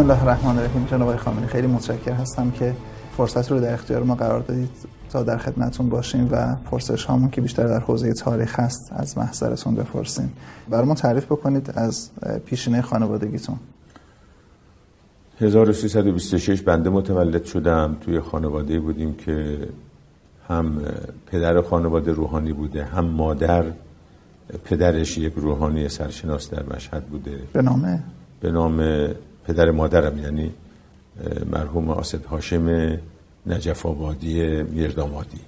بسم الله الرحمن الرحیم. جناب آقای خامنه‌ای خیلی متشکر هستم که فرصت رو در اختیار ما قرار دادید تا در خدمتتون باشیم و پرسش هامون که بیشتر در حوزه تاریخ هست از محضرتون بپرسیم برامون تعریف بکنید از پیشینه خانوادگیتون. 1326 بنده متولد شدم. توی خانواده بودیم که هم پدر خانواده روحانی بوده هم مادر. پدرش یک روحانی سرشناس در مشهد بوده. به نام؟ به نام پدر مادرم یعنی مرحوم آسد هاشم نجف آبادی میردامادی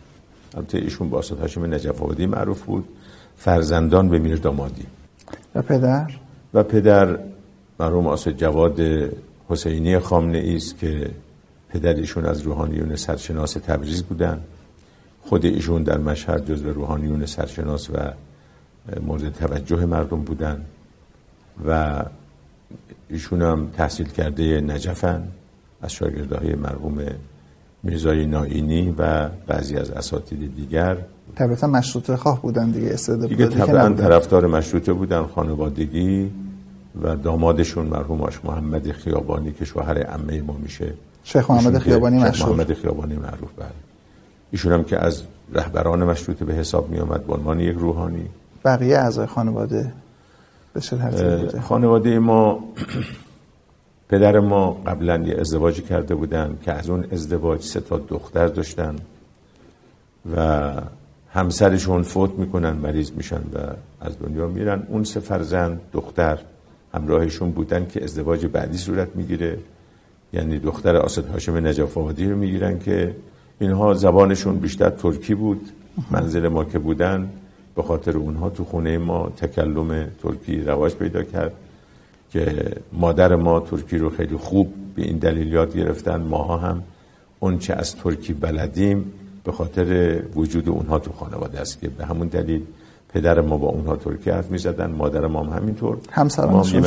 البته ایشون با آسد هاشم نجف آبادی معروف بود. فرزندان به میردامادی و پدر؟ و پدر مرحوم آسد جواد حسینی خامنه است که پدر ایشون از روحانیون سرشناس تبریز بودن. خود ایشون در مشهد جزو روحانیون سرشناس و مورد توجه مردم بودن. و ایشون هم تحصیل کرده نجفن از شاگردهای مرحوم میرزای ناینی و بعضی از اساتید دیگر. طبعا مشروطه خواه بودن دیگه استعداد دیگه طبعا طرفدار مشروطه بودن خانوادگی و دامادشون مرحوم آش محمد خیابانی که شوهر عمه ما میشه. شیخ محمد خیابانی شیخ مشهور. محمد خیابانی معروف بله. ایشون هم که از رهبران مشروطه به حساب می آمد به عنوان یک روحانی. بقیه اعضای خانواده به چه ترتیب بوده خانواده ما پدر ما قبلا یه ازدواجی کرده بودن که از اون ازدواج سه تا دختر داشتن و همسرشون فوت می‌کنن مریض میشن و از دنیا میرن. اون سه فرزند دختر همراهشون بودن که ازدواج بعدی صورت می‌گیره. یعنی دختر آسد هاشم نجف آبادی رو می‌گیرن که اینها زبانشون بیشتر ترکی بود. منزل ما که بودن به خاطر اونها تو خونه ما تکلم ترکی رواج پیدا کرد که مادر ما ترکی رو خیلی خوب به این دلیل یاد گرفتن ماها هم اون چه از ترکی بلدیم به خاطر وجود اونها تو خانواده است که به همون دلیل پدر ما با اونها ترکی حرف می زدن مادر ما هم همینطور. همسرانشون.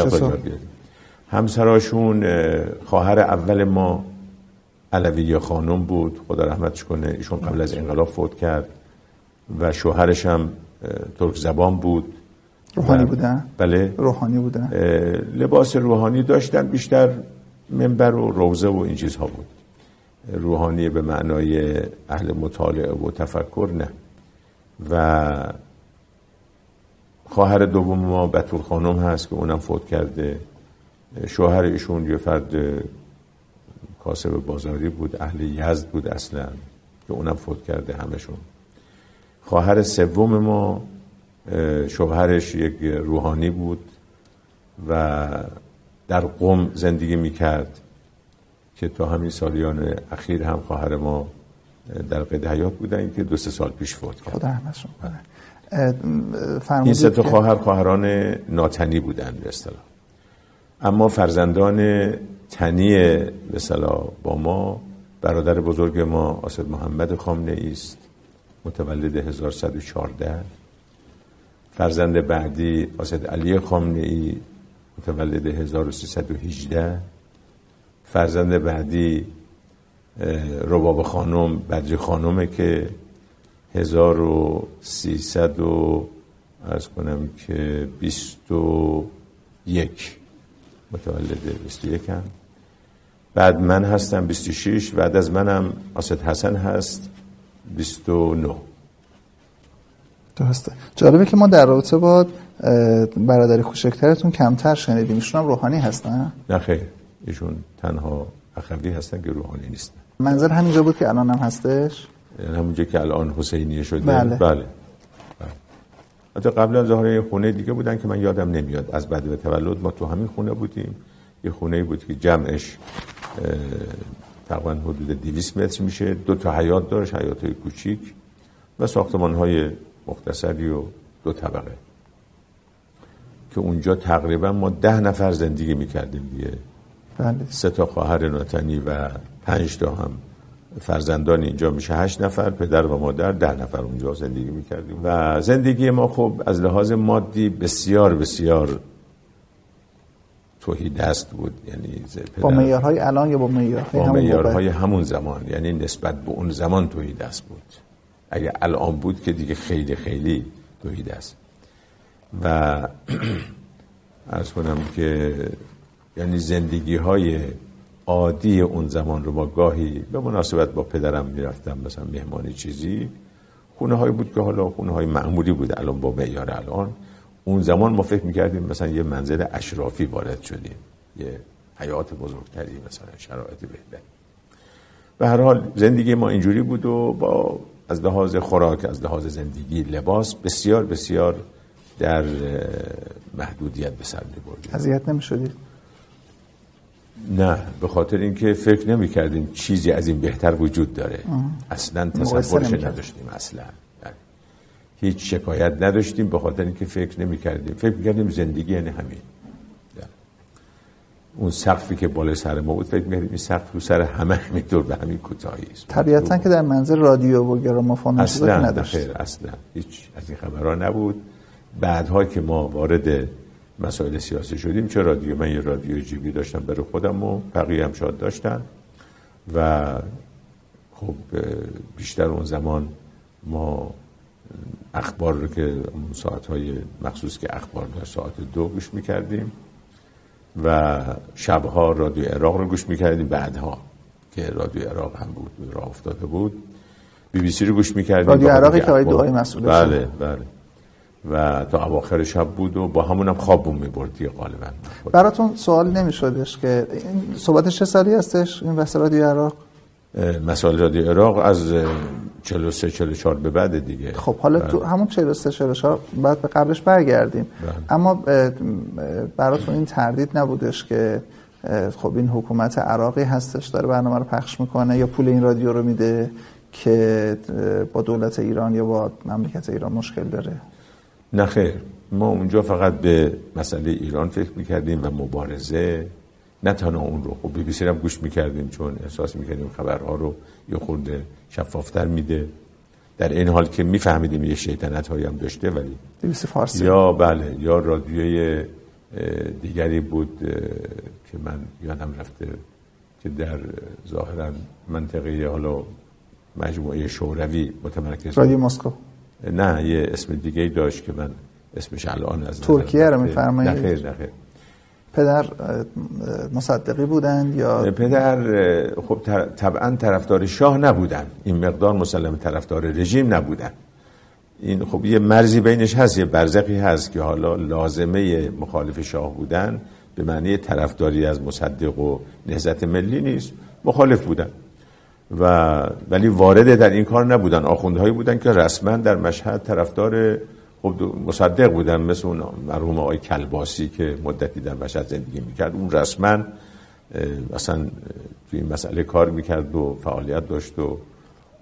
همسراشون اه، خواهر اول ما علویه خانم بود. خدا رحمتش کنه ایشون قبل از انقلاب فوت کرد و شوهرش هم ترک زبان بود. روحانی و- بودن؟ بله. روحانی بودن. لباس روحانی داشتن بیشتر منبر و روزه و این چیزها بود. روحانی به معنای اهل مطالعه و تفکر نه. و خواهر دوم ما بطول خانم هست که اونم فوت کرده. شوهر ایشون یه فرد کاسب بازاری بود. اهل یزد بود اصلا که اونم فوت کرده همشون. خواهر سوم ما شوهرش یک روحانی بود و در قم زندگی می‌کرد که تا همین سالیان اخیر هم خواهر ما در قید حیات بودن که دو سه سال پیش فوت کرد. خدا رحمتشون اه، این سه تا خواهر خواهران ناتنی بودن به اصطلاح. اما فرزندان تنی به با ما برادر بزرگ ما آسد محمد خامنه است متولد 1114 فرزند بعدی آسد علی خامنه ای متولد 1318 فرزند بعدی رباب خانم بدری خانومه که 1300 و ارز کنم که 21 متولد 21 هم بعد من هستم 26 بعد از منم آسد حسن هست. 29 درسته جالبه که ما در رابطه با اه، برادری کوچکترتون کمتر شنیدیم. ایشون هم روحانی هستن؟ نه خیر. ایشون تنها اخوی هستن که روحانی نیستن. منظر همینجا بود که الان هم هستش؟ همونجا که الان حسینیه شده. بله. بله, بله. حتی قبل از ظاهر خونه دیگه بودن که من یادم نمیاد. از بعد به تولد ما تو همین خونه بودیم. یه خونه بود که جمعش تقریبا حدود 200 متر میشه. دو تا حیات داشت حیات های کوچیک و ساختمان های مختصری و دو طبقه که اونجا تقریبا ما ده نفر زندگی می‌کردیم دیگه. بله. سه تا خواهر ناتنی و پنج تا هم فرزندان اینجا میشه. هشت نفر پدر و مادر ده نفر اونجا زندگی می‌کردیم. و زندگی ما خب از لحاظ مادی بسیار بسیار توهی دست بود یعنی با معیارهای الان یا با معیارهای با همون معیارهای موقع همون زمان یعنی نسبت به اون زمان توهی دست بود. اگه الان بود که دیگه خیلی خیلی توهی دست. و ارز کنم که یعنی زندگی های عادی اون زمان رو ما گاهی به مناسبت با پدرم می‌رفتم مثلا مهمانی چیزی. خونه های بود که حالا خونه های معمولی بود الان با معیار الان. اون زمان ما فکر می‌کردیم مثلا یه منزل اشرافی وارد شدیم یه حیات بزرگتری مثلا شرایط بهتری. به هر حال زندگی ما اینجوری بود و با از لحاظ خوراک از لحاظ زندگی لباس بسیار بسیار در محدودیت به سر میبردیم اذیت نمی‌شدید نه به خاطر اینکه فکر نمی کردیم چیزی از این بهتر وجود داره. اصلا تصورش نداشتیم اصلا. هیچ شکایت نداشتیم به خاطر اینکه فکر نمی کردیم فکر کردیم زندگی یعنی همین. بله. اون سقفی که بالا سر ما بود فکر می‌کردیم این سقف رو سر همه همینطور به همین کوتاهی است. طبیعتا که در منزل رادیو و گرامافون اصلا نداشت. اصلا. هیچ از این خبرها نبود. بعدها که ما وارد مسائل سیاسی شدیم چه رادیو؟ من یه رادیو جیبی داشتم برای خودم و بقیه هم شاد داشتن. و خب بیشتر اون زمان ما اخبار رو که اون ساعت های مخصوص که اخبار در ساعت دو گوش می‌کردیم و شبها رادیو عراق رو گوش می‌کردیم. بعدها که رادیو عراق هم بود راه افتاده بود. بی بی سی رو گوش می‌کردیم. رادیو عراقی که آقای دعای مسئوله بله بله. و تا اواخر شب بود و با همون هم خوابون میبردی غالبا. براتون سوال نمیشدش که این صحبتش چه سالی هستش این وسط رادیو عراق؟ مسائل رادیو عراق از 43 44 به بعد دیگه خب حالا تو بله. همون 43 44 بعد به قبلش برگردیم بله. اما براتون این تردید نبودش که خب این حکومت عراقی هستش داره برنامه رو پخش می‌کنه یا پول این رادیو رو میده که با دولت ایران یا با مملکت ایران مشکل داره نخیر ما اونجا فقط به مسئله ایران فکر می‌کردیم و مبارزه نه تنها اون رو. خب بی بی هم گوش می‌کردیم چون احساس می‌کردیم خبرها رو یه خورده شفافتر میده. در این حال که میفهمیدیم یه شیطنت هایی هم داشته ولی فارسی. یا بله یا رادیوی دیگری بود که من یادم رفته که در ظاهرا منطقه حالا مجموعه شوروی متمرکز رادیو مسکو. نه یه اسم دیگه داشت که من اسمش الان از ترکیه رو میفرمایید؟ نخیر نخیر پدر مصدقی بودند یا؟ پدر خب طبعا طرفدار شاه نبودن. این مقدار مسلم طرفدار رژیم نبودن. این خب یه مرزی بینش هست یه برزقی هست که حالا لازمه مخالف شاه بودن. به معنی طرفداری از مصدق و نهزت ملی نیست. مخالف بودن. و ولی وارد در این کار نبودن. آخوندهایی بودن که رسما در مشهد طرفدار خب مصدق بودن مثل اون مرحوم آقای کلباسی که مدتی در مشهد زندگی می‌کرد. اون رسما اصلا توی این مسئله کار می‌کرد و فعالیت داشت و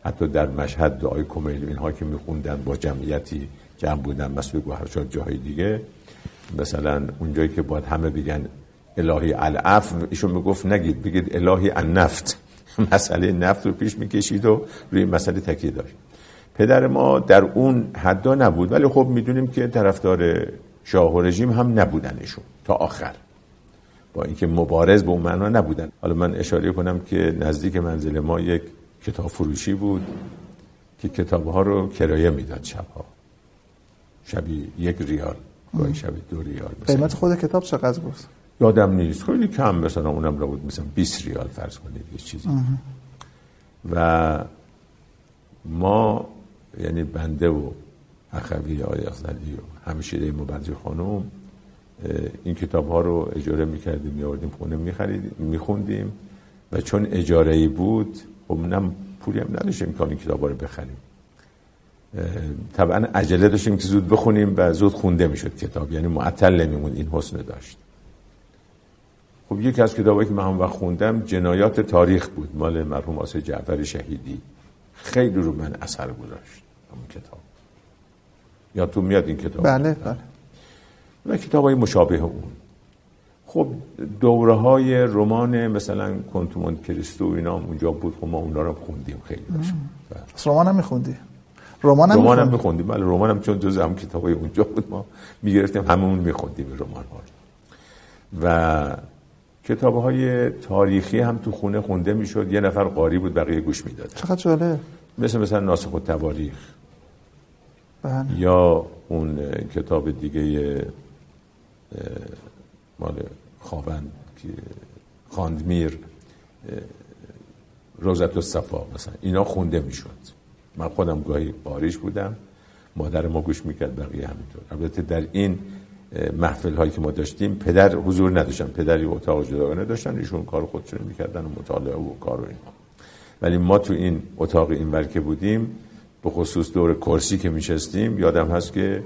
حتی در مشهد دعای کمیل اینها که میخوندن با جمعیتی جمع بودن مسئول گوهرشاد جاهای دیگه. مثلا اونجایی که باید همه بگن الهی العفو ایشون می‌گفت نگید بگید الهی النفت. مسئله نفت رو پیش می‌کشید و روی مسئله تکیه داشت. پدر ما در اون حدا نبود ولی خب می‌دونیم که طرفدار شاه و رژیم هم نبودنشون تا آخر. با اینکه مبارز به اون معنا نبودن. حالا من اشاره کنم که نزدیک منزل ما یک کتاب فروشی بود که کتاب ها رو کرایه می‌داد شبها. شبی یک ریال گاهی شبی دو ریال قیمت خود کتاب چقدر بود؟ یادم نیست. خیلی کم مثلا اونم رو بود مثلا 20 ریال فرض کنید یه چیزی. و ما یعنی بنده و اخوی آقای اخزلی و همشیره مبرجی خانم این کتاب ها رو اجاره می‌کردیم میاردیم خونه میخوندیم و چون اجاره ای بود خب منم پولی هم نداشتیم که این کتاب ها رو بخریم. طبعا عجله داشتیم که زود بخونیم و زود خونده می‌شد کتاب یعنی معطل نمیمون این حسن داشت. خب یکی از کتابایی که من هم وقت خوندم جنایات تاریخ بود مال مرحوم آسه جعفر شهیدی. خیلی رو من اثر گذاشت. همون کتاب. یا تو میاد این کتاب؟ بله بله. و کتاب های مشابه اون. خب دوره های رمان مثلا کنتومون کریستو اینا هم اونجا بود. خب ما اونا رو خوندیم خیلی. داشت رمان هم میخوندی؟ رمان هم رمان هم میخوندیم. بله رمان هم چون جز هم کتاب های اونجا بود. ما می‌گرفتیم همون میخوندیم رمان ها و کتاب های تاریخی هم تو خونه خونده می‌شد. یه نفر قاری بود بقیه گوش می‌داد. چقدر جالب. مثل مثلا ناسخ و تواریخ. بله. یا اون کتاب دیگه مال خوابن خاندمیر روزت الصفا مثلا. اینا خونده می‌شد. من خودم گاهی باریش بودم. مادر ما گوش می‌کرد بقیه همینطور. البته در این محفل هایی که ما داشتیم پدر حضور نداشتن پدری اتاق جداگانه داشتن ایشون کار خودشون می‌کردن و مطالعه و کار و اینا ولی ما تو این اتاق این که بودیم به خصوص دور کرسی که میشستیم یادم هست که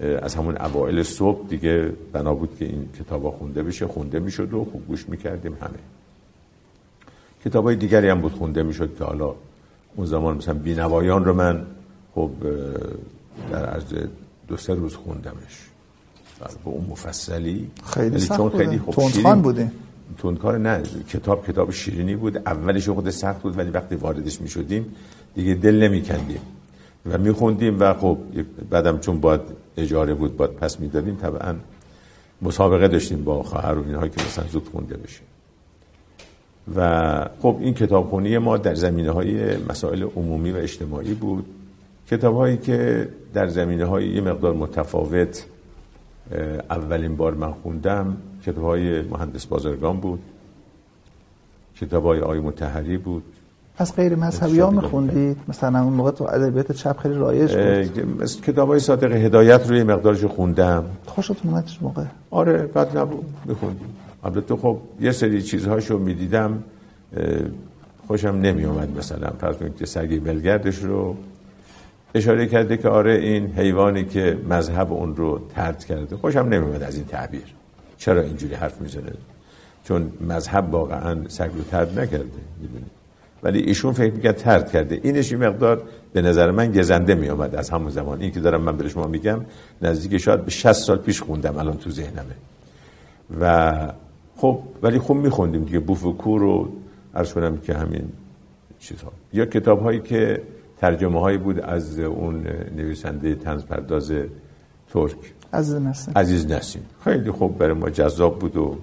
از همون اوائل صبح دیگه بنا بود که این کتابا خونده بشه. خونده می‌شد و خوب گوش می‌کردیم همه. کتاب های دیگری هم بود خونده می‌شد که حالا اون زمان مثلا بینوایان رو من خب در عرض دو سه روز خوندمش. به اون مفصلی. خیلی سخت چون خیلی خوب بوده. تندکار نه. کتاب کتاب شیرینی بود. اولش خود سخت بود ولی وقتی واردش می شدیم دیگه دل نمی کندیم و می خوندیم و خب بعدم چون باید اجاره بود باید پس می دادیم طبعا مسابقه داشتیم با خواهر و اینها که مثلا زود خونده بشه و خب این کتابخونی ما در زمینه های مسائل عمومی و اجتماعی بود. کتاب هایی که در زمینه های یه مقدار متفاوت اولین بار من خوندم کتاب های مهندس بازرگان بود. کتاب های آی متحری بود. پس غیر مذهبی ها میخوندید؟ مثلا اون موقع تو ادبیات چپ خیلی رایج بود. کتاب های صادق هدایت روی مقدارش خوندم. خوشتون اومد موقع؟ آره بد نبود. میخوندیم. البته خب یه سری چیزهاشو می‌دیدم. خوشم نمی اومد مثلا. فرض کنید که سگی بلگردش رو اشاره کرده که آره این حیوانی که مذهب اون رو ترد کرده خوشم نمیاد از این تعبیر. چرا اینجوری حرف می‌زنه؟ چون مذهب واقعا سگ رو ترد نکرده می‌دونید ولی ایشون فکر می‌کرد ترد کرده. اینش این مقدار به نظر من گزنده میامد از همون زمان. این که دارم من به شما میگم نزدیک شاید به 60 سال پیش خوندم الان تو ذهنمه. و خب ولی خوب میخوندیم دیگه. بوف و کور رو عرض کنم که همین چیزها. یا کتاب هایی که ترجمه هایی بود از اون نویسنده تنز پرداز ترک. عزیز نسیم. عزیز نسیم. خیلی خوب برای ما جذاب بود و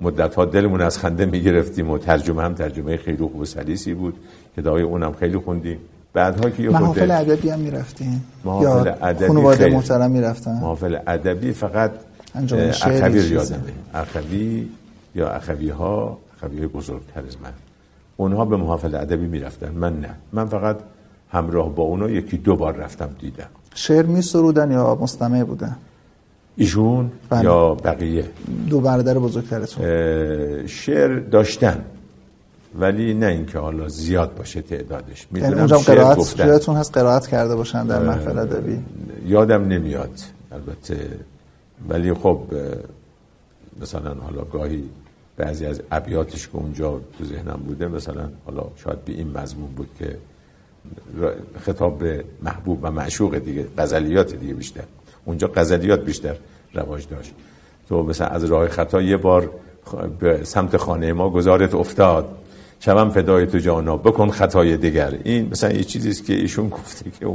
مدت ها دلمون از خنده می‌گرفتیم و ترجمه هم ترجمه خیلی خوب و سلیسی بود. کتابای اونم خیلی خوندیم. بعدها که محافل ادبی هم می‌رفتیم. محافل ادبی خانواده محترم می‌رفتن. محافل ادبی فقط اخوی یادمه اخوی یا اخوی ها اخوی بزرگتر از من. اونها به محافل ادبی می‌رفتن. من نه. من فقط همراه با اونا یکی دو بار رفتم دیدم. شعر می سرودن یا مستمع بودن؟ ایشون بله. یا بقیه؟ دو برادر بزرگترتون. شعر داشتن ولی نه اینکه حالا زیاد باشه تعدادش. یعنی می‌دونم اونجا قرائت هست قرائت کرده باشن در محفل ادبی. یادم نمیاد البته. ولی خب مثلا حالا گاهی بعضی از ابیاتش که اونجا تو ذهنم بوده مثلا حالا شاید به این مضمون بود که خطاب به محبوب و معشوق دیگه غزلیات دیگه بیشتر. اونجا غزلیات بیشتر رواج داشت. تو مثلا از راه خطا یه بار به سمت خانه ما گذارت افتاد. شبم فدای تو جانا بکن خطای دیگر. این مثلا یه چیزیست که ایشون گفته که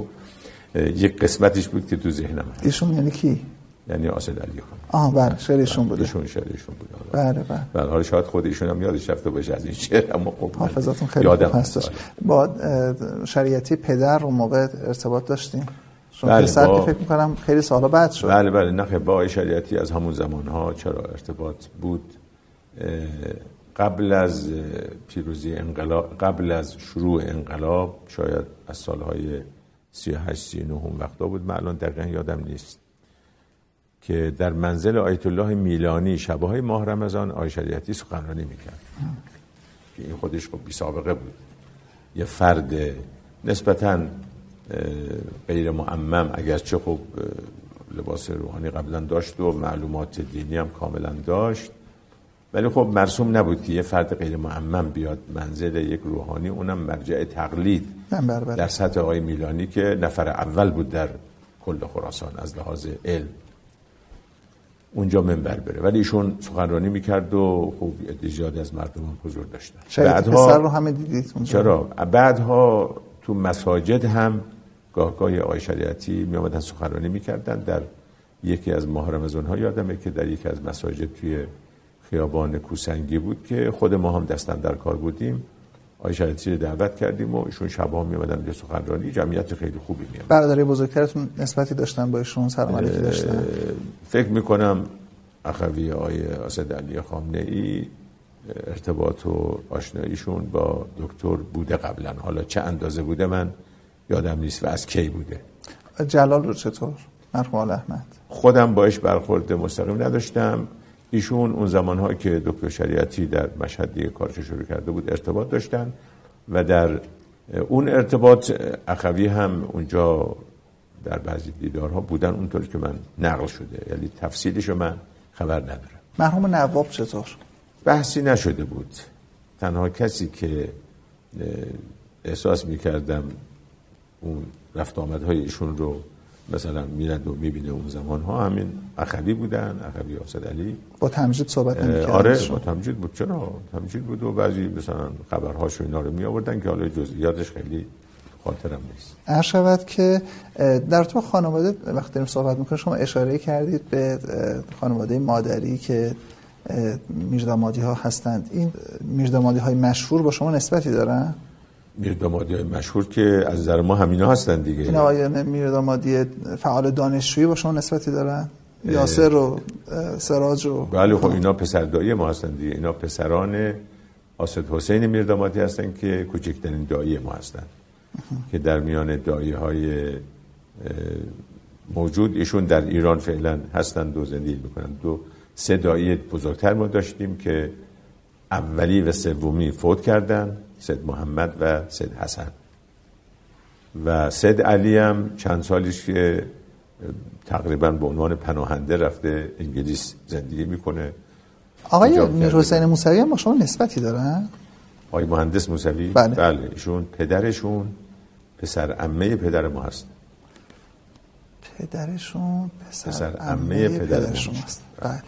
یک قسمتش بود که تو ذهنم ایشون یعنی کی؟ یعنی آسد علی خان. آه بله شعرشون بوده. ایشون شعرشون بوده. بله بله. بله حالا شاید خود ایشون هم یادش رفته باشه از این شعر اما خب حافظتون خیلی یادم هستش. با شریعتی پدر اون موقع ارتباط داشتیم بله با... فکر می‌کنم خیلی سالا بعد شد. بله بله نه با شریعتی از همون زمان ها چرا ارتباط بود. قبل از پیروزی انقلاب قبل از شروع انقلاب شاید از سالهای 38 39 اون وقتا بود من الان دقیقا یادم نیست. که در منزل آیت الله میلانی شبه های ماه رمضان آی شریعتی سخنرانی می‌کرد. که این خودش خب بی سابقه بود. یه فرد نسبتا غیر معمم اگرچه خب لباس روحانی قبلا داشت و معلومات دینی هم کاملا داشت. ولی خب مرسوم نبود که یه فرد غیر معمم بیاد منزل یک روحانی اونم مرجع تقلید در سطح آقای میلانی که نفر اول بود در کل خراسان از لحاظ علم. اونجا منبر بره. ولی ایشون سخنرانی می‌کرد و خوب زیادی از مردم هم حضور داشتن. بعدها رو همه دیدید اونجا. چرا؟ بعدها تو مساجد هم گاهگاه آقای شریعتی می آمدن سخنرانی می‌کردن. در یکی از ماه رمضان ها یادمه که در یکی از مساجد توی خیابان کوسنگی بود که خود ما هم دستن در کار بودیم. آقای شریعتی رو دعوت کردیم و ایشون شبا می آمدن به سخنرانی. جمعیت خیلی خوبی می برادرای بزرگترتون نسبتی داشتن با ایشون سلام علیکی داشتن؟ فکر می‌کنم اخوی آقای اسد علی خامنه ای ارتباط و آشناییشون با دکتر بوده قبلا. حالا چه اندازه بوده من یادم نیست و از کی بوده. جلال رو چطور؟ مرحوم احمد. خودم باش برخورد مستقیم نداشتم. ایشون اون زمان که دکتر شریعتی در مشهد دیگه کارش شروع کرده بود ارتباط داشتن و در اون ارتباط اخوی هم اونجا در بعضی دیدارها بودن اونطور که من نقل شده. یعنی تفصیلش من خبر ندارم. مرحوم نواب چطور؟ بحثی نشده بود. تنها کسی که احساس می‌کردم اون رفت آمدهای ایشون رو مثلا میرد و می‌بینه اون زمان ها همین اخوی بودن اخوی آسد علی. با تمجید صحبت نمی‌کرد آره با تمجید بود. چرا؟ تمجید بود و بعضی مثلا خبرهاش و اینا رو می آوردن که حالا جزئیاتش خیلی خاطرم نیست. هر شود که در تو خانواده وقتی داریم صحبت می‌کنیم شما اشاره کردید به خانواده مادری که میردامادی ها هستند. این میردامادی های مشهور با شما نسبتی دارن؟ میردامادی های مشهور که از نظر ما همینا هستن دیگه. این آقایان میردامادی فعال دانشجویی با شما نسبتی دارن؟ یاسر و سراج و بله خب اینا پسر ما هستن دیگه. اینا پسران آسد حسین میردامادی هستن که کوچکترین دایی ما هستن. که در میان دایی های موجود ایشون در ایران فعلا هستن دو زندگی می‌کنن. دو سه دایی بزرگتر ما داشتیم که اولی و سومی فوت کردن. سید محمد و سید حسن. و سید علی هم چند سالیش که تقریبا به عنوان پناهنده رفته انگلیس زندگی می‌کنه. آقای میر حسین موسوی هم با شما نسبتی دارن؟ آقای مهندس موسوی؟ بله. بله ایشون پدرشون پسر عمه پدر ما هست. پدرشون پسر, پسر عمه پدر, شما هست. بله.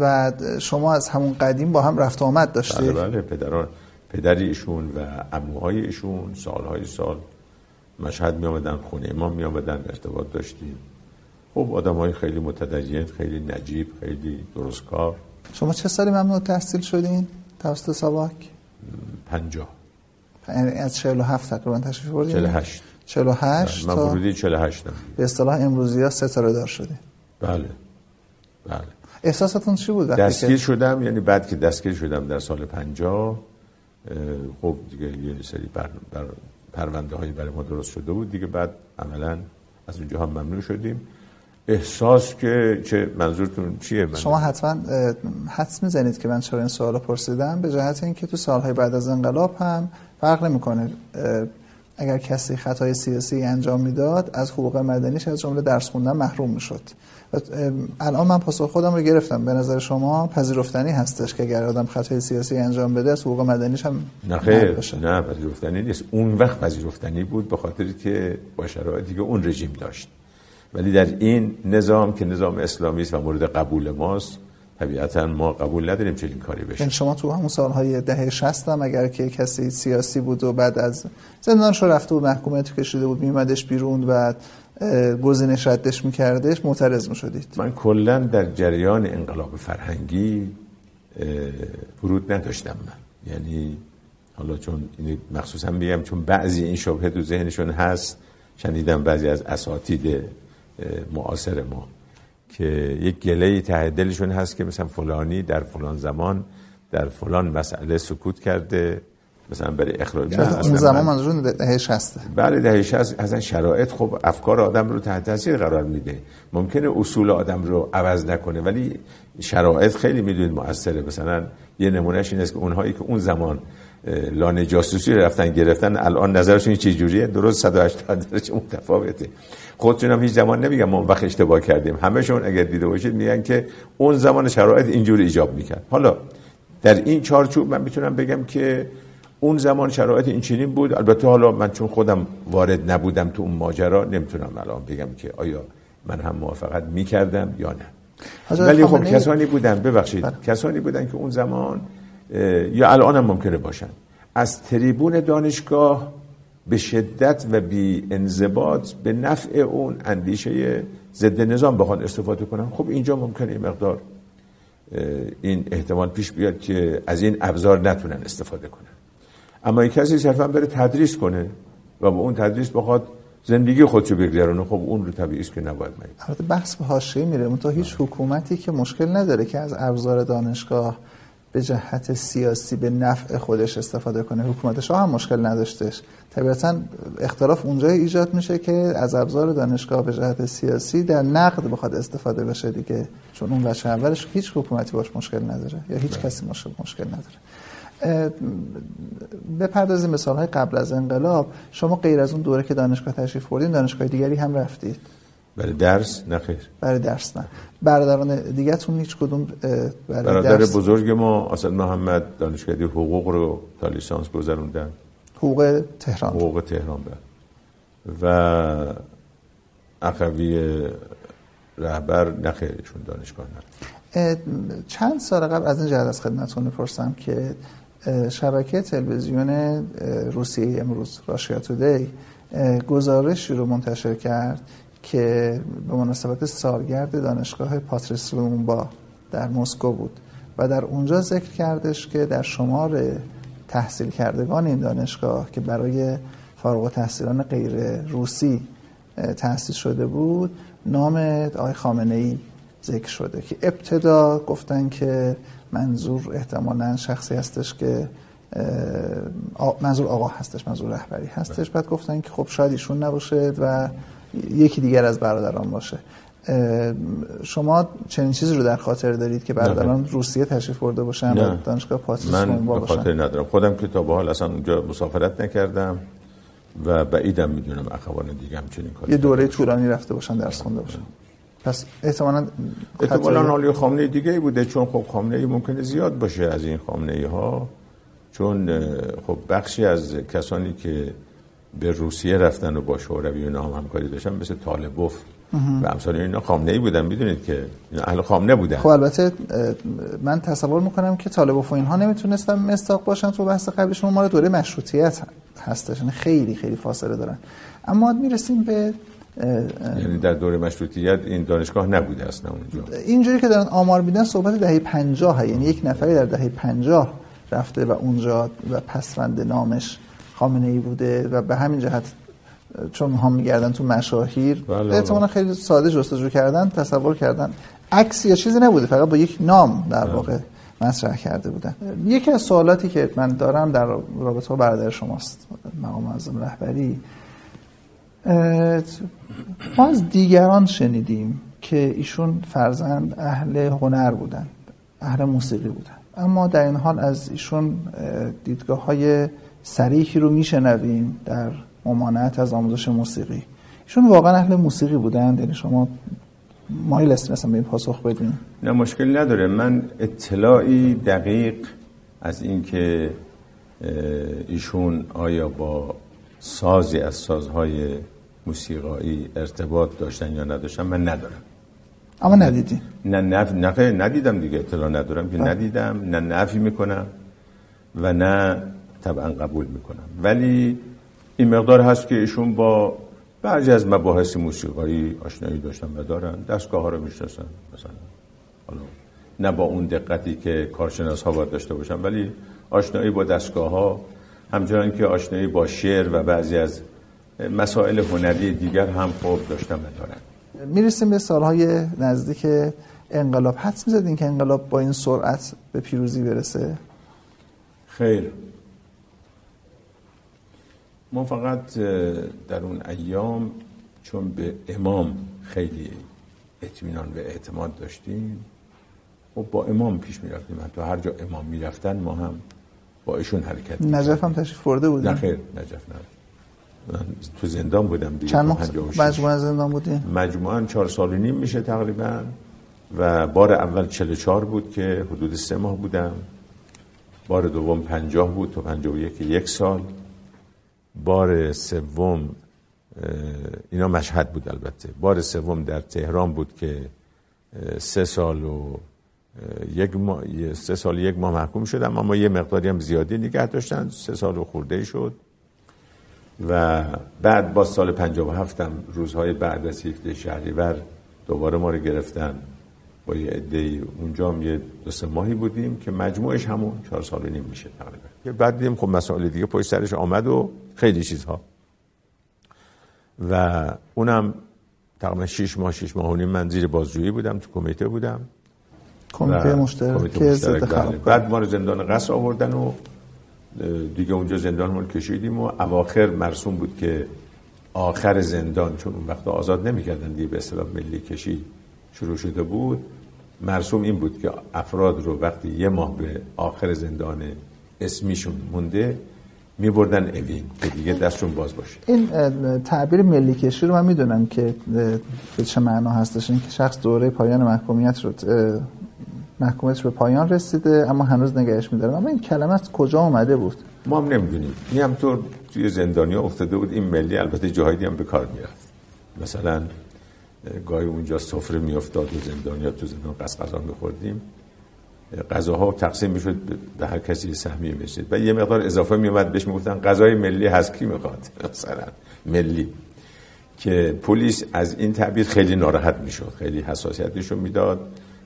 و شما از همون قدیم با هم رفت آمد داشتید. بله بله پدران. پدری ایشون و عموهای ایشون سالهای سال مشهد می آمدن خونه ما می آمدن ارتباط داشتیم. خب آدم های خیلی متدین خیلی نجیب خیلی درستکار. شما چه سالی ممنوع تحصیل شدین؟ توسط سواک پنجاه. یعنی از 47 تقریبا تشریف بردین؟ 48 48 من ورودی 48 به اصطلاح امروزی ها ستاره دار شده بله. بله. احساساتون چی بود دستگیر شدم یعنی بعد که دستگیر شدم در سال 50 خب دیگه یه سری بر, بر پرونده هایی برای ما درست شده بود دیگه. بعد عملا از اونجا هم ممنوع شدیم. احساس که چه منظورتون چیه؟ من شما حتما حدس می‌زنید که من چرا این سوال پرسیدم به جهت اینکه تو سالهای بعد از انقلاب هم فرق نمی‌کنه. اگر کسی خطای سیاسی انجام می‌داد از حقوق مدنیش از جمله درس خوندن محروم می‌شد. الان من پاسخ خودم رو گرفتم. به نظر شما پذیرفتنی هستش که اگر آدم خطای سیاسی انجام بده از حقوق مدنیش هم نه خیر. نه پذیرفتنی نیست. اون وقت پذیرفتنی بود به خاطر که با شرایطی دیگه اون رژیم داشت. ولی در این نظام که نظام اسلامی است و مورد قبول ماست طبیعتا ما قبول نداریم چنین کاری بشه. یعنی شما تو همون سالهای دهه 60 هم اگر که کسی سیاسی بود و بعد از زندانش رفته و محکومیت کشیده بود میمدش بیرون و گزینش ردش میکردش معترض می‌شدید. من کلا در جریان انقلاب فرهنگی فرود نداشتم من. یعنی حالا چون این مخصوصا میگم چون بعضی این شبهه تو ذهنشون هست شنیدم بعضی از اساتید معاصر ما که یک گله ته دلشون هست که مثلا فلانی در فلان زمان در فلان مسئله سکوت کرده. مثلا برای اخراج اون زمان منظورون دهه 60 بله دهه 60 اصلا شرایط خب افکار آدم رو تحت تاثیر قرار میده. ممکنه اصول آدم رو عوض نکنه ولی شرایط خیلی می‌دونید موثره. مثلا یه نمونهش این است که اونهایی که اون زمان لانه جاسوسی رفتن گرفتن الان نظرشون چه جوریه؟ درست 180 درجه متفاوته. خودشون هم هیچ زمان نمیگن ما وقت اشتباه کردیم. همهشون اگر دیده باشید میگن که اون زمان شرایط اینجوری ایجاب می‌کرد. حالا در این چارچوب من می‌تونم بگم که اون زمان شرایط این چنین بود. البته حالا من چون خودم وارد نبودم تو اون ماجرا نمی‌تونم الان بگم که آیا من هم موافقت می‌کردم یا نه. ولی خب کسانی بودن ببخشید بله. کسانی بودن که اون زمان یا الان هم ممکنه باشن. از تریبون دانشگاه به شدت و بی انضباط به نفع اون اندیشه ضد نظام بخوان استفاده کنن. خب اینجا ممکنه این مقدار این احتمال پیش بیاد که از این ابزار نتونن استفاده کنن. اما یک کسی صرفا بره تدریس کنه و با اون تدریس بخواد زندگی خودشو بگذرونه خب اون رو طبیعی است که نباید میگه البته بحث به حاشیه میره. اون تا هیچ حکومتی که مشکل نداره که از ابزار دانشگاه به جهت سیاسی به نفع خودش استفاده کنه. حکومت شاه هم مشکل نداشتش. طبیعتا اختلاف اونجا ایجاد میشه که از ابزار دانشگاه به جهت سیاسی در نقد بخواد استفاده بشه دیگه. چون اون بچه اولش هیچ حکومتی باش مشکل نداره یا هیچ بله. کسی مشکل مشکل نداره. بپردازیم مثال های قبل از انقلاب شما غیر از اون دوره که دانشگاه تشریف بردین دانشگاه دیگری هم رفتید. برای درس؟ نه خیر. برای درس نه. برادران دیگه تون هیچ کدوم برای برادر درس... بزرگ ما اصلا محمد دانشگاه حقوق رو تا لیسانس گذروندن. حقوق تهران. حقوق تهران بر و اخوی رهبر نخیرشون دانشگاه نه. چند سال قبل از این جهت از خدمتتون می‌پرسم که شبکه تلویزیون روسیه امروز راشیا تودی گزارشی رو منتشر کرد که به مناسبت سالگرد دانشگاه پاتریس لومبا در مسکو بود و در اونجا ذکر کردش که در شمار تحصیل کردگان این دانشگاه که برای فارغ تحصیلان غیر روسی تحصیل شده بود نام آقای خامنه ای ذکر شده که ابتدا گفتن که منظور احتمالا شخصی هستش که منظور آقا هستش منظور رهبری هستش. بعد گفتن که خب شاید ایشون نباشه و یکی دیگر از برادران باشه. شما چنین چیزی رو در خاطر دارید که برادران روسیه تشریف برده باشن و دانشگاه پاتریس من به خاطر ندارم. خودم که تا به حال اصلا اونجا مسافرت نکردم و بعیدم می‌دونم اخوان دیگه هم چنین کاری یه دوره طولانی رفته باشن درس خونده باشن. پس احتمالاً احتمالاً حالی خامنه دیگه ای بوده چون خب خامنه ای ممکنه زیاد باشه از این خامنه ای ها چون خب بخشی از کسانی که به روسیه رفتن و با شوروی و هم همکاری داشتن مثل طالبوف و امثال اینا خامنه ای بودن. می‌دونید که اینا اهل خامنه بودن. خب البته من تصور می‌کنم که طالبوف و اینها نمی‌تونستن مستاق باشن تو بحث قبلشون ما دوره مشروطیت هستش. یعنی خیلی خیلی فاصله دارن. اما می‌رسیم به یعنی در دوره مشروطیت این دانشگاه نبوده اصلا اونجا اینجوری که دارن آمار میدن صحبت دهه 50 یعنی یک نفری در دهه 50 رفته و اونجا و پسوند نامش خامنه ای بوده و به همین جهت چون هم میگردن تو مشاهیر بله، بله. احتمالا خیلی ساده جستجو کردن تصور کردن عکس یا چیزی نبوده فقط با یک نام در بله. واقع مطرح کرده بودن یکی از سوالاتی که من دارم در رابطه با برادر شماست مقام معظم رهبری ما از دیگران شنیدیم که ایشون فرزند اهل هنر بودن اهل موسیقی بودن. اما در این حال از ایشون دیدگاه های سریحی رو میشنویم در ممانعت از آموزش موسیقی. ایشون واقعا اهل موسیقی بودن یعنی شما مایل هستین اصلا به این پاسخ بدین؟ نه مشکل نداره. من اطلاعی دقیق از اینکه ایشون آیا با سازی از سازهای موسیقایی ارتباط داشتن یا نداشتن؟ من ندارم. اما ندیدی. نه نف... نه ندیدم دیگه. اطلاع ندارم که. ندیدم نه نفی می‌کنم و نه طبعا قبول می‌کنم. ولی این مقدار هست که ایشون با بعضی از مباحث موسیقایی آشنایی داشتن و دارن. دستگاه ها رو می‌شناسن مثلا حالا نه با اون دقتی که کارشناس ها باید داشته باشن ولی آشنایی با دستگاه ها همچنان که آشنایی با شعر و بعضی از مسائل هنری دیگر هم خوب داشتن و دارن می‌رسیم به سالهای نزدیک انقلاب. حدس می‌زدین که انقلاب با این سرعت به پیروزی برسه؟ خیر. ما فقط در اون ایام چون به امام خیلی اطمینان و اعتماد داشتیم و با امام پیش می‌رفتیم. تو هر جا امام می‌رفتن ما هم با ایشون حرکت نجف هم تشریف برده بودیم نه خیر نجف نه. من تو زندان بودم دیگه چند مجموعه زندان بودیم مجموعا چهار سال و نیم میشه تقریبا. و بار اول 44 بود که حدود سه ماه بودم. بار دوم پنجاه بود تو پنجاه و یک یک سال. بار سوم اینا مشهد بود البته. بار سوم در تهران بود که سه سال و یک سه سال یک ماه محکوم شدم اما یه مقداری هم زیادی نگه داشتن. سه سال و خورده شد. و بعد با سال 57 هم روزهای بعد از 17 شهریور دوباره ما رو گرفتن. با یه عده اونجا هم یه دو سه ماهی بودیم که مجموعش همون چهار سال نیم میشه تقریبا. بعد دیدیم خب مسائل دیگه پشت سرش آمد و خیلی چیزها. و اونم تقریبا 6 ماه 6 ماه و نیم من زیر بازجویی بودم تو کمیته بودم. کمیته مشترک ضد بله. بعد ما رو زندان قصر آوردن و دیگه اونجا زندانمون کشیدیم و اواخر مرسوم بود که آخر زندان چون اون وقت آزاد نمی‌کردن دیگه به اصطلاح ملی کشی شروع شده بود. مرسوم این بود که افراد رو وقتی یه ماه به آخر زندان اسمیشون مونده میبردن اوین که دیگه دستشون باز باشه. این تعبیر ملی کشی رو من می‌دونم که به چه معنا هستش. این که شخص دوره پایان محکومیت رو اه، محکومیتش به پایان رسیده اما هنوز نگهش میدارم اما این کلمه از کجا اومده بود؟ ما هم نمی‌دونیم. این همطور توی زندانیا افتاده بود. این ملی البته جاهایی هم به کار می‌رفت. مثلا اه، گاهی اونجا سفره میافتاد و زندانیا تو زندان غذا میخوردیم. غذاها تقسیم می‌شد به هر کسی یه سهمیه می‌شد و یه مقدار اضافه میومد بهش می‌گفتن غذای ملی هست. کی می‌خواد؟ مثلا ملی. که پلیس از این تعبیر خیلی ناراحت می‌شد. خیلی حساسیتشو می‌داد.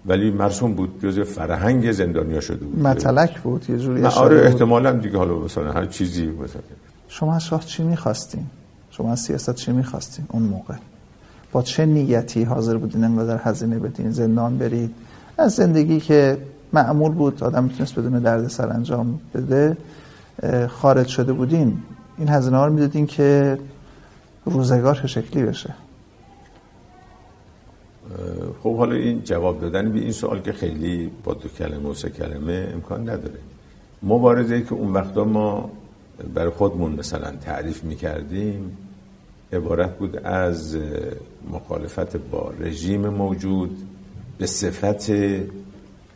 ولی مرسوم بود جزء فرهنگ زندانیا شده بود. متلک بود یه جوری آره. احتمالا دیگه حالا مثلا هر چیزی مثلا. شما از شاه چی می‌خواستین؟ شما از سیاست چی می‌خواستین اون موقع؟ با چه نیتی حاضر بودین انقدر هزینه بدین زندان برید؟ از زندگی که معمول بود آدم می‌تونست بدون درد سر انجام بده خارج شده بودین. این هزینه ها رو می‌دادین که روزگار چه شکلی بشه. خب حالا این جواب دادن به این سوال که خیلی با دو کلمه و سه کلمه امکان نداره. مبارزه که اون وقتا ما برای خودمون مثلا تعریف می‌کردیم عبارت بود از مخالفت با رژیم موجود به صفت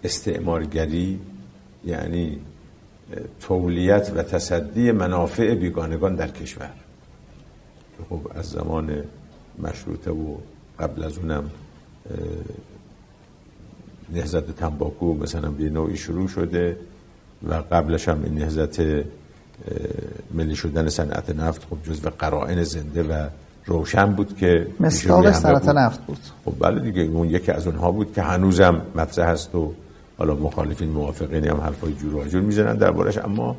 استعمارگری یعنی تولیت و تصدی منافع بیگانگان در کشور. خب از زمان مشروطه و قبل از اونم نهزت تنباکو مثلا به نوعی شروع شده و قبلش هم این نهزت ملی شدن صنعت نفت خب جزو قرائن زنده و روشن بود که مصداق صنعت. نفت بود خب بله دیگه اون یکی از اونها بود که هنوزم مطرح هست و حالا مخالفین موافقین هم حرفای جور و جور می‌زنن دربارش اما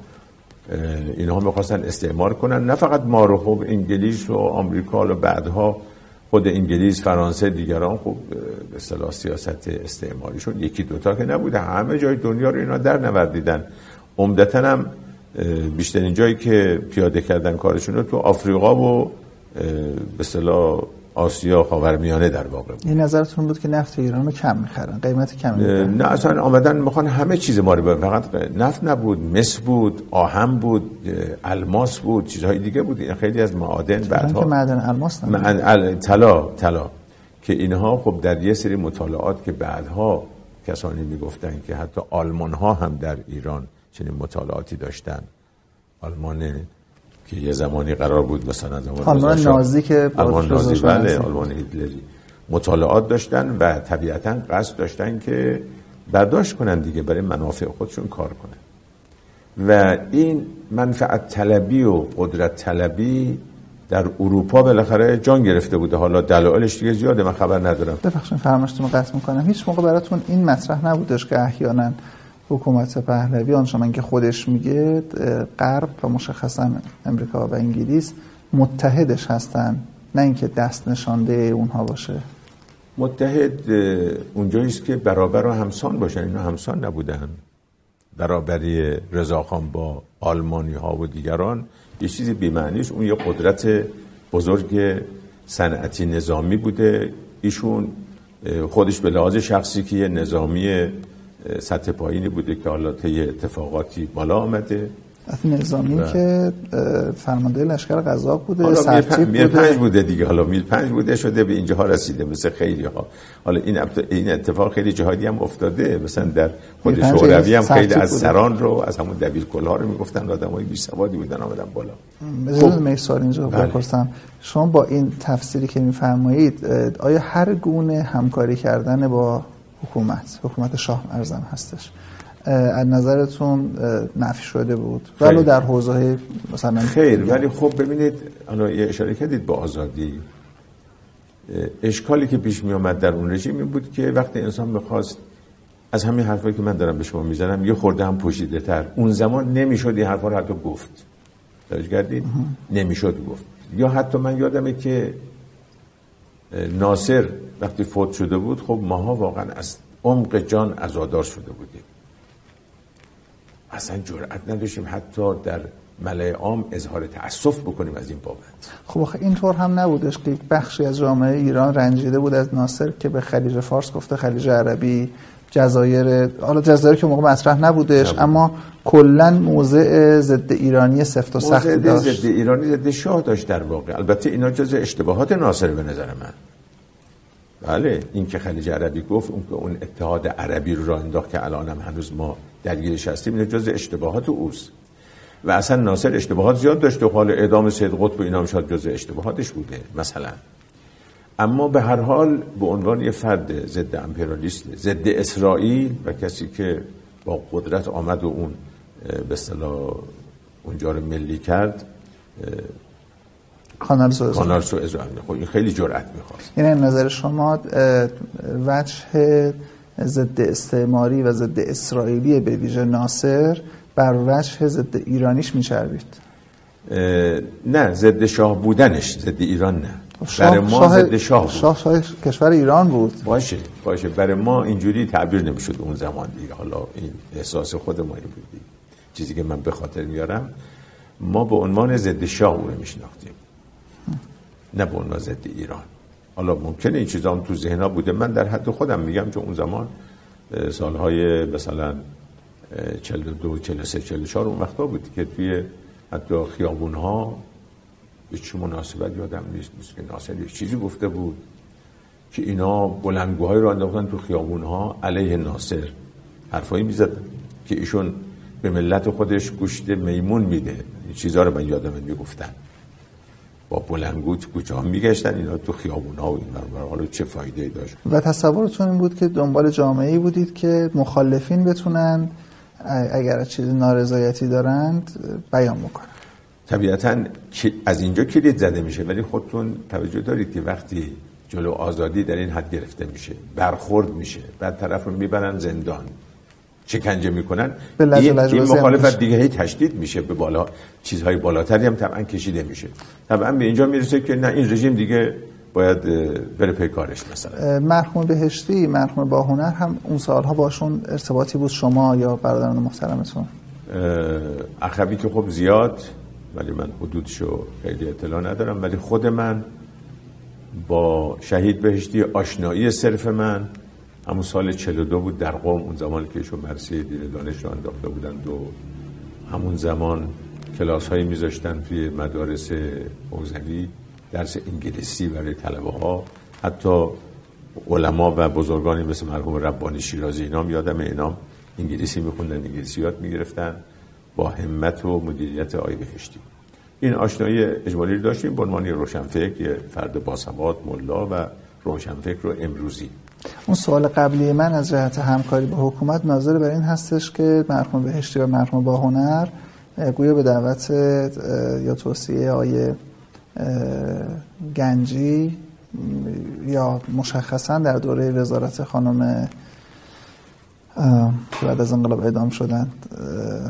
اینها می‌خواستن استعمار کنن نه فقط ما رو خب انگلیس و آمریکا و بعدها خود انگلیس فرانسه دیگران خب به اصطلاح سیاست استعماریشون یکی دوتا که نبوده. همه جای دنیا رو اینا در نوردیدن. عمدتا هم بیشترین جایی که پیاده کردن کارشون رو تو آفریقا و به اصطلاح آسیا خاورمیانه در واقع بود. این نظرتون بود که نفت ایران رو کم می‌خرن قیمت اه، می‌خرن. نه اصلا آمدن می‌خوان همه چیز ما رو. فقط نفت نبود مس بود آهن بود الماس بود چیزهای دیگه بود این خیلی از معادن الان که معدن الماس ال- طلا طلا که اینها خب در یه سری مطالعات که بعدها کسانی می‌گفتن که حتی آلمان ها هم در ایران چنین مطالعاتی داشتن آلمان که یه زمانی قرار بود مثلا زمان آلمان نازی که آلمان نازی بله. آلمان هیتلری. مطالعات داشتن و طبیعتا قصد داشتن که برداشت کنن دیگه برای منافع خودشون کار کنن. و این منفعت طلبی و قدرت طلبی در اروپا بالاخره جان گرفته بوده. حالا دلایلش دیگه زیاده من خبر ندارم. ببخشید فرمایشتون رو قطع می‌کنم. هیچ موقع براتون این مطرح نبودش که احیانا حکومت پهلوی آنچنان که خودش میگه غرب و مشخصا امریکا و انگلیس متحدش هستن نه اینکه دست نشانده اونها باشه. متحد اونجایی که برابر و همسان باشن اینا همسان نبودن. برابری رضاخان با آلمانی ها و دیگران یه چیزی بی‌معنی است اون یه قدرت بزرگ صنعتی نظامی بوده. ایشون خودش به لحاظ شخصی که یه نظامی سطح پایینی بوده که حالا طی اتفاقاتی بالا آمده. از نظامی که اه، فرمانده لشکر قذاق بوده حالا میل پنج, بوده. بوده دیگه. حالا میل پنج بوده شده به اینجاها رسیده مثل خیلی ها حالا این این اتفاق خیلی جهادی هم افتاده. مثلا در خود شوروی هم خیلی از بوده. سران رو از همون دبیر ها رو می‌گفتن آدم های سوادی بودن آمدن بالا. بذارید من یه سوال اینجا بله. بپرسم. شما با این تفسیری که میفرمایید آیا هر گونه همکاری کردن با حکومت حکومت شاه ارزم هستش. از نظرتون نفی شده بود. ولو در حوزه مثلا خیر ولی خب ببینید حالا یه اشاره کردید با آزادی. اشکالی که پیش می آمد در اون رژیم این بود که وقتی انسان می‌خواست از همین حرفایی که من دارم به شما می‌زنم یه خورده هم پوشیده تر. اون زمان نمی‌شد این حرفا رو حتی گفت. توجه کردید؟ نمی‌شد گفت. یا حتی من یادمه که ناصر وقتی فوت شده بود خب ماها واقعا از عمق جان ازادار شده بودیم. اصلا جرأت نداشتیم حتی در ملای عام اظهار تأسف بکنیم از این بابت. خب آخه اینطور هم نبودش که بخشی از جامعه ایران رنجیده بود از ناصر که به خلیج فارس گفته خلیج عربی جزایر حالا جزایر که موقع مطرح نبودش نبود. اما کلا موضع ضد ایرانی سفت و سخت داشت. ضد ایرانی ضد شاه داشت در واقع. البته اینا جز اشتباهات ناصر به نظر من. بله این که خلیج عربی گفت اون که اون اتحاد عربی رو راه انداخت که الان هم هنوز ما درگیرش هستیم اینا جز اشتباهات اوست. و اصلا ناصر اشتباهات زیاد داشته و حال اعدام سید قطب و اینا هم شاید جز اشتباهاتش بوده مثلا. اما به هر حال به عنوان یه فرد ضد امپریالیست ضد اسرائیل و کسی که با قدرت آمد و اون به اصطلاح اونجا رو ملی کرد کانال سوئز. کانال سوئز خب این خیلی جرأت می‌خواست. یعنی نظر شما وجه ضد استعماری و ضد اسرائیلی به ویژه ناصر بر وجه ضد ایرانیش میچربید؟ نه ضد شاه بودنش ضد ایران نه. برای ما ضد شاه بود. شاه, شاه کشور ایران بود. باشه باشه. برای ما اینجوری تعبیر نمی‌شد اون زمان دیگه. حالا این احساس خود ما بودی چیزی که من به خاطر میارم ما به عنوان ضد شاه او رو میشناختیم. نه به عنوان ضد ایران. حالا ممکنه این چیزا هم تو ذهنا بوده. من در حد خودم میگم چون اون زمان سالهای مثلا 42 43 44 اون وقتا بود که توی حتی خیابون ها به چه مناسبت یادم نیست نیست که ناصر یک چیزی گفته بود که اینا بلندگوهای رو انداختن تو خیابون ها علیه ناصر. حرفایی می‌زدن که ایشون به ملت خودش گوشت میمون میده. این چیزها رو من یادم می‌گفتن. با بلنگوت کجا میگشتن اینا تو خیابون ها و این حالا چه فایده داشت؟ و تصورتون این بود که دنبال جامعه ای بودید که مخالفین بتونن اگر چیز نارضایتی دارند بیان بکنن. طبیعتا از اینجا کلید زده میشه ولی خودتون توجه دارید که وقتی جلو آزادی در این حد گرفته میشه برخورد میشه بعد طرف رو می‌برن زندان شکنجه می‌کنن این, این مخالفت دیگه هی تشدید میشه به بالا چیزهای بالاتری هم طبعا کشیده میشه. طبعا به اینجا می‌رسه که نه این رژیم دیگه باید بره پی کارش مثلا. مرحوم بهشتی مرحوم با هنر هم اون سالها باشون ارتباطی بود شما یا برادران محترمتون؟ اخوی که خب زیاد ولی من حدودشو خیلی اطلاع ندارم. ولی خود من با شهید بهشتی آشنایی صرف من همون سال 42 بود در قوم اون زمان که ایشون مرسی دیر دانش رو انداخته بودند و همون زمان کلاس هایی میذاشتن توی مدارس موزنی درس انگلیسی برای طلبه ها حتی علما و بزرگانی مثل مرحوم ربانی شیرازی اینام یادم اینام انگلیسی میخوندن انگلیسی یاد می‌گرفتن. با همت و مدیریت آی بهشتی. این آشنایی اجمالی رو داشتیم به عنوان روشنفکر یه فرد باسواد ملا و روشنفکر رو امروزی. اون سوال قبلی من از جهت همکاری با حکومت ناظر بر این هستش که مرحوم بهشتی و مرحوم با هنر گویا به دعوت یا توصیه آیه گنجی یا مشخصا در دوره وزارت خانم که بعد از انقلاب اعدام شدن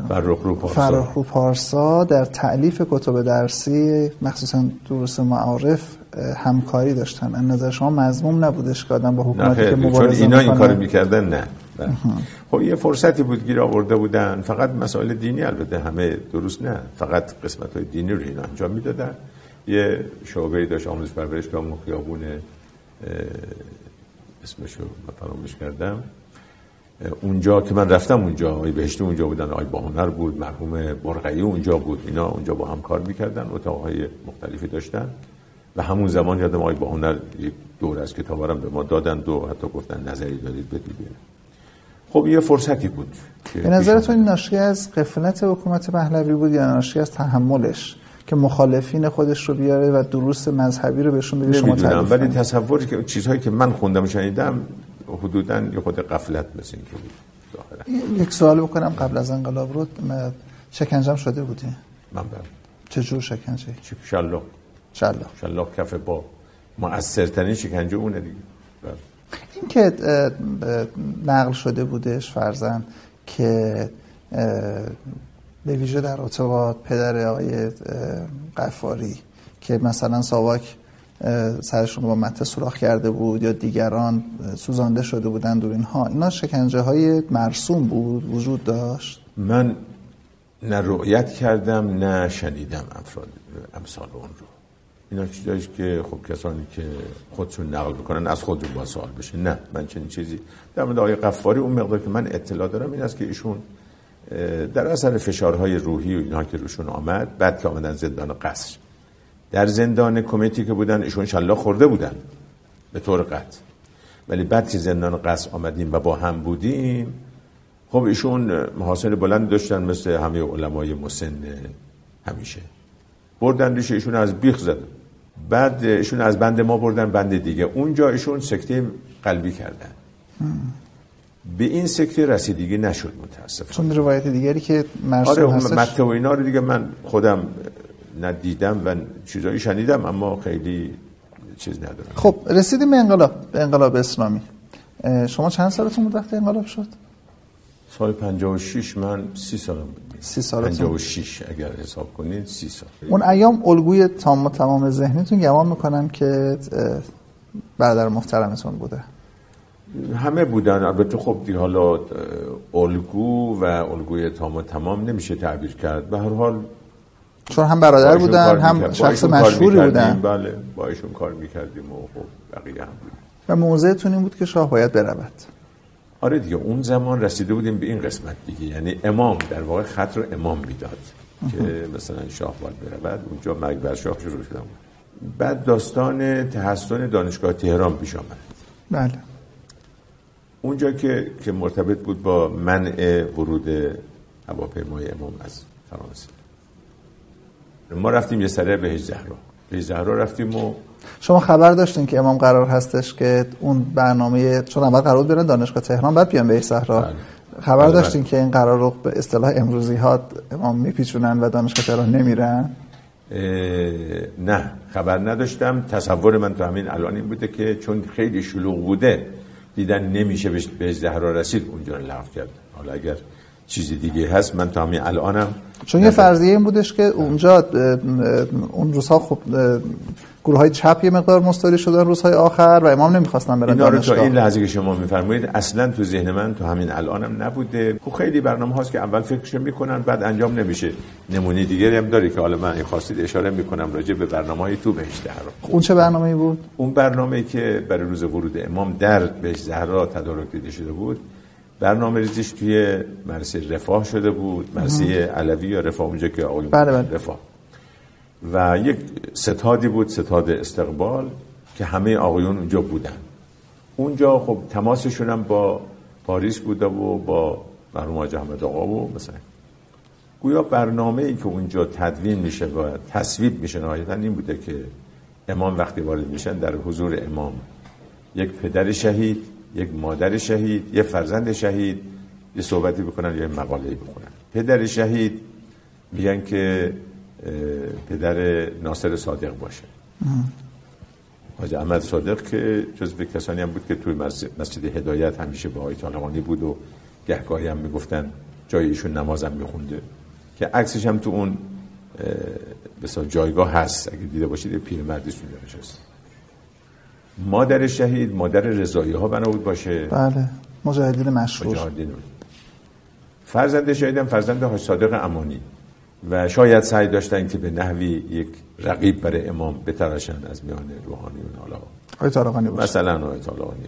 فرخ رو پارسا در تعلیف کتب درسی مخصوصا دروس معارف همکاری داشتن. از نظر شما مضموم نبودش که آدم با حکومتی که مبارزه چون اینا این کارو می‌کردن نه. خب یه فرصتی بود گیر آورده بودن. فقط مسائل دینی البته همه درست نه. فقط قسمت های دینی رو اینا انجام می‌دادن. یه شعبه داشت آموزش پرورش که همون خیابون اسمشو فراموش کردم. اونجا که من رفتم اونجا آقای بهشتی اونجا بودن آقای باهنر بود مرحوم برقعی اونجا بود اینا اونجا با هم کار می‌کردن اتاقهای مختلفی داشتن. و همون زمان یادم آقای باهنر یک دور از کتابارم به ما دادن و حتی گفتن نظری دارید بدید خب یه فرصتی بود به نظرتون این ناشی از قفلت حکومت پهلوی بود یا ناشی از تحملش که مخالفین خودش رو بیاره و دروس مذهبی رو بهشون بده؟ شما ولی تصوری که چیزهایی که من خوندم و شنیدم حدودا یه خود قفلت مثل این بود یک سوال بکنم قبل از انقلاب رو شکنجم شده بودی؟ من بر چه جور شکنجه شلاق. شلاق. شلاق کف با مؤثرترین شکنجه اونه دیگه. بله. این که نقل شده بودش فرزن که به ویژه در ارتباط پدر آقای قفاری که مثلا ساواک سرشون با مته سوراخ کرده بود یا دیگران سوزانده شده بودن دور اینها. اینا شکنجه های مرسوم بود وجود داشت؟ من نه رؤیت کردم نه شنیدم افراد امثال اون رو. اینا چیزایی که خب کسانی که خودشون نقل بکنن از خودشون با سوال بشه. نه من چنین چیزی. در مورد آقای قفاری اون مقدار که من اطلاع دارم این است که ایشون در اثر فشارهای روحی و اینها که روشون آمد بعد که آمدن زندان قصر در زندان کمیتی که بودن ایشون شلا خورده بودن به طور قطع. ولی بعد که زندان قصر آمدیم و با هم بودیم خب ایشون محاصل بلند داشتن مثل همه علمای مسن همیشه. بردن ریشه ایشون از بیخ زدن. بعد ایشون از بند ما بردن بند دیگه. اونجا ایشون سکته قلبی کردن. به این سکته رسیدگی نشد متاسفانه. چون روایت دیگری که مرسوم آره هستش. مته و اینا رو دیگه من خودم ندیدم و چیزایی شنیدم اما خیلی چیز ندارم. خب رسیدیم به انقلاب به انقلاب اسلامی. شما چند سالتون بود وقتی انقلاب شد؟ سال 56 من سی سالم بود. سی سالتون؟ 56 اگر حساب کنید سی سال. اون ایام الگوی تام و تمام ذهنیتون گمان می‌کنم که برادر محترمتون بوده. همه بودن. البته خب دیگه حالا الگو و الگوی تام و تمام نمیشه تعبیر کرد. به هر حال چون هم برادر بودن هم شخص مشهوری. بودن. بله. با ایشون کار می‌کردیم و خب بقیه هم بود. و موضعتون این بود که شاه باید برود. آره دیگه اون زمان رسیده بودیم به این قسمت دیگه. یعنی امام در واقع خط رو امام می‌داد که مثلا شاه باید برود. اونجا مرگ بر شاه شروع شده بود بعد داستان تحسن دانشگاه تهران پیش آمد. بله. اونجا که که مرتبط بود با منع ورود هواپیمای امام از فرانسه. ما رفتیم یه سره بهش زهرا. بهش زهرا رفتیم و شما خبر داشتین که امام قرار هستش که اون برنامه چون اول قرار بود دانشگاه تهران بعد بیان به صحرا بله. خبر بله، داشتین که این قرار رو به اصطلاح امروزی ها امام میپیچونن و دانشگاه تهران نمیرن؟ نه خبر نداشتم. تصور من تو همین الان این بوده که چون خیلی شلوغ بوده دیدن نمیشه به زهرا رسید اونجا لغو کرد. حالا اگر چیزی دیگه هست. من تا همین الانم چون یه فرضیه این بودش که اونجا اون روزها خب گروه های چپ یه مقدار مستولی شدن روزهای آخر و امام نمی‌خواستن برن اینا رو تا این لحظه که شما میفرمایید اصلا تو ذهن من تو همین الانم نبوده. خب خیلی برنامه هاست که اول فکرشو می‌کنن بعد انجام نمیشه. نمونه دیگری هم داره که حالا من خواستید اشاره می‌کنم راجع به برنامه های تو بهش زهرا اون چه برنامه‌ای بود؟ اون برنامه که برای روز ورود امام در بهش زهرا تدارک دیده شده بود برنامه ریزیش توی مرسی رفاه شده بود مرسی علوی یا رفاه اونجا که آقایون بله، بله. رفاه. و یک ستادی بود ستاد استقبال که همه آقایون اونجا بودن. اونجا خب تماسشون هم با پاریس بوده و با مرحوم حاج احمد آقا و مثلا. گویا برنامه ای که اونجا تدوین میشه و تصویب میشه نهایتا این بوده که امام وقتی وارد میشن در حضور امام. یک پدر شهید یک مادر شهید یک فرزند شهید یه صحبتی بکنن یا یه مقاله بکنن پدر شهید میگن که پدر ناصر صادق باشه. حاج احمد صادق که جزو کسانی هم بود که توی مسجد, هدایت همیشه با طالقانی بود و گهگاهی هم می‌گفتن. جای ایشون نمازم میخونده. که عکسش هم تو اون بسیار جایگاه هست. اگه دیده باشید یه پیرمردی اونجا نشسته. مادر شهید مادر رضایی ها بنا بود باشه. بله مجاهدین مشهور. مجاهدین. فرزند شهیدم فرزند حاج صادق امانی. و شاید سعی داشتن که به نحوی یک رقیب برای امام بتراشن از میان روحانیون حالا آقای طالقانی باشه. مثلا آقای طالقانی.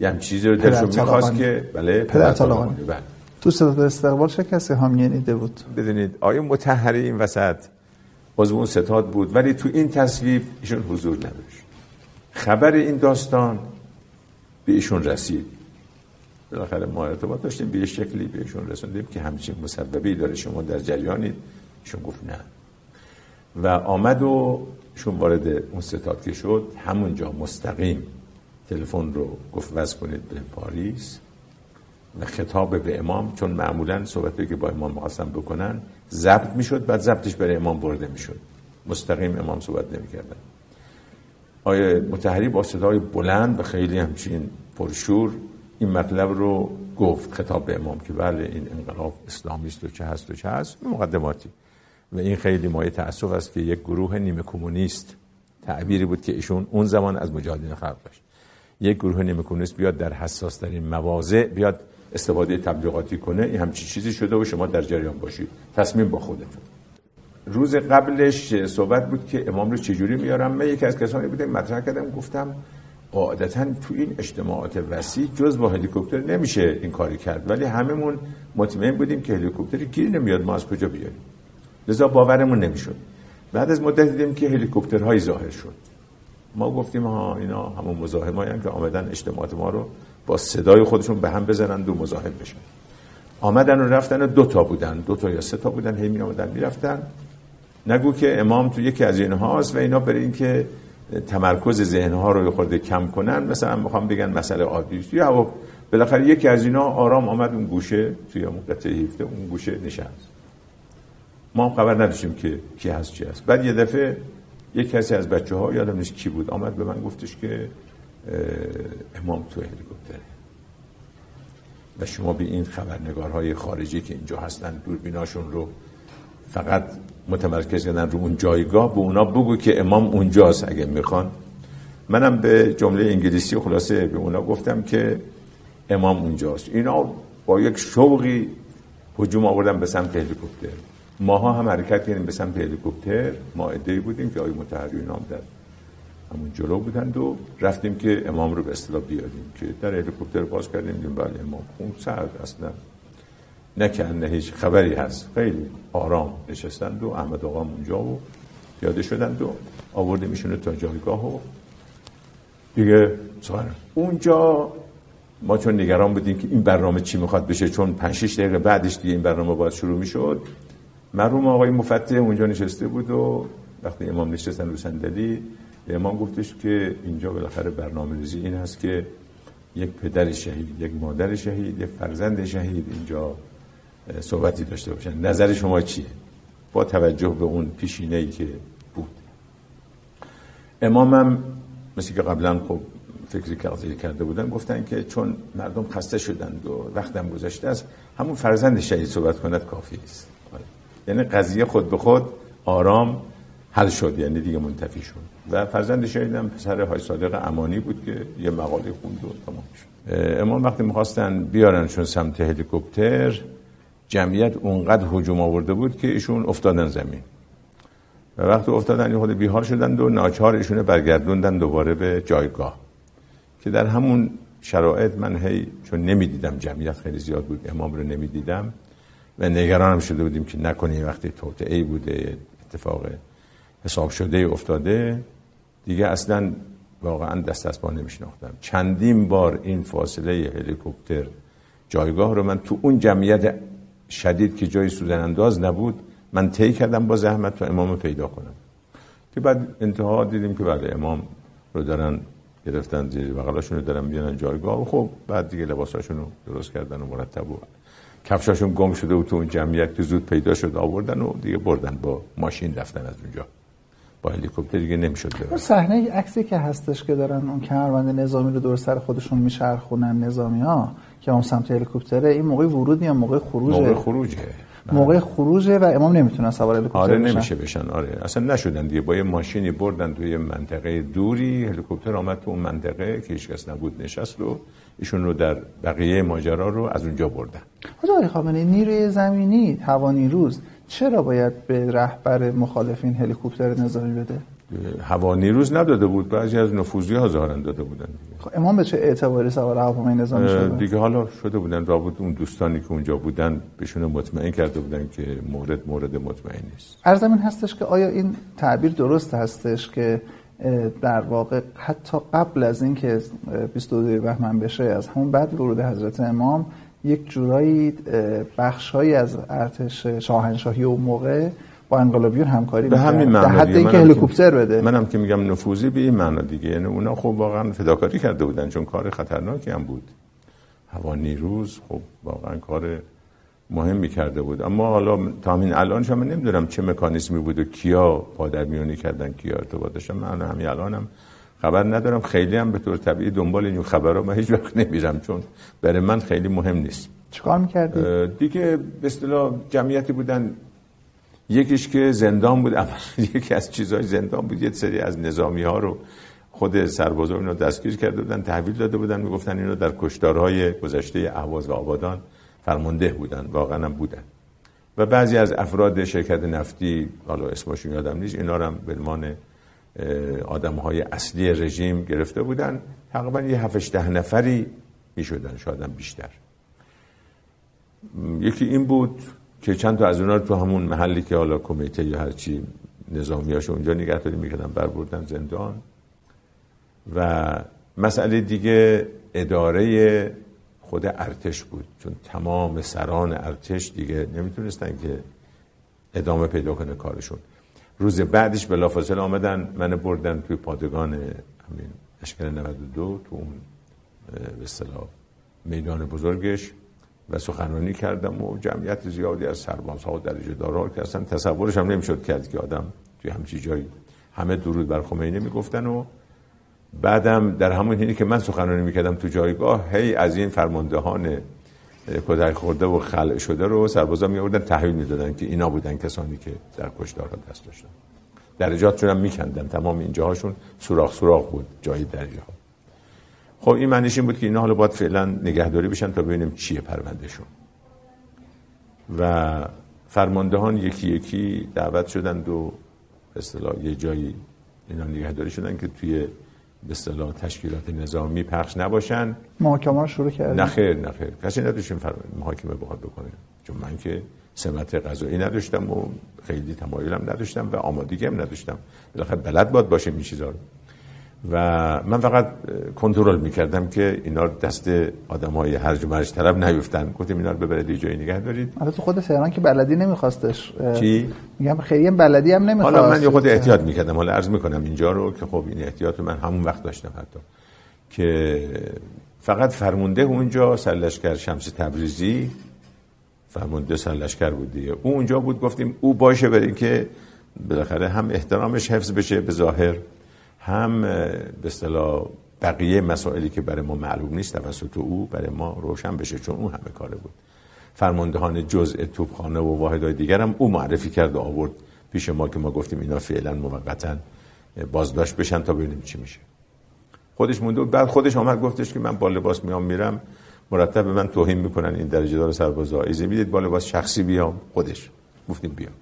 یه هم چیزی رو دلشون می‌خواست. که بله پدر طالقانی. بله. تو ستاد استقبال چه کسی حامی نیده بود؟ بدونید آیه متحری این وسط عضو اون ستاد بود ولی تو این تصویب ایشون حضور نداشت. خبر این داستان به ایشون رسید. بالاخره ما ارتباط داشتیم به شکلی به ایشون رسوندیم که همچین مسببی داره. شما در جریانید. ایشون گفت نه. و آمد و ایشون وارد اون ستاد که شد همونجا مستقیم تلفن رو گفت وز کنید به پاریس و خطاب به امام چون معمولا صحبتی که با امام می‌خواستن بکنن ضبط می‌شد بعد ضبطش برای امام برده می‌شد. مستقیم امام صحبت نمی‌کردن. آیه متحری با صدای بلند و خیلی همچین پرشور این مطلب رو گفت خطاب به امام که بله این انقلاب اسلامی است و چه هست و چه هست مقدماتی. و این خیلی مایه تاسف است که یک گروه نیمه کمونیست تعبیری بود که ایشون اون زمان از مجاهدین خلق داشت. یک گروه نیمکونیست بیاد در حساس ترین مواضع بیاد استفاده تبلیغاتی کنه این همچی چیزی شده و شما در جریان باشید. تصمیم با خودتون. روز قبلش صحبت بود که امام رو چجوری میارم؟ من یکی از کسانی بودم مطرح کردم گفتم قاعدتا تو این اجتماعات وسیع جز با هلیکوپتر نمیشه این کاری کرد. ولی هممون مطمئن بودیم که هلیکوپتری گیر نمیاد ما از کجا بیاریم؟ لذا باورمون نمی‌شد. بعد از مدت دیدیم که هلیکوپترهایی ظاهر شد. ما گفتیم ها اینا همون مزاحمایی که آمدن اجتماعات ما رو با صدای خودشون به هم بزنن و مزاحم بشن. آمدن و رفتن دو تا بودن دو تا یا سه تا بودن هی می آمدن می رفتن نگو که امام تو یکی از اینهاست و اینا برای اینکه تمرکز ذهنها رو خورده کم کنن. مثلا می‌خوام بگن مسئله عادی است یا بالاخره یکی از اینا آرام آمد اون گوشه توی قطعه 17 اون گوشه نشست. ما هم خبر نداشتیم که کی هست چی هست. بعد یه دفعه یک کسی از بچه ها یادم نیست کی بود آمد به من گفتش که امام تو هلیکوپتره. و شما به این خبرنگارهای خارجی که اینجا هستن دوربیناشون رو فقط متمرکز کردن رو اون جایگاه به اونا بگو که امام اونجاست اگه می‌خوان. منم به جمله انگلیسی خلاصه به اونا گفتم که امام اونجاست. اینا با یک شوقی هجوم آوردن به سمت هلیکوپتر. ماها هم حرکت کردیم به سمت هلیکوپتر. ما ادعی بودیم که آقای متحری نام در همون جلو بودند و رفتیم که امام رو به اصطلاح بیاریم که در هلیکوپتر باز کردیم. بله امام خون سرد اصلا. نه هیچ خبری هست. خیلی آرام نشستند و احمد آقا اونجا و پیاده شدند و آوردیم ایشون تا جایگاه و دیگه اونجا ما چون نگران بودیم که این برنامه چی می‌خواد بشه چون 5 6 دقیقه بعدش دیگه این برنامه باید شروع می‌شد مرحوم آقای مفتح اونجا نشسته بود و وقتی امام نشستن رو صندلی امام گفتش که اینجا بالاخره برنامه ریزی این هست که یک پدر شهید یک مادر شهید یک فرزند شهید اینجا صحبتی داشته باشن. نظر شما چیه؟ با توجه به اون پیشینه ای که بود. امامم مثل که قبلا خب فکری که کرده بودن گفتن که چون مردم خسته شدند و وقتم گذشته است همون فرزند شهید صحبت کند کافی است یعنی قضیه خود به خود آرام حل شد یعنی دیگه منتفی شد. و فرزند شهیدم پسر های صادق امانی بود که یه مقاله خوند و تمام شد. امام وقتی می‌خواستن بیارنشون سمت هلیکوپتر جمعیت اونقدر هجوم آورده بود که ایشون افتادن زمین. و وقتی افتادن یه خود بیهار شدن و ناچار ایشون برگردوندن دوباره به جایگاه. که در همون شرایط من هی چون نمی‌دیدم جمعیت خیلی زیاد بود امام رو نمی‌دیدم و نگرانم شده بودیم که نکنه وقتی توطعه بوده اتفاق حساب شده افتاده. دیگه اصلا واقعا دست از پا نمیشناختم. چندین بار این فاصله هلیکوپتر جایگاه رو من تو اون جمعیت شدید که جای سوزن انداز نبود من طی کردم با زحمت تا امام پیدا کنم. که بعد انتها دیدیم که بعد امام رو دارن گرفتن زیر بغلاشون رو دارن بیانن جایگاه. و خب بعد دیگه لباساشون رو درست کردن و مرتب و کفشاشون گم شده و تو اون جمعیت که زود پیدا شد آوردن و دیگه بردن با ماشین رفتن از اونجا. با هلیکوپتر دیگه نمی‌شد ببرن صحنه عکسی که هستش که دارن اون کمربند نظامی رو دور سر خودشون میچرخونن نظامی ها که اون سمت هلیکوپتره این موقع ورود یا موقع خروجه. موقع خروجه. موقع خروجه و امام نمی‌تونه سوار هلیکوپتر آره نمیشه بشن. آره اصلا نشدن دیگه. با یه ماشینی بردن توی منطقه دوری هلیکوپتر آمد تو اون منطقه که هیچ کس نبود نشست و ایشون رو در بقیه ماجرا رو از اونجا بردن. حالا خامنه‌ای نیروی زمینی توانی روز. چرا باید به رهبر مخالفین هلیکوپتر نظامی بده؟ هوا نیروز نداده بود بعضی از نفوذی ها ظاهرا داده بودن. خب امام به چه اعتباری سوار هواپیمای نظامی شده؟ دیگه حالا شده بودن رابط اون دوستانی که اونجا بودن بهشون مطمئن کرده بودن که مورد مورد مطمئن نیست. ارزمین هستش که آیا این تعبیر درست هستش که در واقع حتی قبل از اینکه 22 بهمن بشه از همون بعد ورود حضرت امام یک جورایی بخشهایی از ارتش شاهنشاهی و موقع با انقلابیون همکاری به همین معنا حد اینکه هلیکوپتر بده. منم که میگم نفوذی به این معنا دیگه. یعنی اونا خب واقعا فداکاری کرده بودن چون کار خطرناکی هم بود. هوا نیروز خب واقعا کار مهمی کرده بود. اما حالا تا همین الان شما نمی‌دونم چه مکانیزمی بود و کیا پادرمیونی کردن کیا ارتباط داشتن. من همین الانم خبر ندارم. خیلی هم به طور طبیعی دنبال این خبرها من هیچ وقت نمیرم چون برای من خیلی مهم نیست. چیکار می‌کردی؟ دیگه به اصطلاح جمعیتی بودن. یکیش که زندان بود. یکی از چیزهای زندان بود. یه سری از نظامی ها رو خود سربازا اینو دستگیر کرده بودن تحویل داده بودن. می‌گفتن اینو در کشتارهای گذشته اهواز و آبادان فرمانده بودن. واقعا هم بودن. و بعضی از افراد شرکت نفتی حالا اسمشون یادم نیست اینا هم به عنوان آدم های اصلی رژیم گرفته بودن. تقریبا یه هفتش ده نفری می شدن شاید بیشتر. یکی این بود که چند تا از اونا رو تو همون محلی که حالا کمیته یا هرچی نظامیاشو اونجا نگهداری می‌کردن بر بردن زندان. و مسئله دیگه اداره خود ارتش بود چون تمام سران ارتش دیگه نمی‌تونستن که ادامه پیدا کنه کارشون. روز بعدش بلافاصله آمدن من بردن توی پادگان همین اشکال 92 تو اون به اصطلاح میدان بزرگش و سخنرانی کردم و جمعیت زیادی از سربازها و درجه دارا که اصلا تصورش هم نمی‌شد کرد که آدم توی همچی جایی همه درود بر خمینی می‌گفتن و بعدم در همون حینی که من سخنرانی می‌کردم تو جایگاه هی از این فرماندهان کدر خورده و خلع شده رو سربازا می آوردن تحویل می‌دادن که اینا بودن کسانی که در کشتارها دست داشتن. درجاتشون هم میکندن تمام این جاهاشون سوراخ سوراخ بود جای درجه ها خب این معنیش این بود که اینا حالا باید فعلا نگهداری بشن تا ببینیم چیه پروندهشون. و فرماندهان یکی یکی دعوت شدند و به یه جایی اینا نگهداری شدن که توی به اصطلاح تشکیلات نظامی پخش نباشن. محاکمه شروع کردن نخیر نخیر کسی نداشتیم محاکمه بخواد بکنه. چون من که سمت غذایی نداشتم و خیلی تمایلم نداشتم و آمادگی هم نداشتم. بالاخره بلد باد باشه این چیزا رو. و من فقط کنترل می‌کردم که اینا دست آدم های هرج و مرج طرف نیفتن. گفتیم اینا رو ببرید جایی نگه دارید. البته خود تهران که بلدی نمیخواستش. چی؟ میگم خیلی بلدی هم نمی‌خواست. حالا من یه خود احتیاط می‌کردم. حالا عرض می‌کنم اینجا رو که خب این احتیاط من همون وقت داشتم حتی. که فقط فرمونده اونجا سرلشکر شمس تبریزی. فرمونده سرلشکر بود دیگه. او اونجا بود گفتیم او باشه برای که بالاخره هم احترامش حفظ بشه به ظاهر. هم به اصطلاح بقیه مسائلی که برای ما معلوم نیست توسط او برای ما روشن بشه چون او همه کاره بود. فرماندهان جزء توپخانه و واحدهای دیگر هم او معرفی کرد و آورد پیش ما که ما گفتیم اینا فعلا موقتا بازداشت بشن تا ببینیم چی میشه. خودش مونده بعد خودش آمد گفتش که من با لباس میام میرم. مرتب به من توهین می‌کنن این درجه دار سربازا. ایزه می‌دید با لباس شخصی بیام. خودش. گفتیم بیام.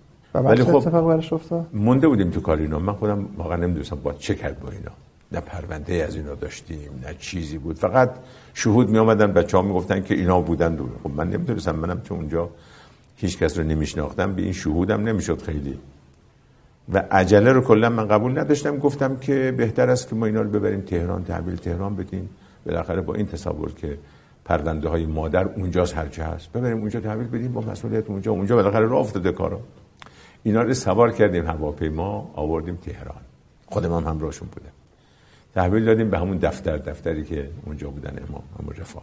ولی خب اتفاق براش افتاد؟ مونده بودیم تو کار اینا من خودم واقعا نمی‌دونستم با چه کرد با اینا. نه پرونده از اینا داشتیم نه چیزی بود. فقط شهود می آمدن بچه ها می گفتن که اینا بودن. دور خب من نمی‌دونستم. منم چون اونجا هیچ کس رو نمیشناختم. به این شهودم نمی‌شد خیلی. و عجله رو کلا من قبول نداشتم. گفتم که بهتر است که ما اینا رو ببریم تهران تحویل تهران بدیم. بالاخره با این تصور که پرونده های مادر اونجاست هرچه هست. ببریم اونجا تحویل بدیم با مسئولیت اونجا. اونجا بالاخره راه افتاده کارا. اینا رو سوار کردیم هواپیما آوردیم تهران. خودم هم همراهشون بودم تحویل دادیم به همون دفتر دفتری که اونجا بودن امام همون رفاه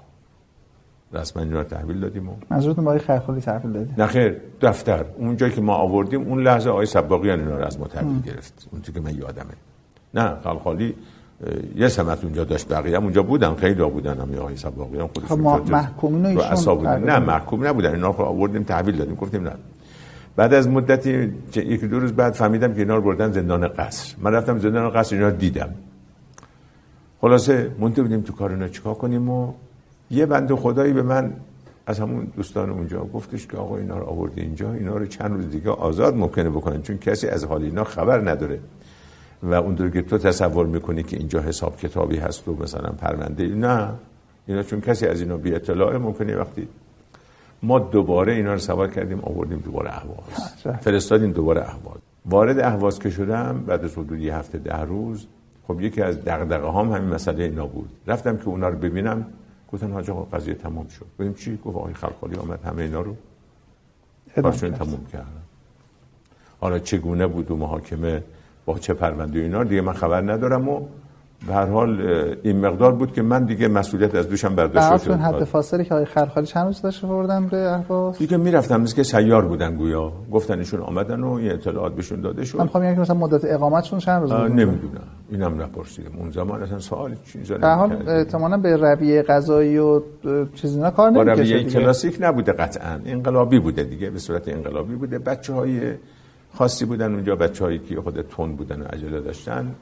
رسما اینا رو تحویل دادیم و منظورتون با خیرخالی تحویل دادیم نه خیر دفتر. اونجایی که ما آوردیم اون لحظه آقای سباقیان اینا رو از ما تحویل گرفت. اون که من یادمه. نه خلخالی یه سمت اونجا داشت بقیه هم اونجا بودن خیلی ها بودن هم آقای سباقیان خودشون خب ما محکومین ایشون بودن. نه محکوم نبودن. اینا رو آوردیم تحویل دادیم گفتیم نه. بعد از مدتی یکی دو روز بعد فهمیدم که اینا رو بردن زندان قصر. من رفتم زندان قصر اینا دیدم. خلاصه مونده بودیم تو کار اینا چیکار کنیم و یه بند خدایی به من از همون دوستان اونجا گفتش که آقا اینا رو آورده اینجا اینا رو چند روز دیگه آزاد ممکنه بکنن چون کسی از حال اینا خبر نداره. و اون که تو تصور می‌کنی که اینجا حساب کتابی هست و مثلا پرونده نه. اینا چون کسی از اینا بی اطلاع ممکنه وقتی ما دوباره اینا رو سوار کردیم آوردیم دوباره اهواز. فرستادیم دوباره اهواز. وارد اهواز که شدم بعد از حدود یه هفته ده روز خب یکی از دغدغه هام همین مسئله اینا بود. رفتم که اونا رو ببینم گفتن حاج آقا قضیه تمام شد. ببین چی؟ گفت آقای خلخالی آمد همه اینا رو. کارشون تمام کردن حالا چگونه بود و محاکمه با چه پرونده اینا؟ دیگه من خبر ندارم و به هر حال این مقدار بود که من دیگه مسئولیت از دوشم برداشت شد حد فاصله که آقای خلخالی چند روز داشته بردن به اهواز؟ دیگه می‌رفتم مثل که سیار بودن گویا. گفتن ایشون آمدن و این اطلاعات بهشون داده شد. من می‌خوام که مثلا مدت اقامتشون چند روز بود؟ نمی‌دونم. اینم نپرسیدم. اون زمان اصلا سوال چیزا به حال احتمالاً به رویه قضایی و چیزی اینا کار نمی‌کشه رویه کلاسیک نبوده قطعا. انقلابی بوده دیگه به صورت انقلابی بوده. بچهای خاصی بودن اونجا بچه‌هایی که خود تون بودن و عجله داشتن.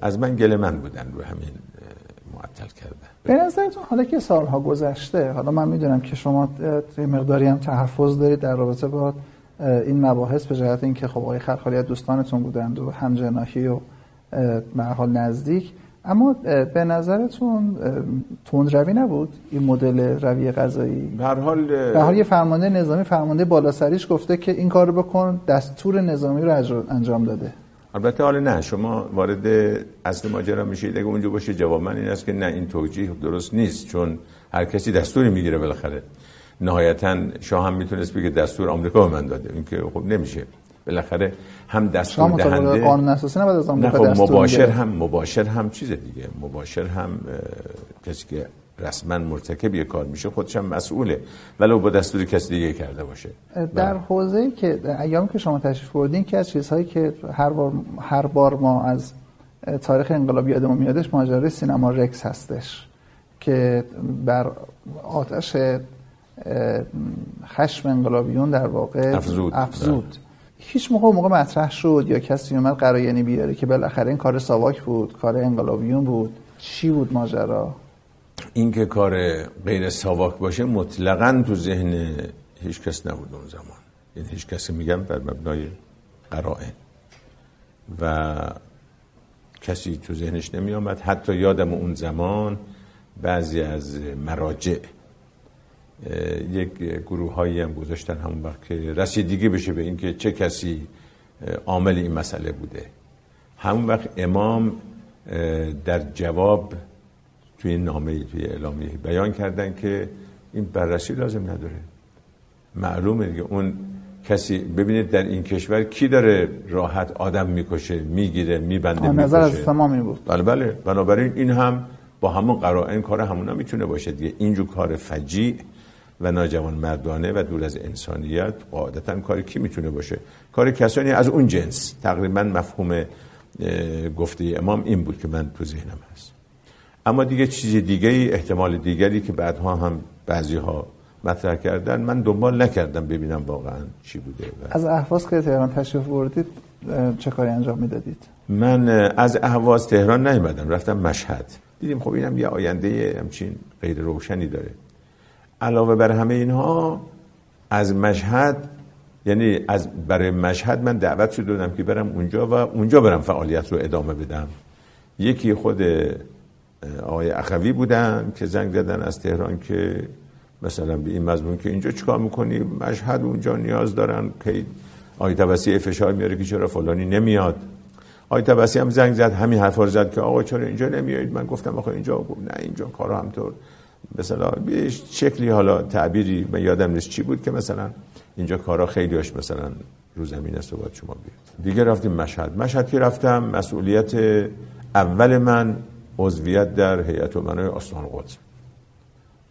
از من گل من بودن رو همین معطل کردن. به نظرتون حالا که سالها گذشته حالا من می‌دونم که شما مقداری هم تحفظ دارید در رابطه با این مباحث به جهت اینکه خب آقای خلخالی دوستانتون بودند و همجناحی و به حال نزدیک. اما به نظرتون تندروی نبود؟ این مدل روی غذایی؟ به هر حال به حال یه فرمانده نظامی فرمانده بالاسریش گفته که این کارو بکن دستور نظامی رو انجام داده. البته حالا نه شما وارد اصل ماجرا میشید. اگه اونجا باشه جواب من این است که نه این توجیه درست نیست چون هر کسی دستوری می‌گیره بالاخره. نهایتا شاه هم می‌تونست بگه دستور آمریکا به من داده این که خب نمیشه. بالاخره هم دستور دهنده قانون اساسی نباید از آمریکا خب مباشر هم مباشر هم چیز دیگه. مباشر هم کسی که رسما مرتکب یه کار میشه خودش هم مسئوله ولو با دستور کسی دیگه کرده باشه در بله. حوزه که ایام که شما تشریف بردین که از چیزهایی که هر بار هر بار ما از تاریخ انقلاب یادمون میادش ماجرای سینما رکس هستش که بر آتش خشم انقلابیون در واقع افزود, افزود. بله. هیچ موقع موقع مطرح شد یا کسی اومد قرایانی بیاره که بالاخره این کار ساواک بود کار انقلابیون بود چی بود ماجرا این که کار غیر ساواک باشه مطلقا تو ذهن هیچ کس نبود اون زمان. یعنی هیچ کسی میگم بر مبنای قرائن. و کسی تو ذهنش نمی آمد حتی یادم اون زمان بعضی از مراجع یک گروه هایی هم گذاشتن همون وقت که رسیدگی بشه به اینکه چه کسی عامل این مسئله بوده. همون وقت امام در جواب توی نامه توی اعلامیه بیان کردن که این بررسی لازم نداره. معلومه دیگه. اون کسی ببینید در این کشور کی داره راحت آدم می‌کشه می‌گیره میبنده می‌کشه نظر از تمامی بود. بله بله. بنابراین این هم با همون قرائن کار همونا می‌تونه باشه دیگه. اینجور کار فجیع و ناجوان مردانه و دور از انسانیت قاعدتا کاری کی می‌تونه باشه؟ کار کسانی از اون جنس. تقریبا مفهوم گفته امام این بود که من تو ذهنم هست. اما دیگه چیز دیگه ای احتمال دیگری که بعدها هم بعضی ها مطرح کردن من دنبال نکردم ببینم واقعا چی بوده از احواز که تهران تشریف بردید چه کاری انجام می‌دادید؟ من از اهواز تهران نیومدم رفتم مشهد. دیدیم خب اینم یه آینده همچین غیر روشنی داره. علاوه بر همه اینها از مشهد یعنی از برای مشهد من دعوت شده دادم که برم اونجا و اونجا برم فعالیت رو ادامه بدم. یکی خود آقای اخوی بودن که زنگ زدن از تهران که مثلا به این مضمون که اینجا چیکار می‌کنی؟ مشهد اونجا نیاز دارن که آقای تبسی فشار میاره که چرا فلانی نمیاد. آقای تبسی هم زنگ زد همین حرفا زد که آقا چرا اینجا نمیایید؟ من گفتم آقا اینجا نه اینجا کارا همطور مثلا به شکلی حالا تعبیری من یادم نیست چی بود که مثلا اینجا کارا خیلی هاش مثلا رو زمین است و باید شما بیاد دیگه رفتیم مشهد. مشهد که رفتم مسئولیت اول من عضویت در هیئت امنای استان قدس.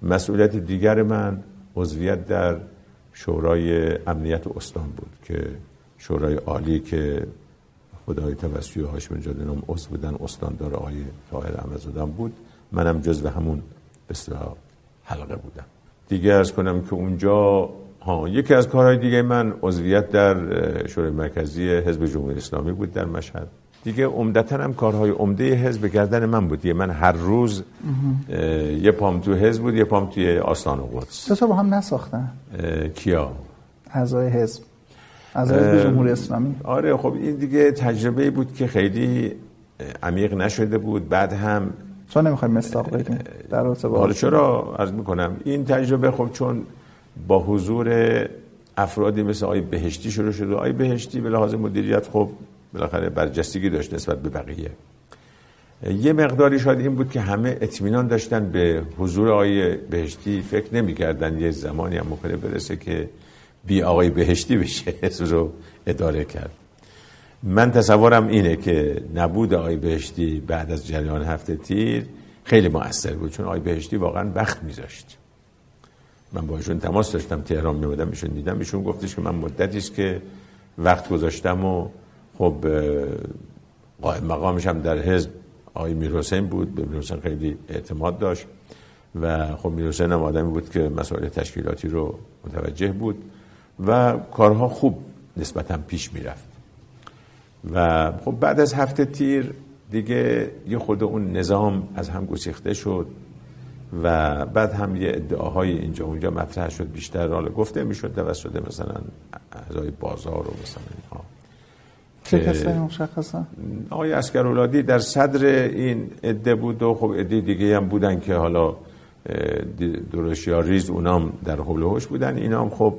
مسئولیت دیگر من عضویت در شورای امنیت استان بود که شورای عالی که خدای توسعی و هاشم جادنام عضو بودن استاندار آقای طاهر احمدزاده بود. منم جزو همون به حلقه بودم. دیگه از کنم که اونجا ها یکی از کارهای دیگه من عضویت در شورای مرکزی حزب جمهوری اسلامی بود در مشهد. دیگه عمدتا هم کارهای عمده حزب گردن من بود من هر روز یه پام تو حزب بود یه پام توی آستان قدس. چطور با هم نساختن؟ کیا؟ اعضای حزب. اعضای حزب جمهوری اسلامی. آره خب این دیگه تجربه بود که خیلی عمیق نشده بود. بعد هم چون نمی‌خوایم مستاق بگیم در حالا آره، چرا؟ عرض می‌کنم. این تجربه خب چون با حضور افرادی مثل آقای بهشتی شروع شده آقای بهشتی به لحاظ مدیریت خب بالاخره برجستگی داشت نسبت به بقیه. یه مقداری شاید این بود که همه اطمینان داشتن به حضور آقای بهشتی. فکر نمی‌کردن یه زمانی هم ممکنه برسه که بی آقای بهشتی بشه. حزب رو اداره کرد. من تصورم اینه که نبود آقای بهشتی بعد از جریان هفته تیر خیلی مؤثر بود چون آقای بهشتی واقعا وقت میذاشت. من با ایشون تماس داشتم تهران میبودم ایشون دیدم ایشون گفتش که من مدتی است که وقت گذاشتم و خب قائم مقامش هم در حزب آقای میرحسین بود به میرحسین خیلی اعتماد داشت و خب میرحسین هم آدمی بود که مسائل تشکیلاتی رو متوجه بود و کارها خوب نسبتا پیش می‌رفت. و خب بعد از هفته تیر دیگه یه خود اون نظام از هم گسیخته شد و بعد هم یه ادعاهای اینجا اونجا مطرح شد بیشتر حالا گفته می‌شد توسط مثلا اعضای بازار و مثلا اینها. چه کسایی مشخصا آقای عسکراولادی در صدر این عده بود و خب عده دیگه هم بودن که حالا درشت یا ریز اونام در حول و حوش بودن. اینا هم خب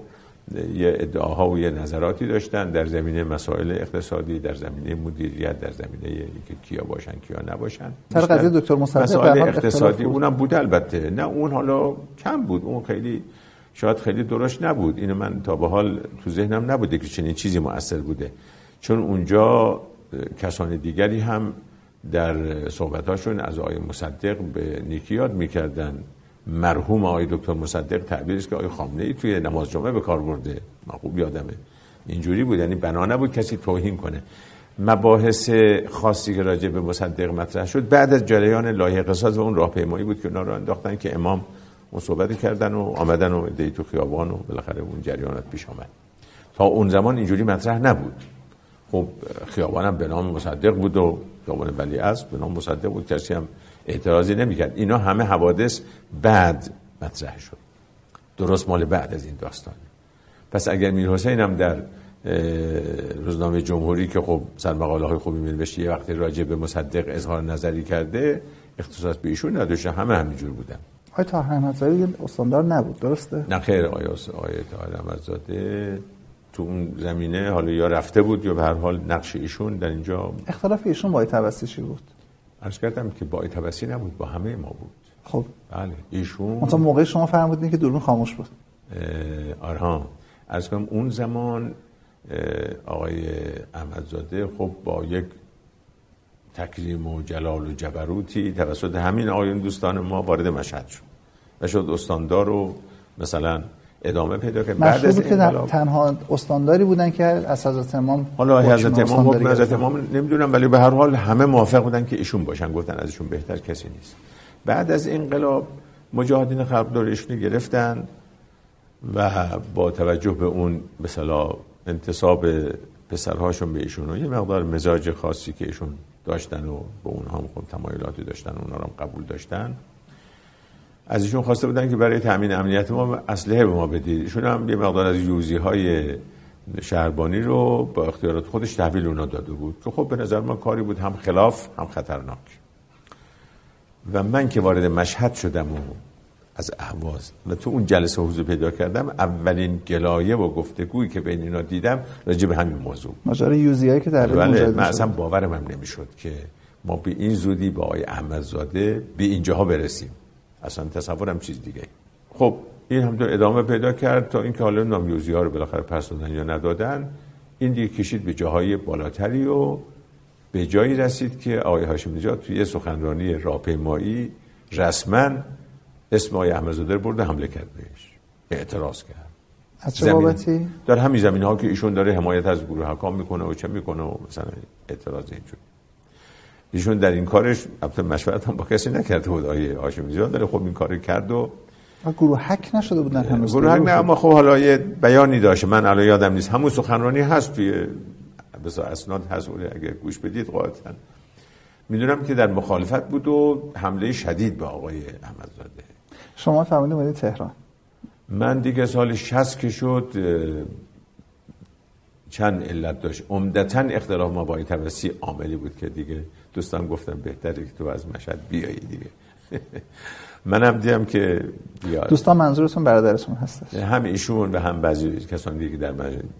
یه ادعاها و یه نظراتی داشتن در زمینه مسائل اقتصادی در زمینه مدیریت در زمینه اینکه کیا باشن کیا نباشن. سر قضیه دکتر مصدق مسائل اقتصادی. اونم بود. البته. نه اون حالا کم بود اون خیلی شاید خیلی درشت نبود. اینو من تا به حال تو ذهنم نبوده که چنین چیزی مؤثر بوده. چون اونجا کسان دیگری هم در صحبتاشون از آقای مصدق به نیکی یاد می‌کردن. مرحوم آقای دکتر مصدق تعبیرش که آقای خامنه ای توی نماز جمعه به کار برده. من خوب یادمه. اینجوری بود. یعنی بنا نبود کسی توهین کنه. مباحث خاصی که راجع به مصدق مطرح شد بعد از جریان لایحه قصاص و اون راهپیمایی بود که اونا رو انداختن که امام اون صحبت کردن و آمدن و دی تو خیابان و بالاخره اون جریانات پیش آمد. تا اون زمان اینجوری مطرح نبود. خب خیابانم به نام مصدق بود و خیابان ولی از به نام مصدق بود. کسی هم اعتراضی نمی‌کرد. اینا همه حوادث بعد مطرح شد. درست مال بعد از این داستان. پس اگر میر حسین هم در روزنامه جمهوری که خب سرمقاله های خوبی می یه وقتی راجع به مصدق اظهار نظری کرده اختصاص به ایشون نداشته. همه همینجور بودن. آقای طاهر احمدزاده استاندار نبود. درسته؟ نه خیر. آقای آقای طاهر احمدزاده تو اون زمینه حالا یا رفته بود یا به هر حال نقش ایشون در اینجا اختلاف ایشون با توسطی بود؟ عرض کردم که با توسطی نبود با همه ما بود. خب. بله ایشون مثلا موقع شما فرمودین که دوربین خاموش بود. آرها از کنم اون زمان آقای احمدزاده خب با یک تکریم و جلال و جبروتی توسط همین آقایون دوستان ما وارد مشهد شد. و شد استاندار و مثلا ادامه پیدا کرد. بعد از که تنها استانداری بودن که از حضرت امام حالا حضرت امام حکم حضرت امام نمی‌دونم ولی به هر حال همه موافق بودن که ایشون باشن. گفتن ازشون بهتر کسی نیست. بعد از انقلاب مجاهدین خلق دار ایشون گرفتن و با توجه به اون به صلاح انتصاب پسرهاشون به ایشون و یه مقدار مزاج خاصی که ایشون داشتن و به اونها هم خب تمایلاتی داشتن اونها هم قبول داشتن. از ایشون خواسته بودن که برای تامین امنیت ما اسلحه به ما بدید. ایشون هم یه مقدار از یوزی های شهربانی رو با اختیارات خودش تحویل اونا داده بود. که خب به نظر من کاری بود هم خلاف هم خطرناک. و من که وارد مشهد شدم و از اهواز و تو اون جلسه حضور پیدا کردم اولین گلایه و گفتگویی که بین اینا دیدم راجع به همین موضوع ماجرا یوزیایی که در بله من اصلا باورم هم نمی‌شد که ما به این زودی با آقای احمدزاده به اینجاها برسیم. اصلا تصورم چیز دیگه. خب این هم ادامه پیدا کرد تا اینکه حالا نامیوزی ها رو بالاخره پس دادن یا ندادن این دیگه کشید به جاهای بالاتری و به جایی رسید که آقای هاشم نژاد توی سخنرانی راهپیمایی رسما اسم آقای احمدزاده برده حمله کرد بهش. اعتراض کرد. از چه بابتی؟ در همین زمین ها که ایشون داره حمایت از گروه حکام می‌کنه و چه می‌کنه و مثلا اعتراض اینجور ایشون در این کارش البته مشورت هم با کسی نکرده بود. آیه هاشمی زیاد داره خب این کار کرد و گروه حک نشده بودن هنوز گروه حک نه اما خب حالا یه بیانی داشت. من الان یادم نیست. همون سخنرانی هست توی بسا اسناد هست اگه گوش بدید قاطعا. می‌دونم که در مخالفت بود و حمله شدید به آقای احمدزاده. شما فرمودید تهران. من دیگه سال 60 که شد چند علت داشت. عمدتا اختلاف ما با توسی عاملی بود که دیگه دوستان گفتم بهتره که تو از مشهد بیایی دیگه. منم دیدم که بیاد. دوستان منظورتون برادرتون هست هم ایشون و هم بعضی کسانی دیگه در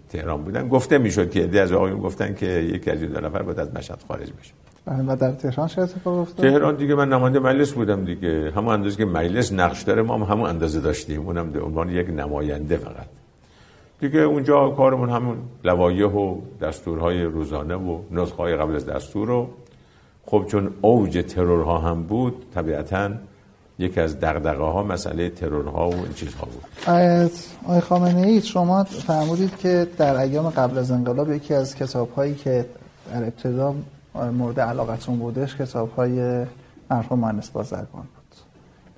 تهران بودن. گفته می‌شد که دی از آقایون گفتن که یکی از دو نفر باید از مشهد خارج بشه. بله، و در تهران چه اتفاق افتاد؟ تهران دیگه من نماینده مجلس بودم دیگه. همون اندازه که مجلس نقش داره ما هم همون اندازه داشتیم. اونم به عنوان یک نماینده فقط. دیگه اونجا کارمون همون لوایح و دستورهای روزانه و نسخه قبل از دستور رو خب چون اوج ترورها هم بود طبیعتا یکی از دغدغه ها مسئله ترورها و این چیزها بود. آقای خامنه ای شما فرمودید که در ایام قبل از انقلاب یکی از کتاب هایی که در ابتدا مورد علاقتون بودش کتاب های مرحوم مهندس بازرگان بود.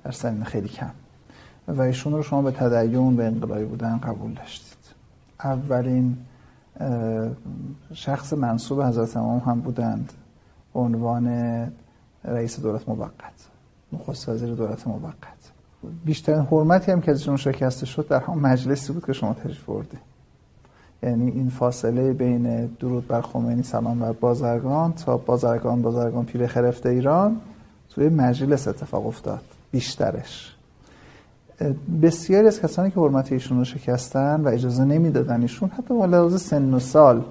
در سن خیلی کم. و ایشون رو شما به تدین به انقلابی بودن قبول داشتید. اولین شخص منصوب حضرت امام هم بودند. عنوان رئیس دولت موقت نخست وزیر دولت موقت. بیشترین حرمتی هم که ازشون شکسته شد در هم مجلسی بود که شما تشریف بردید یعنی این فاصله بین درود بر خمینی سلام بر بازرگان تا بازرگان بازرگان پیر خرفته ایران توی مجلس اتفاق افتاد. بیشترش. بسیاری از کسانی که حرمت ایشون رو شکستن و اجازه نمی‌دادن ایشون حتی با لحاظ سن و سال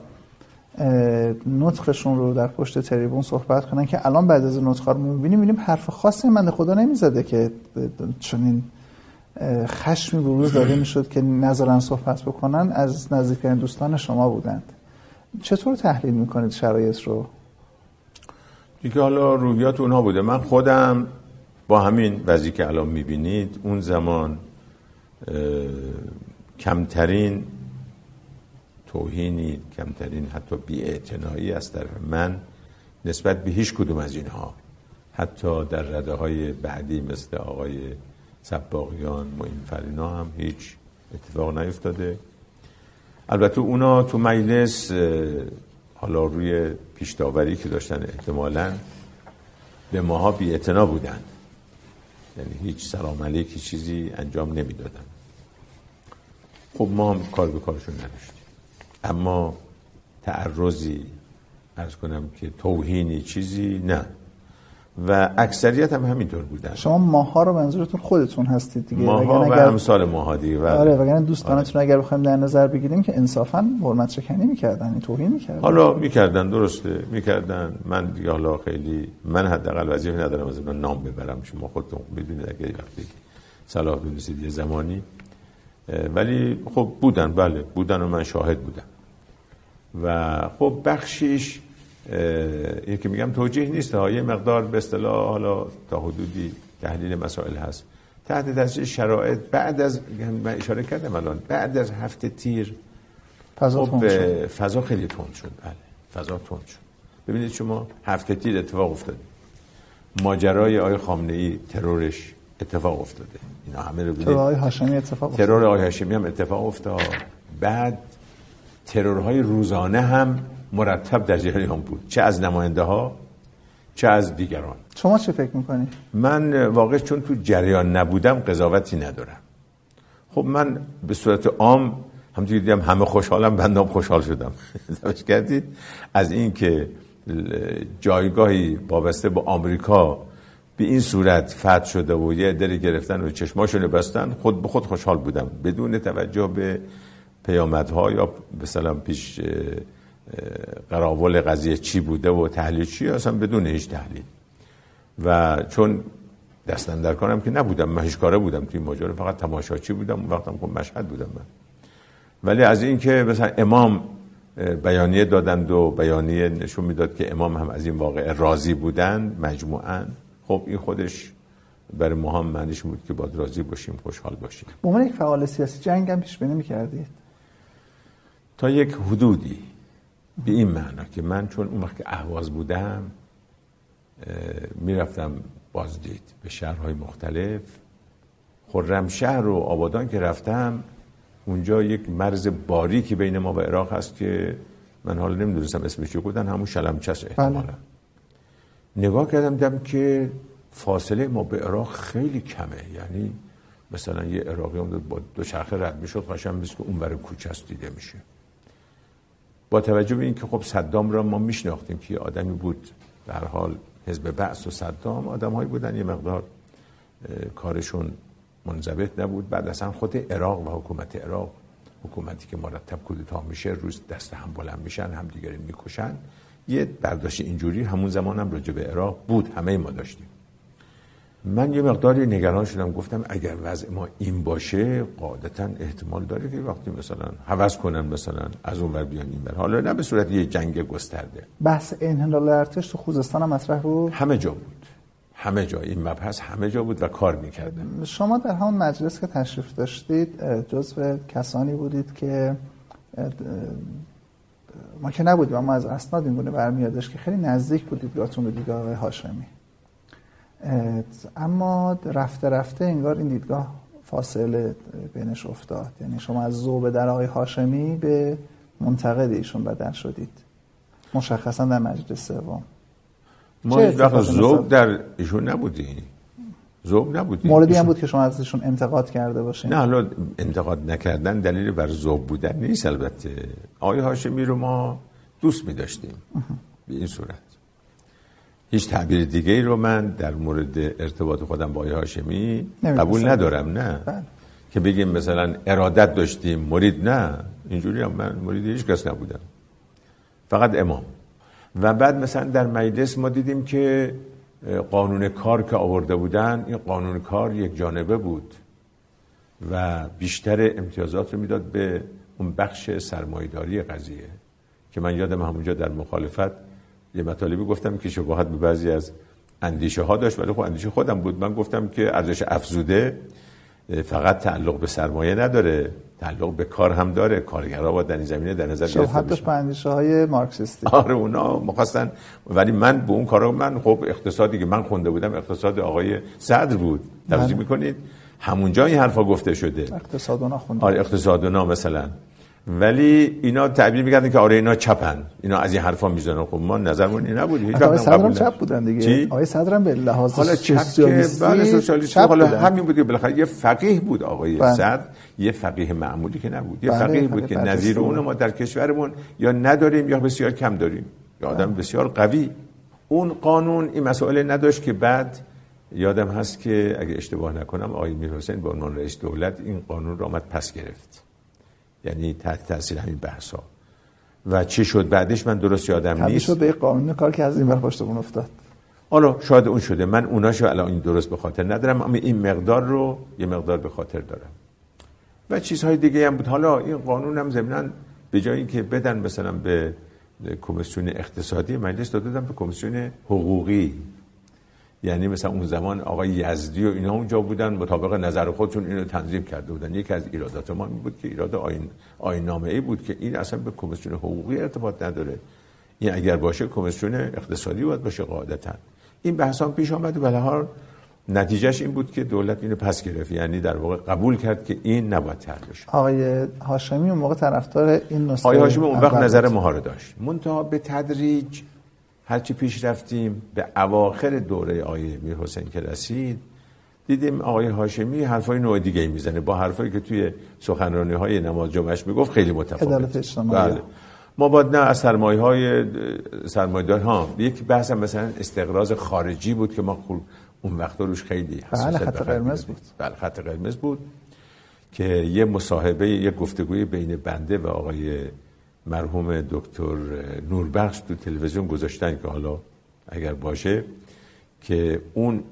نطقشون رو در پشت تریبون صحبت کنن که الان بعد از نطق رو می‌بینیم می‌بینیم حرف خاصی من خدا نمی‌زده که چنین خشمی بروز داده می‌شد که نظرن صحبت بکنن از نزدیکترین دوستان شما بودند. چطور تحلیل می‌کنید شرایط رو؟ دیگه حالا روحیات اونها بوده. من خودم با همین وضعی که الان می‌بینید اون زمان کمترین توهینی کمترین حتی بی از طرف من نسبت به هیچ کدوم از اینها. حتی در رده های بعدی مثل آقای سباقیان معین هم هیچ اتفاق نیفتاده. البته اونا تو مجلس حالا روی پیشتاوری که داشتن احتمالا به ماها بی بودن. یعنی هیچ سلام علیکی چیزی انجام نمی‌دادن. خب ما هم کار به کارشون نداشتیم. اما تعرضی ارز کنم که توهینی چیزی نه. و اکثریت هم همینطور بودن. شما ماها رو منظورتون خودتون هستید دیگه. ماها و اگر... امثال ماها دیگه آره وگرنه دوستانتون آره. اگر بخوایم در نظر بگیریم که انصافا حرمت شکنی می‌کردن توهین می‌کردن. حالا می‌کردن درسته می‌کردن. من دیگه حالا خیلی من حداقل وظیفه ندارم از نام ببرم. شما خودتون می‌دونید اگه وقتی صلاح دونستید یه زمانی. ولی خب بودن بله بودن و من شاهد بودم. و خب بخشیش یکی میگم توجیه نیست ها یه مقدار به اصطلاح حالا تا حدودی تحلیل مسائل هست. تحت تاثیر شرایط بعد از من اشاره کردم الان بعد از هفته تیر فضا خب فضا خیلی تند شد. بله فضا تند شد. ببینید شما هفته تیر اتفاق افتاد ماجرای آقای خامنه ای ترورش. اتفاق افتاده. اینا همه رو ترور آقای هاشمی اتفاق افتاد ترور آقای هاشمی هم اتفاق افتاد. بعد ترورهای روزانه هم مرتب در جریان بود. چه از نماینده ها چه از دیگران. شما چه فکر می‌کنی؟ من واقع چون تو جریان نبودم قضاوتی ندارم. خب من به صورت عام هم دیدم همه خوشحالم بندام خوشحال شدم. توجه کردید؟ از این که جایگاهی وابسته به آمریکا به این صورت فتح شده و یه دری گرفتن و چشماشونو بستن خود به خود خوشحال بودم. بدون توجه به پیامدها یا مثلا پیش قراول قضیه چی بوده و تحلیل چی اصلا بدون هیچ تحلیل. و چون دستن در که نبودم من کاره بودم توی ماجرا فقط تماشاچی بودم اون وقتم خب مشهد بودم من. ولی از اینکه مثلا امام بیانیه دادند و بیانیه نشون می‌داد که امام هم از این واقع راضی بودن مجموعا. خب این خودش برای ما هم معنیش بود که باید راضی باشیم خوشحال باشیم. به یک فعال سیاسی جنگ هم پیش بینی می‌کردید؟ تا یک حدودی به این معنا که من چون اون وقت که اهواز بودم می‌رفتم بازدید به شهرهای مختلف. شهر و آبادان که رفتم اونجا یک مرز باریکی بین ما و عراق هست که من حالا نمی‌دونستم اسمش چی بودن همون شلمچس احتمالا. بله. نگاه کردم دیدم که فاصله ما به عراق خیلی کمه. یعنی مثلا یه عراقی هم با دو چرخه رد می‌شد قشنگ که اون برای کوچه دیده میشه. با توجه به اینکه خب صدام را ما میشناختیم که یه آدمی بود در حال حزب بعث و صدام آدمهایی بودن یه مقدار کارشون منضبط نبود. بعد اصلا خود عراق و حکومت عراق حکومتی که مرتب کودتا میشه روز دست هم بلند میشن هم دیگری می‌کشن. یه برداشت اینجوری همون زمان هم راجع به عراق بود همه ما داشتیم. من یه مقداری نگران شدم گفتم اگر وضع ما این باشه قاعدتا احتمال داره که وقتی مثلا حوض کنن مثلا از اون ور بیان این بر حالا نه به صورت یه جنگ گسترده. بحث انحلال ارتش تو خوزستان هم مطرح بود؟ همه جا بود. همه جا. این مبحث همه جا بود و کار می‌کرده شما در همون مجلس که تشریف داشتید جزو کسانی بودید که ما که نبودیم اما از اسناد این گونه برمیادش که خیلی نزدیک بودید یادتون به دیدگاه آقای هاشمی. اما رفته رفته انگار این دیدگاه فاصله بینش افتاد. یعنی شما از زوب در آقای هاشمی به منتقد ایشون بدل شدید. مشخصا در مجلس سوم. ما هیچ وقت ذوق در ایشون نبودیم. ذوق نبودیم موردی هم بود که شما از ایشون انتقاد کرده باشین. نه حالا انتقاد نکردن دلیل بر ذوق بودن نیست البته. آقای هاشمی رو ما دوست می داشتیم به این صورت. هیچ تعبیر دیگه ای رو من در مورد ارتباط خودم با آقای هاشمی قبول ندارم نه. بله. که بگیم مثلا ارادت داشتیم مرید نه. اینجوری هم من مرید هیچ کس نبودم. فقط امام. و بعد مثلا در مجلس ما دیدیم که قانون کار که آورده بودن این قانون کار یک جانبه بود و بیشتر امتیازات رو می‌داد به اون بخش سرمایداری قضیه که من یادم همونجا در مخالفت یه مطالبی گفتم که شباهت به بعضی از اندیشه ها داشت ولی خب اندیشه خودم بود. من گفتم که ارزش افزوده فقط تعلق به سرمایه نداره. تعلق به کار هم داره. کارگرها با در این زمینه در نظر گرفته بشه به اندیشه های مارکسیستی. آره اونا مخواستن ولی من به اون کارا من خب اقتصادی که من خونده بودم اقتصاد آقای صدر بود. توضیح بله. می‌کنید؟ همونجا این حرفا گفته شده. اقتصادونا خونده آره اقتصادونا مثلا. ولی اینا تعبیر می‌کردن که آره اینا چپن. اینا از این حرفا می‌زنن. خب ما نظرمون این نبود. هیچ آقای صدرم چپ بودن دیگه. آقای صدرم به لحاظ حالا سوسیالیستی بله سوسیالیستی. حالا همین بود که بالاخره یه فقیه بود آقای بله. صدر. یه فقیه معمولی که نبود. یه بله، فقیه بود که نظیر اون ما در کشورمون یا نداریم یا بسیار کم داریم. یا آدم بله. بسیار قوی. اون قانون این مسئله نداشت که بعد یادم هست که اگه اشتباه نکنم آقای میرحسین به عنوان رئیس دولت این قانون رو آمد پس گرفت. یعنی تحت تاثیر همین بحثا و چی شد بعدش؟ من درست یادم نیست. شد به قانون کار که از این ور پشتمون افتاد. حالا شاید اون شده. من اوناشو الان این درست به خاطر ندارم اما این مقدار رو یه مقدار به خاطر دارم. و چیزهای دیگه هم بود. حالا این قانون هم ضمناً به جایی که بدن مثلا به کمیسیون اقتصادی مجلس دادن به کمیسیون حقوقی. یعنی مثلا اون زمان آقای یزدی و اینا اونجا بودن مطابق نظر خودشون اینو تنظیم کرده بودن. یکی از ایرادات ما این بود که ایراد آین آینامه ای بود که این اصلا به کمیسیون حقوقی ارتباط نداره. این اگر باشه کمیسیون اقتصادی باید باشه قاعدتا. این بحث هم پیش آمد و حال نتیجهش این بود که دولت اینو پس گرفت. یعنی در واقع قبول کرد که این نباید طرح بشه. آقای هاشمی اون موقع طرفدار این نسخه آقای هاشمی اون وقت نظر مهار داشت. منتها به تدریج هرچی پیش رفتیم به اواخر دوره آقای میر حسین که رسید دیدیم آقای هاشمی حرفای نوع دیگه می‌زنه. با حرفایی که توی سخنرانی های نماز جمعش می‌گفت خیلی متفاوت. بله. ما باید نه از سرمایه های سرمایه ها یک بحث مثلا استقراض خارجی بود که ما اون وقت روش خیلی بله خط قرمز بود. بله خط قرمز بود که یه مصاحبه یه گفتگوی بین بنده و آقای مرحوم دکتر نوربخش تو تلویزیون گذاشتن که حالا اگر باشه که اون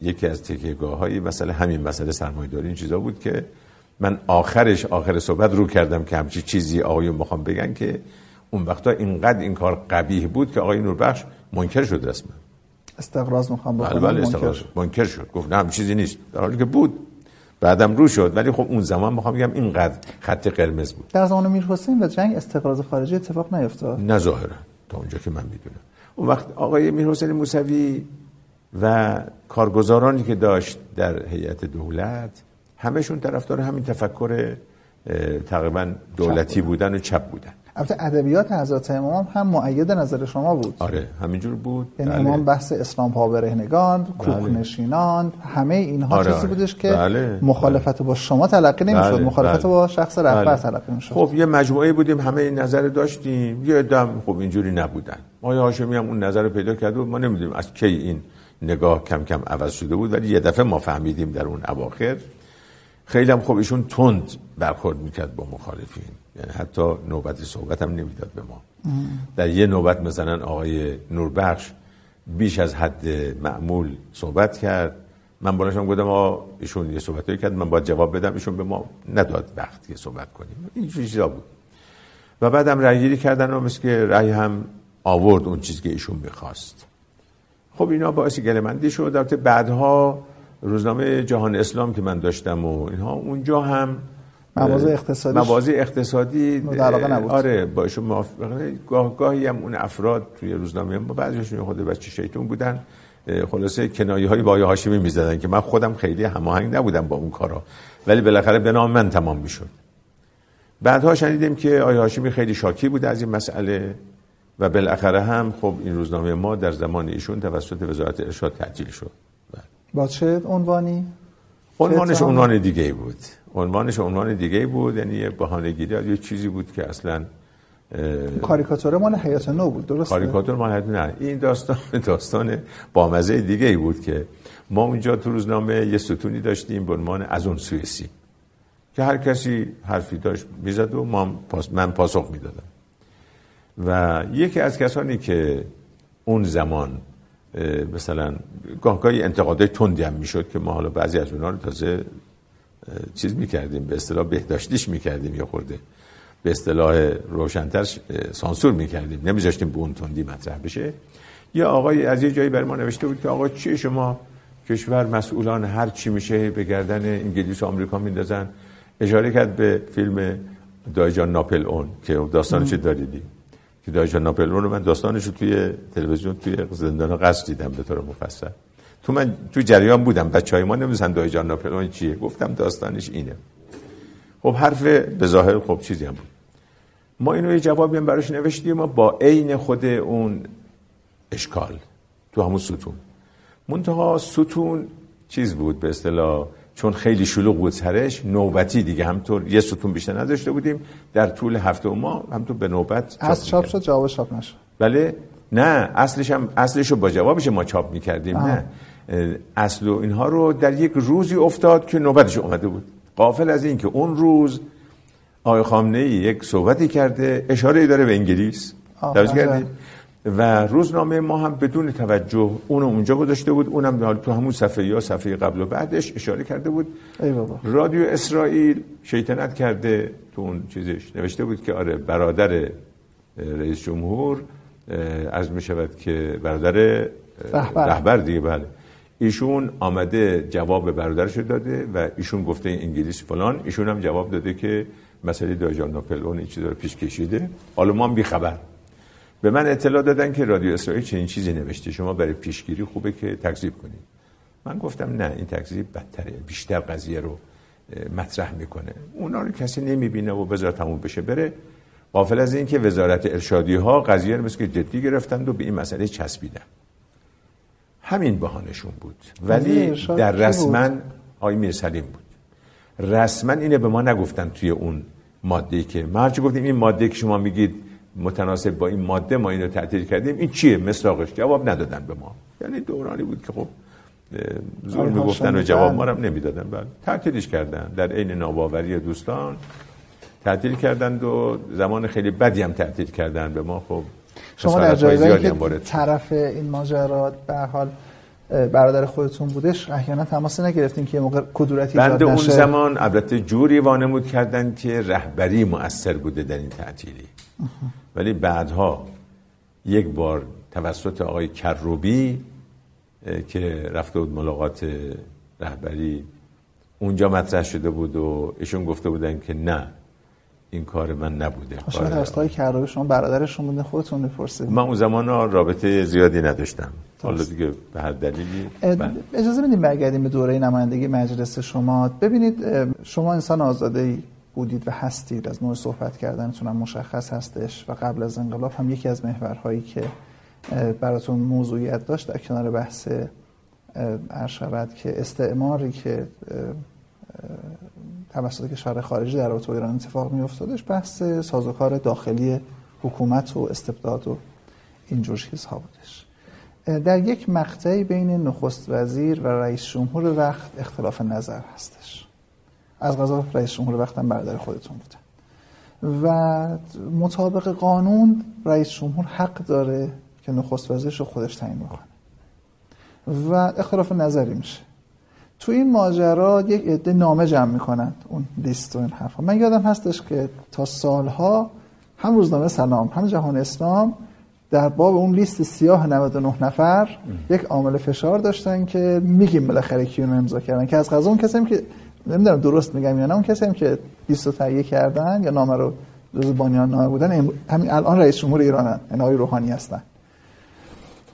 یکی از تکیگاه های مسئله همین مسئله سرمایه داری این چیزا بود که من آخرش آخر صحبت رو کردم که همچی چیزی آقایون بخوام بگن که اون وقتا اینقدر این کار قبیه بود که آقای نوربخش منکر شد رسما. استقراض می‌خوام بکنم بله بله منکر شد. منکر شد. گفت نه هم چیزی نیست. در حالی که بود. بعدم رو شد. ولی خب اون زمان می‌خوام بگم اینقدر خط قرمز بود. در زمان میر حسین و جنگ استقراض خارجی اتفاق نیفتاد. نه ظاهرا. تا اونجا که من می‌دونم. اون وقت آقای میر حسین موسوی و کارگزارانی که داشت در هیئت دولت همشون طرفدار همین تفکر تقریبا دولتی بودن و چپ بودن. البته ادبیات حضرت امام هم معید نظر شما بود آره همینجور بود یعنی بله. امام بحث اسلام ها برهنگان کوهنشینان بله. همه اینها آره چیزی آره. بودش که بله. مخالفت با شما تلقی نمی‌شد بله. مخالفت بله. با شخص رهبر بله. تلقی می‌شد خب یه مجموعه بودیم همه این نظر داشتیم یه دم خب اینجوری نبودن آقای هاشمی هم اون نظر رو پیدا کرد و ما نمی‌دونیم از کی این نگاه کم کم عوض شده بود ولی یه دفعه ما فهمیدیم در اون اواخر خیلی هم خب ایشون تند برخورد می‌کرد با مخالفین یعنی حتی نوبت صحبت هم نمی‌داد به ما. در یه نوبت مثلا آقای نوربخش بیش از حد معمول صحبت کرد. من بلاشم گفتم آقا ایشون یه صحبت کرد من باید جواب بدم. ایشون به ما نداد وقت که صحبت کنیم. این چیزا بود. و بعدم رأی گیری کردن و مثل که رأی هم آورد اون چیزی که ایشون می‌خواست. خب اینا باعث گلمندی شد. البته بعدها روزنامه جهان اسلام که من داشتم و اینها اونجا هم مواضع اقتصادی مواضع اقتصادی نبود. آره با شما موافقه گاه گاهی هم اون افراد توی روزنامه با بعضیشون خود بچه شیطون بودن. خلاصه کنایه های با هاشمی می‌زدن که من خودم خیلی هماهنگ نبودم با اون کارا. ولی بالاخره به نام من تمام می‌شد. بعدها شنیدیم که آقای هاشمی خیلی شاکی بود از این مسئله و بالاخره هم خب این روزنامه ما در زمان ایشون توسط وزارت ارشاد تعطیل شد. با چه عنوانی؟ عنوانش عنوان دیگه بود. عنوانش عنوان دیگه بود یعنی یه بهانه‌گیری یه چیزی بود که اصلا کاریکاتور مال حیات نو بود درسته؟ کاریکاتور مال حیات نه این داستان داستان بامزه دیگه ای بود که ما اونجا تو روزنامه یه ستونی داشتیم به عنوان از اون سوئیسی که هر کسی حرفی داشت می‌زد و من پاسخ می‌دادم. و یکی از کسانی که اون زمان مثلا گاهگاهی انتقادای تندی هم می‌شد که ما حالا بعضی از اونها رو تازه چیز می‌کردیم. به اصطلاح بهداشتیش می‌کردیم یا خورده. به اصطلاح روشنتر سانسور می‌کردیم. نمیذاشتیم به اون تندی مطرح بشه. یا آقای از یه جایی بر ما نوشته بود که آقا چی شما کشور مسئولان هر چی میشه به گردن انگلیس و آمریکا میندازن. اشاره کرد به فیلم دایجان ناپل اون که داستانش داریدی. که دایجان ناپل اون رو من داستانش رو توی تلویزیون توی زندان قصد دیدم به طور مفصل. تو من تو جریان بودم. بچهای ما نمی‌دونن دایجان ناپل اون چیه. گفتم داستانش اینه. خب حرف به ظاهر خب چیزی هم بود. ما اینو یه جوابی هم براش نوشتیم ما با عین خود اون اشکال تو همون ستون. منتها ستون چیز بود به اصطلاح چون خیلی شلوغ بود سرش نوبتی دیگه همطور یه ستون بیشتر نداشته بودیم. در طول هفته و ما همطور به نوبت از چاپ شد جواب چاپ نشد. بله؟ نه اصلش هم اصلش رو با جوابش ما چاپ می‌کردیم نه. اصل و اینها رو در یک روزی افتاد که نوبتش اومده بود. قافل از این که اون روز آقای خامنه ای یک صحبتی کرده اشاره داره به انگلیس. توجه کردید؟ و روزنامه ما هم بدون توجه اونو اونجا گذاشته بود اونم تو همون صفحه یا صفحه قبل و بعدش اشاره کرده بود. ای بابا. رادیو اسرائیل شیطنت کرده تو اون چیزش. نوشته بود که آره برادر رئیس جمهور از می شود که برادر رهبر, رهبر دیگه بله. ایشون آمده جواب برادرش داده و ایشون گفته انگلیس فلان. ایشون هم جواب داده که مسئله دایجان ناپلئون این چیزا رو پیش کشیده. حالا ما هم خبر. به من اطلاع دادن که رادیو اسرائیل چنین چیزی نوشته. شما برای پیشگیری خوبه که تکذیب کنید. من گفتم نه این تکذیب بدتره. بیشتر قضیه رو مطرح می‌کنه. اونا رو کسی نمی‌بینه و بذار تموم بشه. بره. قافل از این که وزارت ارشادی ها قضیه رو مثل که جدی گرفتند و به این مسئله چسبیدن. همین بهانشون بود. ولی در رسما آقای میرسلیم بود. رسما اینه به ما نگفتن توی اون ماده که ما هرچی گفتیم این ماده که شما میگید متناسب با این ماده ما اینو تعطیل کردیم این چیه؟ مصداقش جواب ندادن به ما. یعنی دورانی بود که خب زور می‌گفتن و جواب ما هم نمی‌دادن. بعد تعطیلش کردن. در عین ناباوری دوستان تعطیل کردند و زمان خیلی بدی هم تعطیل کردن به ما. خب شما در جایگاهی که طرف این ماجرات به حال برادر خودتون بودش احیانا تماس نگرفتین که موقع کدورتی بند اون زمان البته جوری وانمود کردن که رهبری مؤثر بوده در این تعطیلی. ولی بعدها یک بار توسط آقای کروبی که رفته بود ملاقات رهبری اونجا مطرح شده بود و ایشون گفته بودن که نه این کار من نبوده. شما در کروبی شما برادرشون بودن خودتون می‌پرسید. من اون زمان رابطه زیادی نداشتم. حالا دیگه به هر دلیلی بله. اجازه بدیم برگردیم به دوره نمایندگی مجلس شما. ببینید شما انسان آزاده ای بودید و هستید. از نوع صحبت کردنتون هم مشخص هستش و قبل از انقلاب هم یکی از محورهایی که براتون موضوعیت داشت در کنار بحث شود که استعماری که توسط کشور خارجی در رابطه ایران اتفاق می افتادش بحث سازوکار داخلی حکومت و استبداد و اینجور چیزها بودش. در یک مقطعی بین نخست وزیر و رئیس جمهور وقت اختلاف نظر هستش. از غذا رئیس جمهور وقتم برادر خودتون بودن و مطابق قانون رئیس جمهور حق داره که نخست وزیرش رو خودش تعیین بکنه. و اختلاف نظری میشه. تو این ماجرا یک عده نامه جمع می‌کنن اون لیست و این حرفا. من یادم هستش که تا سالها هم روزنامه سلام هم جهان اسلام در باب اون لیست سیاه 99 نفر یک عامل فشار داشتن که میگیم بالاخره کیونو امضا کردن. که از قضا اون کسی که نمی‌دونم درست میگم یا نه اون کسی هم که 20 تهیه کردن یا نامه رو جز بانیان نامه بودن همین الان رئیس جمهور ایرانن این آقای روحانی هستن.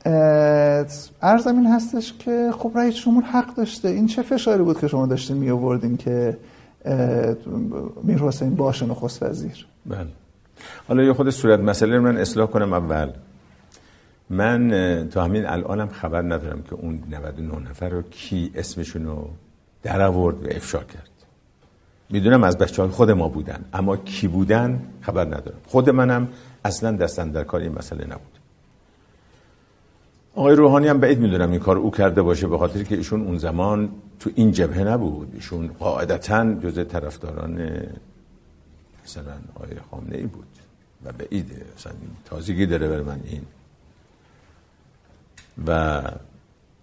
ارزم این هستش که خب رئیس جمهور حق داشته. این چه فشاری بود که شما داشتین می آوردین که میر حسین باشه نخست وزیر؟ بله. حالا یه خود صورت مسئله من اصلاح کنم اول. من تا همین الانم خبر ندارم که اون 99 نفر رو کی اسمشون رو در آورد و افشا کرد. می‌دونم از بچه های خود ما بودن اما کی بودن خبر ندارم. خود منم اصلا دستن در کار مسئله نبود. آقای روحانی هم بعید می‌دونم این کار او کرده باشه به خاطر که ایشون اون زمان تو این جبهه نبود. ایشون قاعدتا جز طرفداران مثلا آقای خامنه ای بود و بعیده. مثلا تازگی داره بر من این. و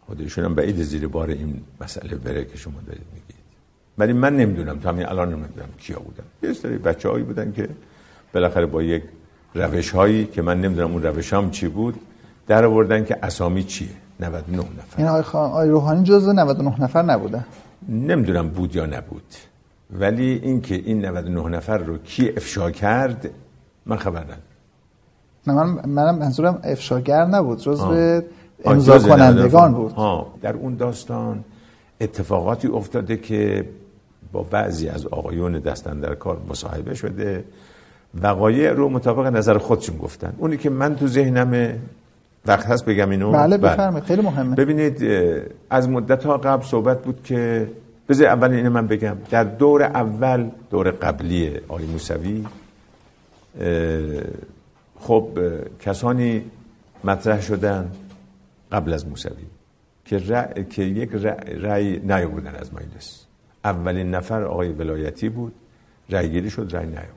خودشون هم بعید زیر بار این مسئله بره که شما دارید میگید. ولی من نمی‌دونم تا همین الان نمی‌دونم کیا بودن. یه سری بچه بودن که بالاخره با یک روش هایی که من نمی‌دونم اون روش هم چی بود در آوردن که اسامی چیه؟ 99 نفر. این آقای, خان... آقای روحانی جزو 99 نفر نبوده. نمی‌دونم بود یا نبود. ولی اینکه این 99 نفر رو کی افشا کرد من خبر ندارم. نه من منم منظورم افشاگر نبود جزو امضا کنندگان بود. ها در اون داستان اتفاقاتی افتاده که با بعضی از آقایون دستن در کار مصاحبه شده. وقایع رو مطابق نظر خودشون گفتن. اونی که من تو ذهنم وقت هست بگم اینو؟ بله بفرمایید. خیلی مهمه. ببینید از مدت ها قبل صحبت بود که بذار اول اینو من بگم. در دور اول دور قبلی آقای موسوی خب کسانی مطرح شدن قبل از موسوی که. که یک رأی نیاوردن از مجلس. اولین نفر آقای ولایتی بود رأی گیری شد رأی نیاورد.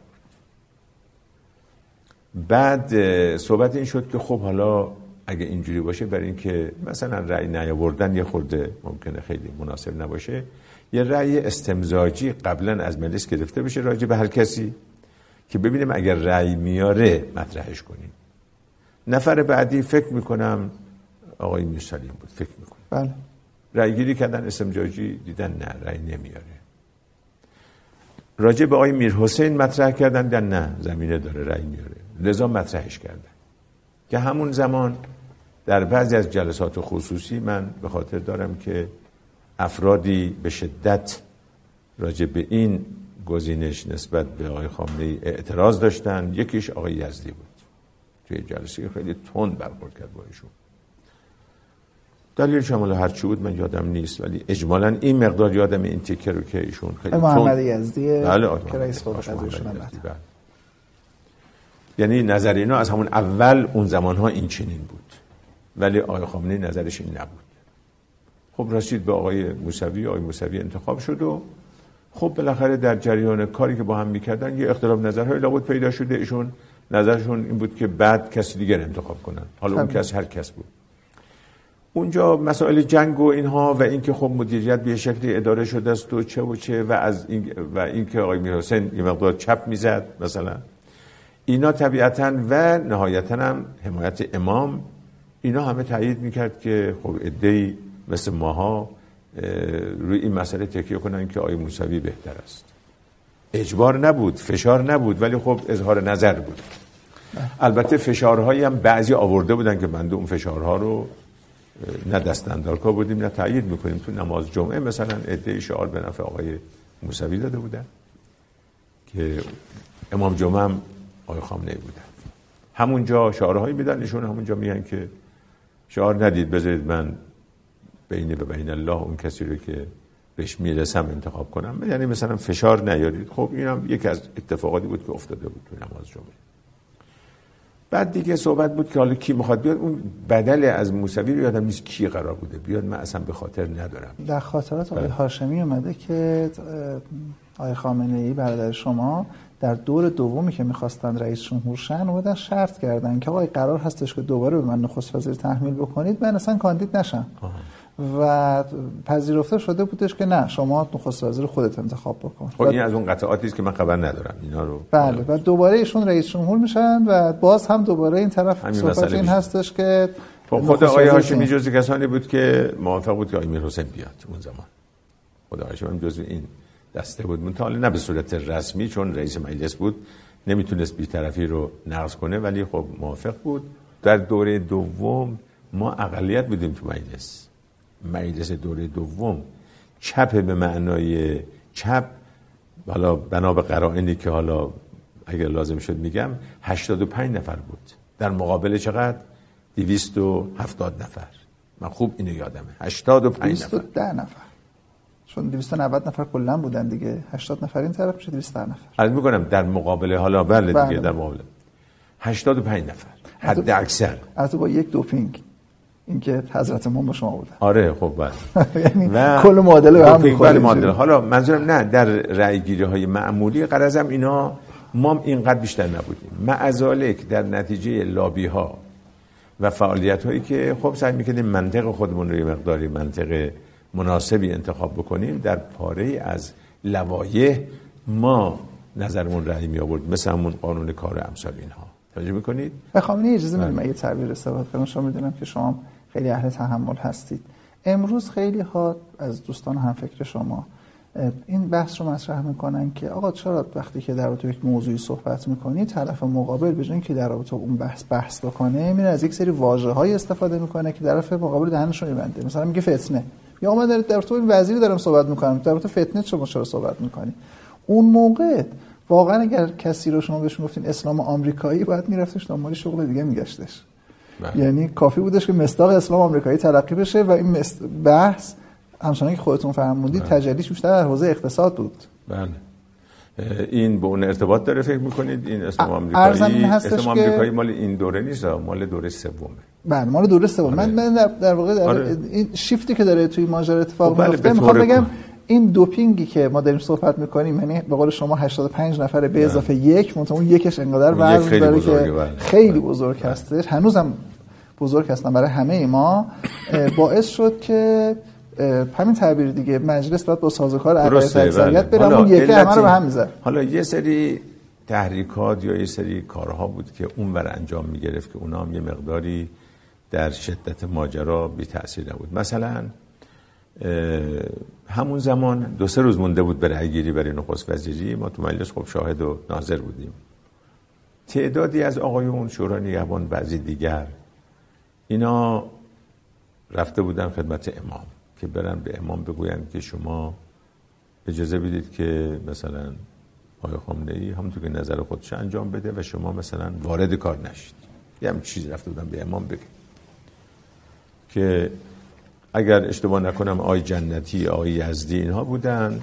بعد صحبت این شد که خب حالا اگه اینجوری باشه برای اینکه مثلا رأی نیاوردن یه خورده ممکنه خیلی مناسب نباشه. یه رأی استمزاجی قبلا از مجلس گرفته بشه راجع به هر کسی که ببینیم اگر رأی میاره مطرحش کنیم. نفر بعدی فکر می‌کنم آقای میرسلیم بود فکر می‌کنم. بله. رأی گیری کردن استمزاجی دیدن نه رأی نمیاره. راجع به آقای میر حسین مطرح کردن دیدن نه؟ زمینه داره رأی میاره. لذا مطرحش کردن که همون زمان در بعضی از جلسات خصوصی من به خاطر دارم که افرادی به شدت راجع به این گزینش نسبت به آقای خامنه ای اعتراض داشتن. یکیش آقای یزدی بود. توی جلسه خیلی تند برخورد کرد با ایشون. دلیل شامل هر چی بود من یادم نیست ولی اجمالا این مقدار یادم این تیکه رو که ایشون خیلی محمد یزدی بله بله. یعنی نظر اینا از همون اول اون زمان ها این چنین بود. ولی آقای خامنه نظرش این نبود. خب رسید به آقای موسوی آقای موسوی انتخاب شد و خب بالاخره در جریان کاری که با هم می‌کردن یه اختلاف نظرهای لابد پیدا شده. ایشون نظرشون این بود که بعد کسی دیگر انتخاب کنن. حالا اون کس هر کس بود. اونجا مسائل جنگ و اینها و اینکه خب مدیریت به شکلی اداره شده است و چه و چه و از این و اینکه آقای میر حسین یه مقدار چپ می‌زد مثلا. اینا طبیعتا و نهایتا هم حمایت امام اینا همه تایید می‌کرد که خب ادهی مثل ماها روی این مسئله تکیه کنن که آقای موسوی بهتر است. اجبار نبود فشار نبود ولی خب اظهار نظر بود. البته فشارهایی هم بعضی آورده بودن که بنده اون فشارها رو نه دستندارکا بودیم نه تایید می‌کنیم. تو نماز جمعه مثلا عده شعار به نفع آقای موسوی داده بودن که امام جمعه هم آقای خامنه بودن. همونجا شعارهایی میدن ایشون همونجا میگن که شعار ندید بذارید من بین و بین الله اون کسی رو که بهش می‌رسم انتخاب کنم. یعنی مثلا فشار نیارید. خب این هم یکی از اتفاقاتی بود که افتاده بود تو نماز جمعه. بعد دیگه صحبت بود که حالا کی می‌خواد بیاد؟ اون بدل از موسوی رو یادم نیست کی قرار بوده بیاد. من اصلا به خاطر ندارم. در خاطرات آقای بله. هاشمی اومده که آقای خامنه ای برادر شما در دور دومی که می‌خواستن رئیس جمهور شن اومدن شرط کردن که آقای قرار هستش که دوباره به من نخست وزیر تحمیل بکنید من اصلا کاندید نشم. و پذیرفته شده بودش که نه شما نخست وزیر خودت انتخاب بکن. خب این از اون قطعاتی است که من خبر ندارم. اینا رو بله و دوباره ایشون رئیس جمهور میشن و باز هم دوباره این طرف صحبت این هستش که خب خود آقای هاشمی جز کسانی بود که موافق بود که آقای میر حسین بیاد اون زمان. خود هاشمی هم جز این دسته بود. من نه به صورت رسمی چون رئیس مجلس بود نمی‌تونست بیطرفی رو نقض کنه ولی خب موافق بود. در دوره دوم ما اقلیت بودیم تو مجلس. مجلس دوره دوم چپ به معنای چپ حالا بنا به قرائنی که حالا اگر لازم شد میگم 85 نفر بود. در مقابل چقدر؟ 270 نفر. من خوب اینو یادمه. 85 نفر. 210 نفر. چون 290 نفر کلا بودن دیگه. 80 نفر این طرف میشه 210 نفر. عرض می‌کنم در مقابل حالا بله, بله. دیگه در مقابل 85 نفر. حد اکثر البته با یک دوپینگ. اینکه حضرت ما با شما بودن. آره خب بله. یعنی کل معادله به هم بله معادله. حالا منظورم نه در رأی گیری های معمولی قرضم اینا ما اینقدر بیشتر نبودیم. معزالک در نتیجه لابی ها و فعالیت هایی که خب سعی می‌کنیم منطق خودمون رو یه مقداری منطق مناسبی انتخاب بکنیم در پاره از لوایح ما نظرمون رأی می آورد. مثل همون قانون کار امثال اینها. توجه می‌کنید؟ بخوام اجازه بدید من یه تعبیر استفاده کنم شما می‌دونم که شما خیلی اهل تحمل هستید. امروز خیلی ها از دوستان هم فکر شما این بحث رو مطرح می‌کنن که آقا چرا وقتی که در رابطه یک موضوعی صحبت می‌کنی طرف مقابل به که در رابطه اون بحث بحث بکنه میره از یک سری واژه های استفاده می‌کنه که طرف مقابل دهنش رو میبنده. مثلا میگه فتنه. یا من در رابطه این وزیری دارم صحبت می‌کنم. در رابطه فتنه شما چرا صحبت می‌کنی؟ اون موقع واقعا اگر کسی رو شما بهش گفتین اسلام آمریکایی باید میرفتش دنبال شغل دیگه میگشتش. بله. یعنی کافی بودش که مصداق اسلام آمریکایی تلقی بشه و این بحث همچنان که خودتون فرمودید بله. تجلیش بیشتر در حوزه اقتصاد بود. بله. این به اون ارتباط داره فکر می‌کنید این اسلام آمریکایی اسلام آمریکایی مال این دوره نیست مال دوره سومه بله مال دوره سوم آره. من من در, در واقع در آره. این شیفتی که داره توی ماجرا اتفاق خب، بله میفته می‌خوام بگم این دوپینگی که ما داریم صحبت می‌کنیم یعنی به قول شما 85 نفر به بله. اضافه یک منتها اون یکش انقدر وزن داره که بله. خیلی بزرگ هستش هنوزم بزرگ هستن برای همه ما باعث شد که همین تعبیر دیگه مجلس باید با سازوکار عقاید اکثریت بله. اون یکی همه رو به هم می‌زد. حالا یه سری تحریکات یا یه سری کارها بود که اون بر انجام می‌گرفت که اونا هم یه مقداری در شدت ماجرا بی تاثیر نبود. مثلا همون زمان دو سه روز مونده بود به رأیگیری برای نخست وزیری ما تو مجلس خب شاهد و ناظر بودیم. تعدادی از آقایون شورای نگهبان بعضی دیگر اینا رفته بودن خدمت امام. که برن به امام بگوین که شما اجازه بدید که مثلا آقای خامنه ای همونطور که نظر خودش انجام بده و شما مثلا وارد کار نشید. یه هم چیزی رفته بودن به امام بگه. که اگر اشتباه نکنم آی جنتی آی یزدی اینها بودن.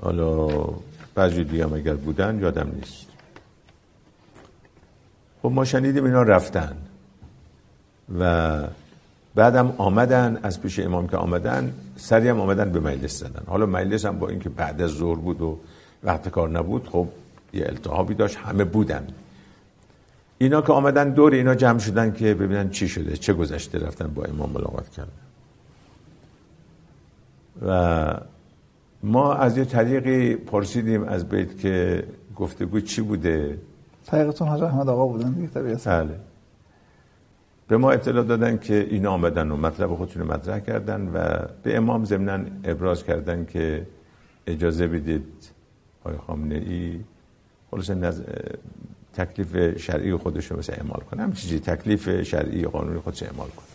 حالا بعضی دیگه هم اگر بودن یادم نیست. خب ما شنیدیم اینا رفتن. و بعدم آمدن از پیش امام که آمدن سری هم آمدن به مجلس زدن. حالا مجلس هم با اینکه بعد از ظهر بود و وقت کار نبود خب یه التحابی داشت همه بودن. اینا که آمدن دور اینا جمع شدن که ببینن چی شده چه گذشته رفتن با امام ملاقات کردن. و ما از یه طریقی پرسیدیم از بیت که گفتگو چی بوده؟ طریقتون حاج احمد آقا بودن دیگه بله. به ما اطلاع دادن که این آمدن و مطلب خودشون مطرح کردن و به امام ضمنا ابراز کردن که اجازه بدید آقای خامنه ای خلاص نز... تکلیف شرعی خودش رو مثل اعمال کنه. هم چیزی تکلیف شرعی قانونی خودش اعمال کنه.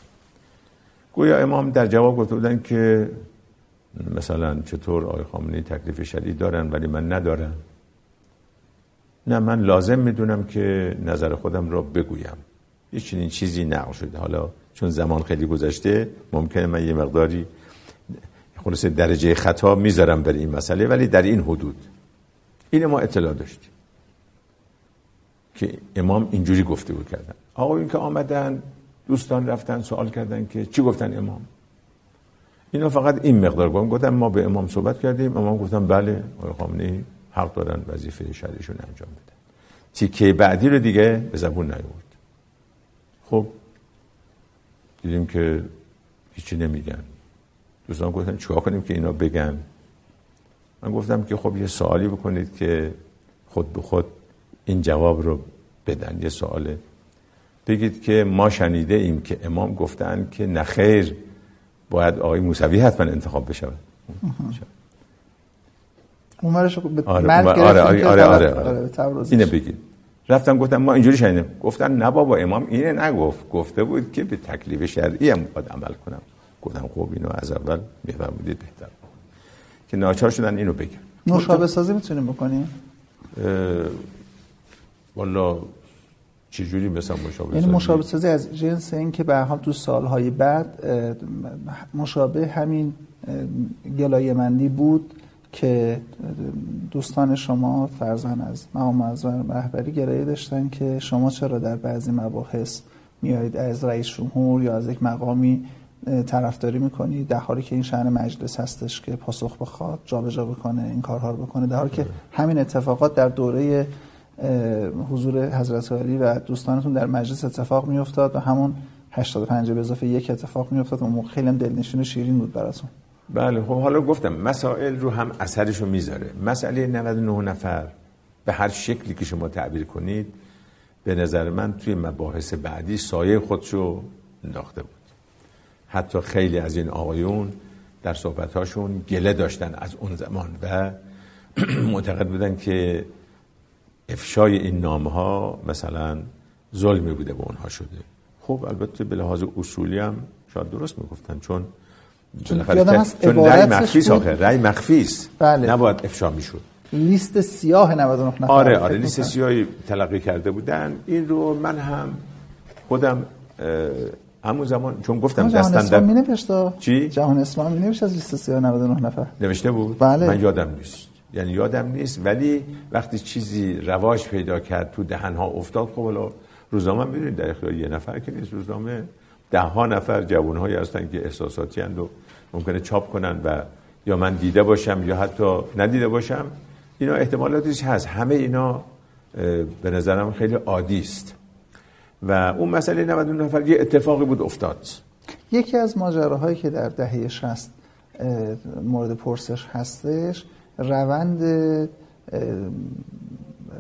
گویا امام در جواب گفته بودن که مثلا چطور آقای خامنه تکلیف شرعی دارن ولی من ندارم. نه من لازم می‌دونم که نظر خودم را بگویم. هیچ چنین چیزی نقل شده. حالا چون زمان خیلی گذشته ممکنه من یه مقداری خلاص درجه خطا می‌ذارم برای این مسئله ولی در این حدود. این ما اطلاع داشتیم که امام اینجوری گفته بود کردن. آقا این که آمدن دوستان رفتن سوال کردن که چی گفتن امام؟ اینا فقط این مقدار گفتن. گفتم ما به امام صحبت کردیم. امام گفتم بله آقای خامنه‌ای حق دارن وظیفه شرعیشون انجام بدن. تیکه بعدی رو دیگه به زبون نیاورد. خب دیدیم که هیچی نمیگن. دوستان گفتن چیکار کنیم که اینا بگن؟ من گفتم که خب یه سوالی بکنید که خود به خود این جواب رو بدن یه سواله. بگید که ما شنیده ایم که امام گفتن که نخیر باید آقای موسوی حتما انتخاب بشه اونورش آره آره آره, آره, آره, آره, اینه بگید. رفتم گفتم ما اینجوری شنیدیم. گفتن نه بابا امام اینه نگفت. گفته بود که به تکلیف شرعی هم باید عمل کنم. گفتم خب اینو از اول بودید بهتر که ناچار شدن اینو بگم. نوشابه سازی می‌تونیم بکنیم؟ والا چجوری مثلا مشابه یعنی مشابه سازی از جنس این که به حال تو سالهای بعد مشابه همین گلایمندی بود. که دوستان شما فرزن از مقام معظم رهبری گرایه داشتن که شما چرا در بعضی مباحث میایید از رئیس جمهور یا از یک مقامی طرفداری می‌کنید در حالی که این شأن مجلس هستش که پاسخ بخواد جابجا بکنه این کارها رو بکنه در حالی که همین اتفاقات در دوره حضور حضرت علی و دوستانتون در مجلس اتفاق میافتاد و همون 85 به اضافه یک اتفاق میافتاد و خیلی دلنشین و شیرین بود براتون. بله خب حالا گفتم مسائل رو هم اثرش رو می‌ذاره. مسئله 99 نفر به هر شکلی که شما تعبیر کنید به نظر من توی مباحث بعدی سایه خودشو انداخته بود. حتی خیلی از این آقایون در صحبتهاشون گله داشتن از اون زمان و معتقد بودن که افشای این نامه ها مثلا ظلمی بوده به اونها شده. خب البته به لحاظ اصولی هم شاید درست می‌گفتن چون چون چون رأی مخفی است آخه رأی مخفی است. بله. نباید افشا می‌شد. لیست سیاه 99 نفر. آره آره لیست سیاهی تلقی کرده بودن. این رو من هم خودم همون زمان چون گفتم جهان دستن اسلام می چی؟ جهان اسلام می نوشت از لیست سیاه 99 نفر. نوشته بود؟ بله. من یادم نیست. یعنی یادم نیست ولی وقتی چیزی رواج پیدا کرد تو دهن ها افتاد خب حالا روزنامه می‌دونید در اختیار یه نفر که نیست. روزنامه ده ها نفر جوان هایی هستن که احساساتی هستند و ممکنه چاپ کنن و یا من دیده باشم یا حتی ندیده باشم. اینا احتمالاتش هست. همه اینا به نظرم خیلی عادی است. و اون مسئله 99 نفر یه اتفاقی بود افتاد. یکی از ماجراهایی که در دهه 60 مورد پرسش هستش روند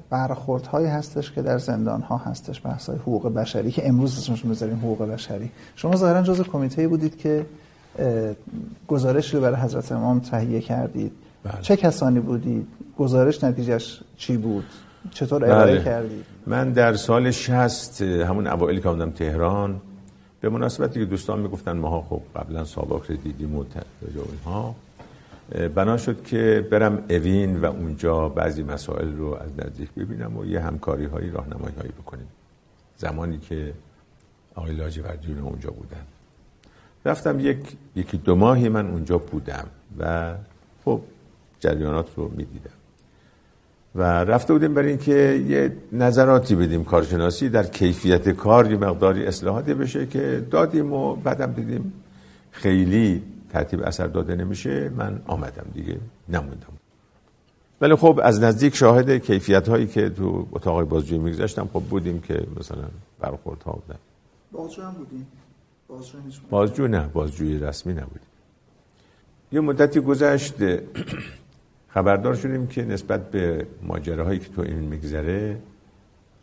برخورد هایی هستش که در زندان ها هستش بحث های حقوق بشری که امروز اسمش بذاریم حقوق بشری. شما ظاهرا جزء کمیته بودید که گزارش رو برای حضرت امام تهیه کردید. بله. چه کسانی بودید؟ گزارش نتیجهش چی بود؟ چطور ارائه بله. کردید؟ من در سال 60 همون اوایل که آمدم تهران به مناسبتی که دوستان می‌گفتن ماها خب قبلا سابق دیدیم و اینها بنا شد که برم اوین و اونجا بعضی مسائل رو از نزدیک ببینم و یه همکاری هایی راهنمایی هایی بکنیم. زمانی که آقای لاجوردی اونجا بودن. رفتم یک یکی دو ماهی من اونجا بودم و خب جریانات رو می‌دیدم. و رفته بودیم برای اینکه یه نظراتی بدیم کارشناسی در کیفیت کار یه مقداری اصلاحاتی بشه که دادیم و بعدم دیدیم خیلی ترتیب اثر داده نمیشه. من آمدم دیگه نموندم. ولی خب از نزدیک شاهد کیفیت هایی که تو اتاق بازجویی میگذاشتم خب بودیم که مثلا برخورد ها بودن. بازجو هم بودیم. بازجو نه بازجوی رسمی نبودیم یه مدتی گذشت خبردار شدیم که نسبت به ماجراهایی که تو این میگذره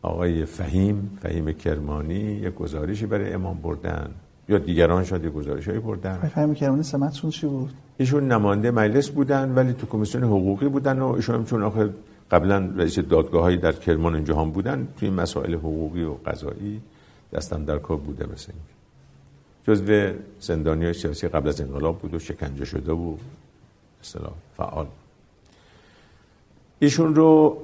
آقای فهیم فهیم کرمانی یک گزارشی برای امام بردن یا دیگران شاید گزارش هایی بردن. فهمی کرمانی سمتشون چی بود؟ ایشون نماینده مجلس بودن ولی تو کمیسیون حقوقی بودن و ایشون چون آخر قبلا رئیس دادگاه هایی در کرمان اینجا هم بودن توی مسائل حقوقی و قضایی دستم در کار بوده مثل جزو زندانی سیاسی قبل از انقلاب بود و شکنجه شده و اصطلاح فعال. ایشون رو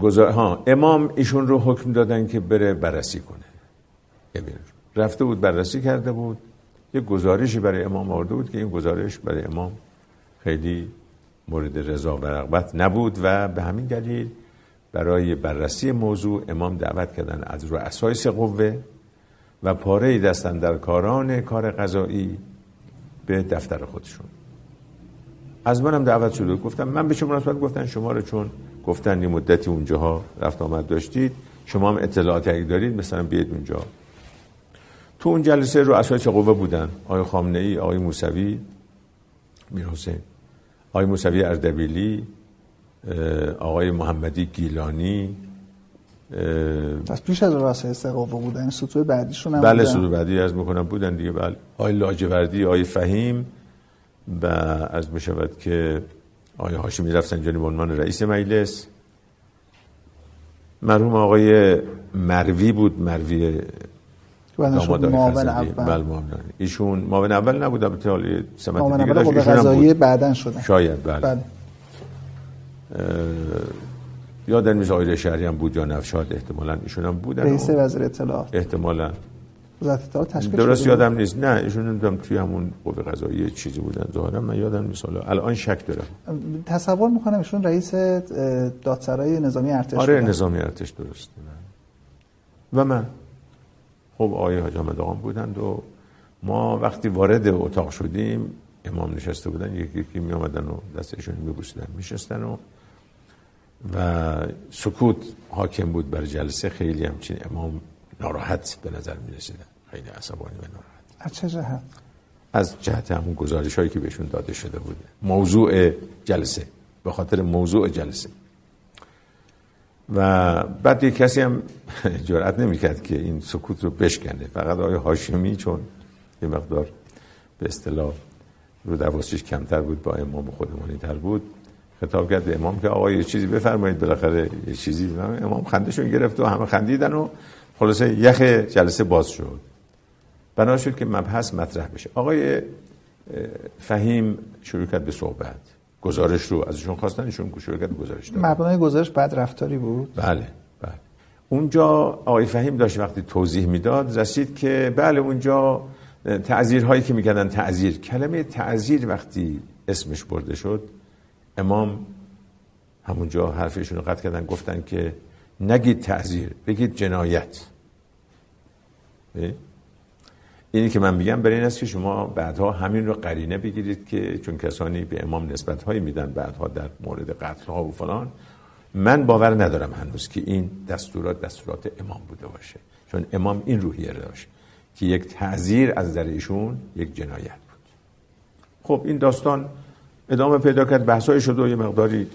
گذار... ها امام ایشون رو حکم دادن که بره بررسی کنه. رفته بود بررسی کرده بود. یه گزارشی برای امام آورده بود که این گزارش برای امام خیلی مورد رضا و رغبت نبود و به همین دلیل برای بررسی موضوع امام دعوت کردن از رؤسای سه قوه. و پاره دستن در کاران کار قضایی به دفتر خودشون. از منم دعوت شده گفتم من به شما مناسبت گفتن شما رو چون گفتن یه مدتی اونجاها رفت آمد داشتید شما هم اطلاعاتی اگه دارید مثلا بیاید اونجا. تو اون جلسه رو اساس قوه بودن. آقای خامنه ای آقای موسوی میر آقای موسوی اردبیلی آقای محمدی گیلانی پس پیش از رؤسای سه قوه بودن سطوح بعدیشون هم بله؟ سطوح بعدی از می‌کنم بودن دیگه. بله. آقای لاجوردی آقای فهیم و از می‌شود که آقای هاشمی رفسنجانی به عنوان رئیس مجلس. مرحوم آقای مروی بود. مروی داماد آقای معاون. اول. بله معاون اول. ایشون معاون اول نبود البته حالی سمت دیگه اول داشت. ایشون هم بود. بعدن شدن شاید بله, بله. یادم نیست آقای شهری هم بود یا نفشاد احتمالا ایشون هم بودن. رئیس وزیر اطلاعات. احتمالا. وزارت اطلاعات تشکیل درست شده یادم نیست. نه ایشون نمی‌دونم توی همون قوه قضاییه چیزی بودن. ظاهرا من یادم نیست. حالا الان شک دارم. تصور می‌کنم ایشون رئیس دادسرای نظامی ارتش آره بودن. نظامی ارتش درست. و من. خب آقای حاج احمد آقام بودند و ما وقتی وارد اتاق شدیم امام نشسته بودن. یکی یکی می آمدن و دستشون می بوسیدن میشستن و و سکوت حاکم بود بر جلسه. خیلی همچین امام ناراحت به نظر می رسیدن خیلی عصبانی و ناراحت. از چه جهت؟ از جهت همون گزارش هایی که بهشون داده شده بوده موضوع جلسه. به خاطر موضوع جلسه. و بعد یک کسی هم جرأت نمی‌کرد که این سکوت رو بشکنه. فقط آقای هاشمی چون یه مقدار به اصطلاح رو دواستش کمتر بود با امام خودمانی تر بود. خطاب کرد به امام که آقا یه چیزی بفرمایید بالاخره یه چیزی بفرمایید. امام خندشون گرفت و همه خندیدن و خلاصه یخ جلسه باز شد. بنا شد که مبحث مطرح بشه. آقای فهیم شروع کرد به صحبت. گزارش رو ازشون خواستن ایشون شروع کرد گزارش دادن. مبنای گزارش بد رفتاری بود؟ بله بله. اونجا آقای فهیم داشت وقتی توضیح می‌داد رسید که بله اونجا تعذیرهایی که می‌کردن تعذیر کلمه تعذیر وقتی اسمش برده شد امام همونجا حرفشون رو قطع کردن گفتن که نگید تعذیر بگید جنایت؟ اینی که من میگم برای این است که شما بعدها همین رو قرینه بگیرید که چون کسانی به امام نسبت هایی میدن بعدها در مورد قتل ها و فلان. من باور ندارم هنوز که این دستورات دستورات امام بوده باشه. چون امام این روحیه رو داشت که یک تعذیر از در ایشون یک جنایت بود. خب این داستان ادامه پیدا کرد. بحثای شد و یه مقداری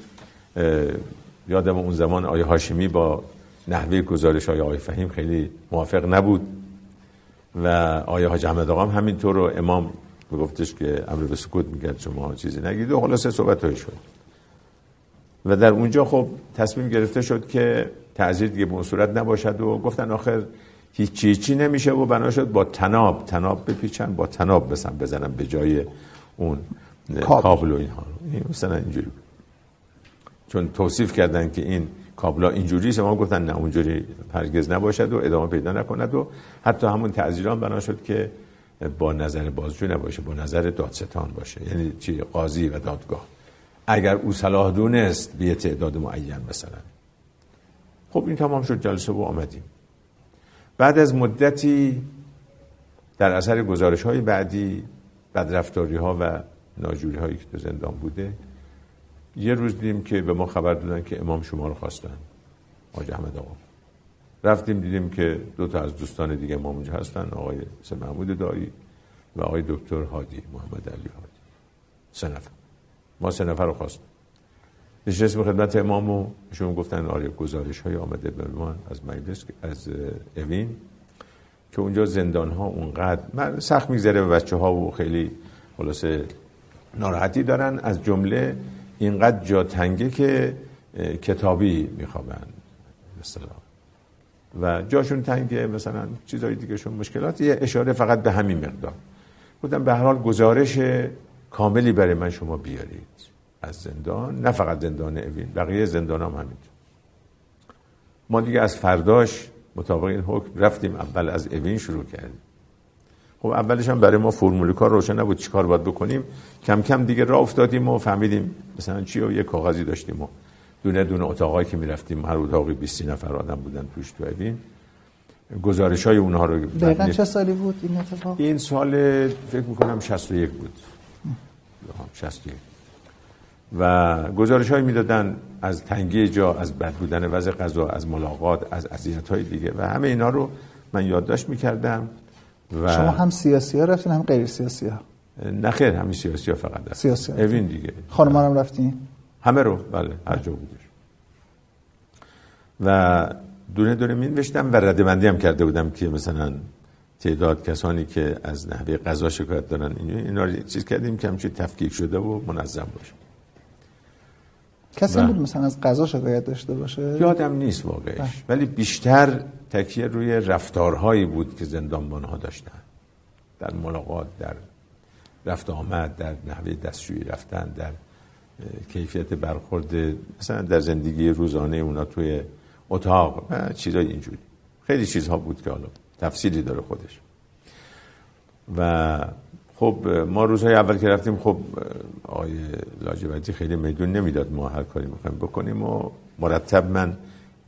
یادم اون زمان آیه هاشمی با نحوه گزارش های آقای فهیم خیلی موافق نبود و آیه حاج احمد آقام همینطور رو امام میگفتش که امر به سکوت می‌کرد شما چیزی نگید و خلاصه صحبت شد. و در اونجا خب تصمیم گرفته شد که تعذیر دیگه به اون صورت نباشد و گفتن آخر هیچی هیچی نمیشه و بنا شد با تناب. تناب بپیچن با تناب بسن بزنن به جای اون. کابل. و اینها. این مثلا اینجوری. چون توصیف کردن که این کابلا اینجوری است ما گفتن نه اونجوری هرگز نباشد و ادامه پیدا نکند و حتی همون تعذیران بنا شد که با نظر بازجو نباشه با نظر دادستان باشه. یعنی چی؟ قاضی و دادگاه. اگر او صلاح دونست به تعداد معین مثلا. خب این تمام شد جلسه و آمدیم. بعد از مدتی در اثر گزارش های بعدی بدرفتاری ها و ناجوری هایی که تو زندان بوده. یه روز دیدیم که به ما خبر دادن که امام شما رو خواستن. حاج احمد آقا. رفتیم دیدیم که دو تا از دوستان دیگه امام اونجا هستن آقای سه محمود دایی و آقای دکتر هادی محمد علی هادی. سه نفر. ما سه نفر رو خواستیم. نشستیم خدمت امام و شما گفتن آره گزارش های آمده به ما از مجلس از اوین که اونجا زندان ها اونقدر من سخت میگذره به بچه ها و خیلی خلاصه ناراحتی دارن از جمله اینقدر جا تنگه که کتابی میخوابن. مثلا و جاشون تنگه مثلا چیزهای دیگه شون مشکلات. یه اشاره فقط به همین مقدار. بودم به هر حال گزارش کاملی برای من شما بیارید. از زندان نه فقط زندان اوین بقیه زندان هم همینطور. ما دیگه از فرداش مطابق این حکم رفتیم اول از اوین شروع کردیم. خب اولش هم برای ما فرمول کار روشن نبود چیکار باید بکنیم. کم کم دیگه راه افتادیم و فهمیدیم مثلا چی و یه کاغذی داشتیم و دونه دونه اتاقایی که می‌رفتیم هر اتاقی 20 نفر آدم بودن توش تو اوین گزارش های اونها رو دقیقا چه سالی بود این اتفاق؟ این سال فکر می‌کنم 61 بود. آها، 61 و گزارش های می‌دادن از تنگی جا از بد بودن وضع غذا از ملاقات از اذیت های دیگه و همه اینا رو من یادداشت می‌کردم. و شما هم سیاسی ها رفتین هم غیر سیاسی ها نه خیر همین سیاسی ها فقط هست سیاسی ها. اوین دیگه. خانمان هم رفتین؟ همه رو؟ بله هر جا بودش. و دونه دونه می نوشتم و ردبندی هم کرده بودم که مثلا تعداد کسانی که از نحوه قضا شکایت دارن این- اینا رو چیز کردیم که همچین تفکیک شده و منظم باشه. کسی بود مثلا از قضا شکایت داشته باشه؟ یادم نیست واقعش. ولی بیشتر تکیه روی رفتارهایی بود که زندانبان ها داشتن در ملاقات در رفت آمد در نحوه دستشویی رفتن در کیفیت برخورد مثلا در زندگی روزانه اونا توی اتاق و چیزای اینجوری. خیلی چیزها بود که حالا تفصیلی داره خودش. و خب ما روزهای اول که رفتیم خب آقای لاجوردی خیلی میدون نمی‌داد ما هر کاری می‌خوایم بکنیم و مرتب من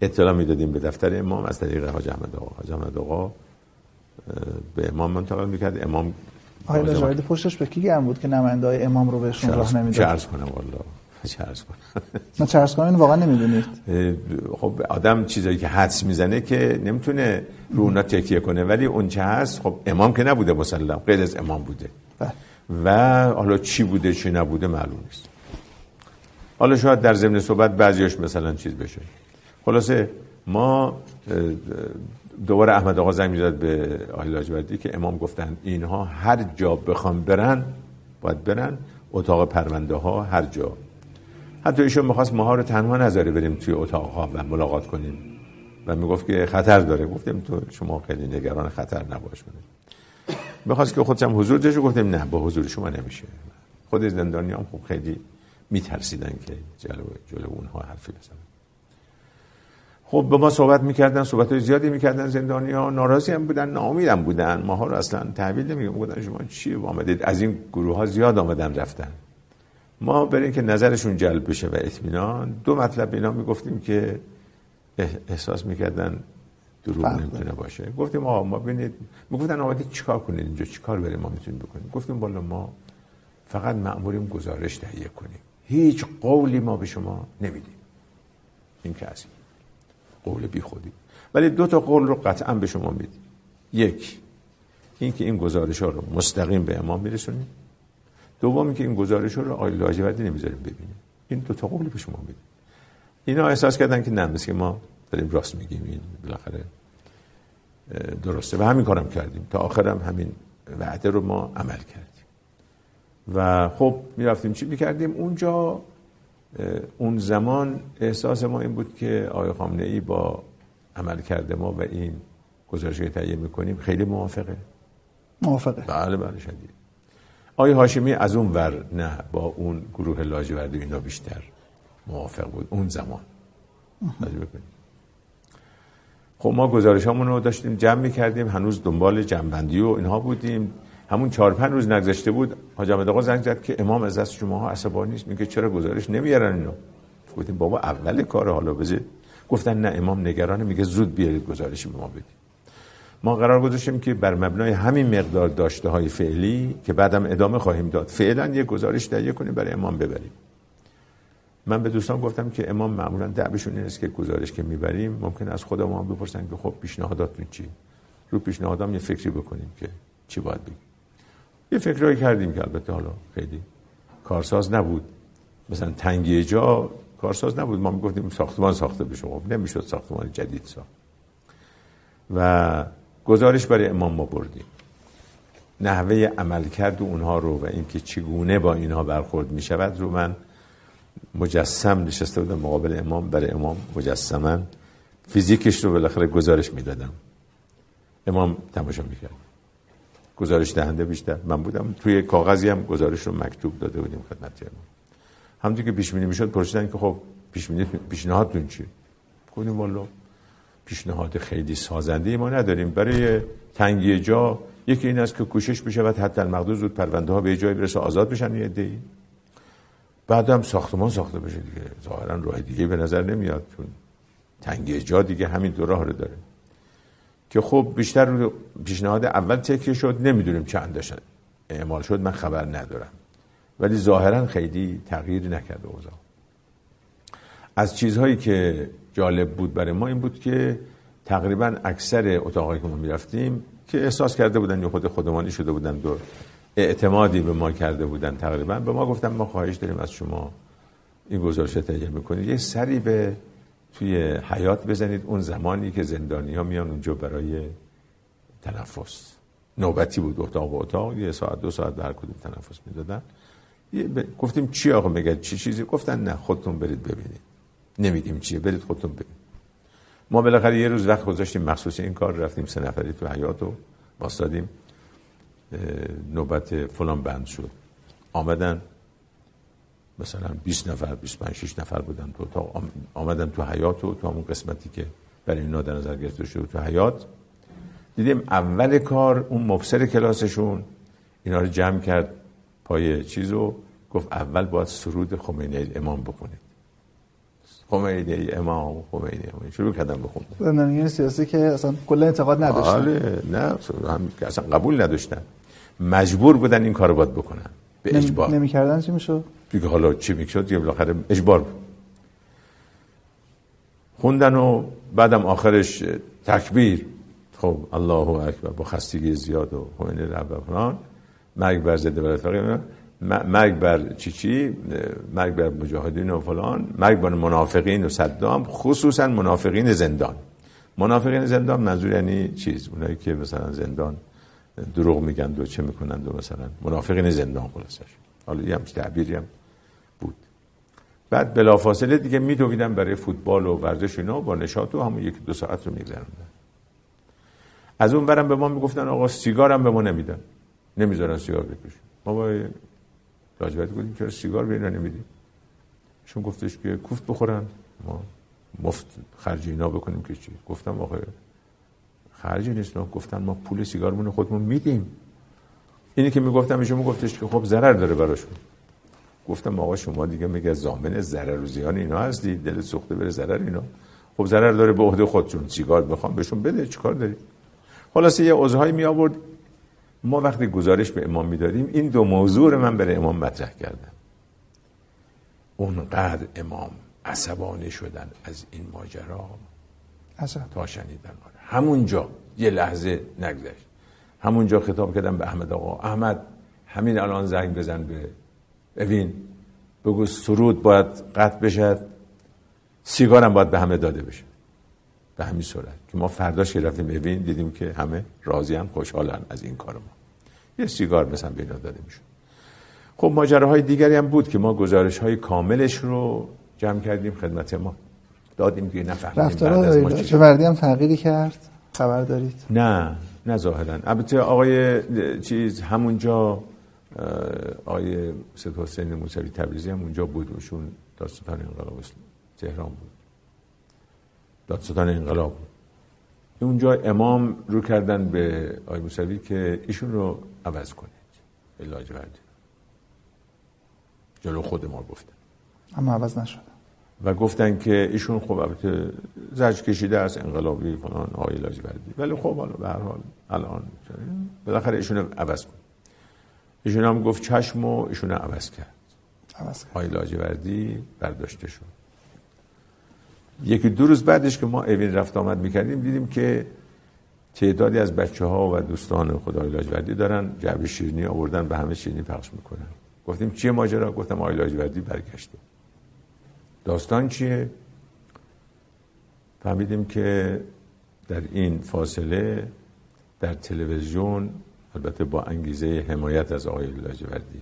اطلاع می‌دادیم به دفتر امام از طریق حاج احمد آقا. حاج احمد آقا به امام منتقل می‌کرد. امام آقای لاجوردی پشتش به کی گرم بود که نماینده های امام رو بهشون راه نمی‌داد؟ چه عرض کنم والا چه عرض کنم. نه چه عرض کنم؟ واقعا نمی‌دونید. خب آدم چیزایی که حدس می‌زنه که نمی‌تونه رو اونا تکیه کنه. ولی اون چه هست خب امام که نبوده مسلم غیر از امام بوده. بله. و حالا چی بوده چی نبوده معلوم نیست. حالا شاید در ضمن صحبت بعضیاش مثلا چیز بشه. خلاصه ما دوباره احمد آقا زنگ می‌داد به آقای لاجوردی که امام گفتن اینها هر جا بخوام برن باید برن. اتاق پرونده ها هر جا. حتی ایشون می‌خواست ماها رو تنها نذاره بریم توی اتاق ها و ملاقات کنیم. و می‌گفت که خطر داره. گفتیم تو شما خیلی نگران خطر نباش کنیم می‌خواست که خودم حضور داشته گفتیم نه با حضور شما نمیشه. خود زندانی هم خب خیلی میترسیدن که جلو, جلو اونها حرفی بزنن. خب به ما صحبت می‌کردن صحبت های زیادی می‌کردن زندانی ها ناراضی هم بودن ناامید هم بودن. ماها رو اصلا تحویل نمیگم بودن شما چی آمدید؟ از این گروه ها زیاد آمدن رفتن. ما برای که نظرشون جلب بشه و اطمینان دو مطلب اینا می‌گفتیم که احساس می‌کردن دروغ نمی‌تونه باشه. گفتیم آقا ما ببینید می‌گفتن آمدید چیکار کنید اینجا؟ چیکار بریم ما می‌تونیم بکنیم گفتیم بالا ما فقط مأموریم گزارش تهیه کنیم. هیچ قولی ما به شما نمیدیم. این که قول بی خودی ولی دو تا قول رو قطعا به شما میدیم. یک اینکه این گزارش ها رو مستقیم به امام میرسونیم. دوم که این گزارش ها رو آقای لاجوردی نمی‌ذاریم ببینیم. این دو تا قول به شما میدیم. اینا احساس کردن که نه مثل ما داریم راست میگیم. این بالاخره درسته. و همین کارم کردیم. تا آخرم همین وعده رو ما عمل کردیم. و خب می‌رفتیم. چی می‌کردیم؟ اونجا اون زمان احساس ما این بود که آقای خامنه ای با عمل کرده ما و این گزارش که تهیه می‌کنیم خیلی موافقه. موافقه. بله بله شدید. آقای هاشمی از اون ور نه با اون گروه لاجورد اینا بیشتر موافق بود اون زمان. خب ما گزارش رو داشتیم جمع می‌کردیم هنوز دنبال جمعبندی و اینها بودیم. همون چهار پنج روز نگذشته بود حاج احمد آقا زنگ زد که امام از دست شما ها عصبانی نیست میگه چرا گزارش نمیارن اینو؟ گفتیم بابا اول کار حالا بزه گفتن نه امام نگرانه میگه زود بیارید گزارشی به ما بدید. ما قرار گذاشتیم که بر مبنای همین مقدار داشته های فعلی که بعدم ادامه خواهیم داد فعلا یه گزارش تهیه کنیم برای امام ببریم. من به دوستان گفتم که امام معمولا دعبشون این که گزارش که می‌بریم ممکن از خود ما بپرسن که خب پیشنهاداتون چی؟ رو پیشنهادام یه فکری بکنیم که چی باید بگیم. یه فکرهایی کردیم که البته حالا خیلی کارساز نبود. مثلا تنگی جا کارساز نبود. ما می‌گفتیم ساختمان ساخته بشه خب نمی‌شد ساختمان جدید ساخت. و گزارش برای امام ما بردیم. نحوه عملکرد اونها رو و اینکه چگونه با اینها برخورد می شود رو من مجسم نشسته بودم. مقابل امام. برای امام مجسما فیزیکش رو بالاخره گزارش می‌دادم. امام تماشا می‌کرد. گزارش دهنده بیشتر. من بودم. توی کاغذی هم گزارش رو مکتوب داده بودیم خدمت همونطور که پیش بینی می‌شد پرسیدن که خب پیش بینی پیشنهادتون چی؟ گفتیم والا پیشنهاد خیلی سازنده ما نداریم. برای تنگی جا یکی این است که کوشش بشود حتی المقدور زود پرونده ها به جای برسه آزاد بشن یه دی بعدم ساختمان ساخته بشه دیگه. ظاهرا راه دیگه به نظر نمیاد. تنگی جا دیگه همین دو راه رو داره. که خب بیشتر رو پیشنهاد اول تکیه شد نمی‌دونیم چند داشتن. اعمال شد من خبر ندارم. ولی ظاهرا خیلی تغییری نکرده اوضاع. از چیزهایی که جالب بود برای ما این بود که تقریبا اکثر اتاقایی که ما می‌رفتیم که احساس کرده بودن یا خود خودمانی شده بودن دور اعتمادی به ما کرده بودن تقریبا. به ما گفتن ما خواهش داریم از شما این گزارش تهیه می‌کنید. یه سری به توی حیات بزنید. اون زمانی که زندانی ها میان اونجا برای تنفس. نوبتی بود. اتاق و اتاق. یه ساعت دو ساعت در کدوم تنفس می‌دادن. گفتیم چی آقا میگه؟ چی چیزی؟ گفتن نه خودتون برید ببینید. نمیدیم چیه. برید خودتون ببینید. ما بالاخره یه روز وقت گذاشتیم. مخصوص این کار. رفتیم سه نفری تو حیات و باستادیم نوبت فلان بند شد. آمدن. مثلا 20 نفر 25 6 نفر بودن تو تا آمدن تو حیات و تو همون قسمتی که برای اینا در نظر گرفته شده تو حیات دیدیم اول کار اون مبصر کلاسشون. اینا رو جمع کرد پای چیزو. گفت اول باید سرود خمینی امام بکنید خمینی امام خمینی امام. شروع کردن بخوندن زندانیان سیاسی که اصلا کلا اعتقاد نداشتن. آره نه اصلا قبول نداشتن. مجبور بودن این کارو باید بکنن. به اجبار. نمی‌کردن چی می‌شد؟ دیگه حالا چی می‌شد دیگه بالاخره اجبار بود. خوندن و بعدم آخرش تکبیر. خب الله اکبر با خستگی زیاد و خمینی رب فلان. مرگ بر ضد بر مرگ بر چی چی؟ مرگ بر مجاهدین و فلان. مرگ بر منافقین و صدام خصوصا منافقین زندان. منافقین زندان منظور یعنی چیز؟ اونایی که مثلا زندان دروغ میگن و چه می‌کنن و مثلا منافقین زندان خلاصش. حالا یه همچه تعبیری هم بود. بعد بلافاصله دیگه میدویدن برای فوتبال و ورزش اینا با نشاط و همون یکی دو ساعت رو میگذروندن از اون برم به ما می‌گفتن آقا سیگار هم به ما نمیدن. نمی‌ذارن سیگار بکشیم ما با لاجوردی گفتیم چرا سیگار به اینا نمیدیم چون گفتش که کوفت بخورن. ما مفت خرج اینا بکنیم که چی؟ گفتم آقا خرج نیست گفتن ما پول سیگارمون خودمون میدیم. اینی که می‌گفتم ایشون میگفتش که خب ضرر داره براشون. گفتم آقا شما دیگه میگه زامن ضرر و زیان اینا هستی دل سوخته بره ضرر اینا. خب ضرر داره به عهده خودشون سیگار بخوام بهشون بده چیکار داری خلاصه یه عذرهایی می آورد ما وقتی گزارش به امام می‌دادیم این دو موضوع رو من برای امام مطرح کردم. اونقدر امام عصبانی شدن از این ماجرا تا شنیدن. همونجا یه لحظه نگذشت. همونجا خطاب کردم به احمد آقا احمد همین الان زنگ بزن به اوین بگو سرود باید قطع بشد سیگارم باید به همه داده بشه. به همین صورت که ما فرداش که رفتیم اوین دیدیم که همه راضی هم خوشحالن از این کار ما. یه سیگار مثلا بینا داده میشه خب ماجراهای دیگری هم بود که ما گزارش های کاملش رو جمع کردیم خدمت ما. دادیم که نفهمیدیم رفتارها وردی هم تغییری کرد؟ خبر دارید؟ نه نه ظاهرا. البته آقای چیز همونجا آقای سید حسین موسوی تبریزی هم اونجا بود. وشون داستان انقلاب تهران بود. دادستان انقلاب. اونجا امام رو کردن به آقای موسوی که ایشون رو عوض کنید. علاج وردی جلو خود ما گفتن. اما عوض نشد. و گفتن که ایشون خب البته زج کشیده از انقلابی فلان آقای لاجوردی ولی خب حالا به هر حال الان بالاخره ایشون عوض کن. ایشون هم گفت چشم و ایشون عوض کرد. عوض کرد. آقای لاجوردی برداشته شد. یکی دو روز بعدش که ما اوین رفت آمد می‌کردیم دیدیم که تعدادی از بچه ها و دوستان خدای لاجوردی دارن جعب شیرینی آوردن به همه شیرینی پخش می‌کنن. گفتیم چیه ماجرا؟ گفتم آقای لاجوردی برگشته. داستان چیه؟ فهمیدیم که در این فاصله در تلویزیون البته با انگیزه حمایت از آقای لاجوردی.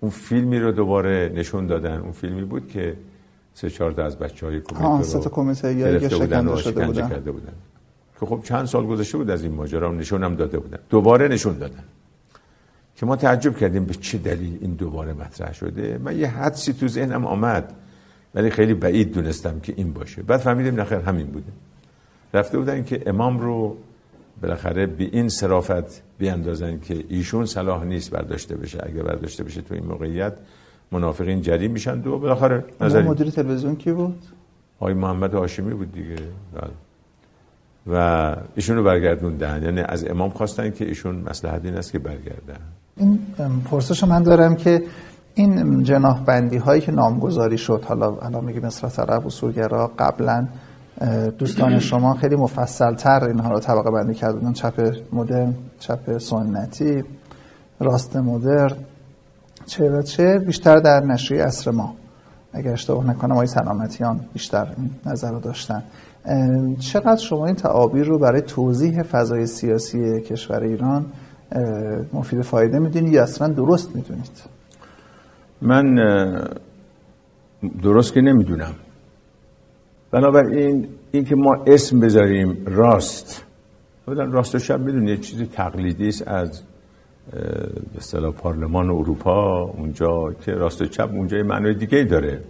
اون فیلمی رو دوباره نشون دادن. اون فیلمی بود که سه چهار از بچه های کمیته رو گرفته بودن و شکنجه کرده بودن. که خب چند سال گذشته بود از این ماجرا نشون هم داده بودن. دوباره نشون دادن. که ما تعجب کردیم به چه دلیل این دوباره مطرح شده. من یه حدسی تو ذهنم آمد ولی خیلی بعید دونستم که این باشه. بعد فهمیدیم نخیر همین بوده. رفته بودن که امام رو بالاخره به این صرافت بیاندازن که ایشون صلاح نیست برداشته بشه. اگه برداشته بشه تو این موقعیت منافقین جری میشن و بالاخره نظر مدیر تلویزیون کی بود؟ آقای محمد هاشمی بود دیگه. بله. و ایشون رو برگردوندن. یعنی از امام خواستن که ایشون مسلحت این است که برگردن. این پرسش من دارم که این جناح بندی هایی که نامگذاری شد حالا الان میگیم اصلاح طلب اصولگرا قبلا دوستان شما خیلی مفصل تر اینها رو طبقه بندی کردن چپ مدرن چپ سنتی راست مدرن چه و چه بیشتر در نشریه اصر ما. اگر اشتباه نکنم آقای سلامتیان بیشتر این نظر رو داشتن. چقدر شما این تعابیر رو برای توضیح فضای سیاسی کشور ایران مفید فایده می‌دونید یا اصلا درست می‌دونید؟ من درست که نمی‌دونم. بنابراین این که ما اسم بذاریم راست راست و شب می‌دونید چیزی تقلیدی است از به اصطلاح پارلمان اروپا اونجا که راست و چپ اونجا معنای دیگه داره.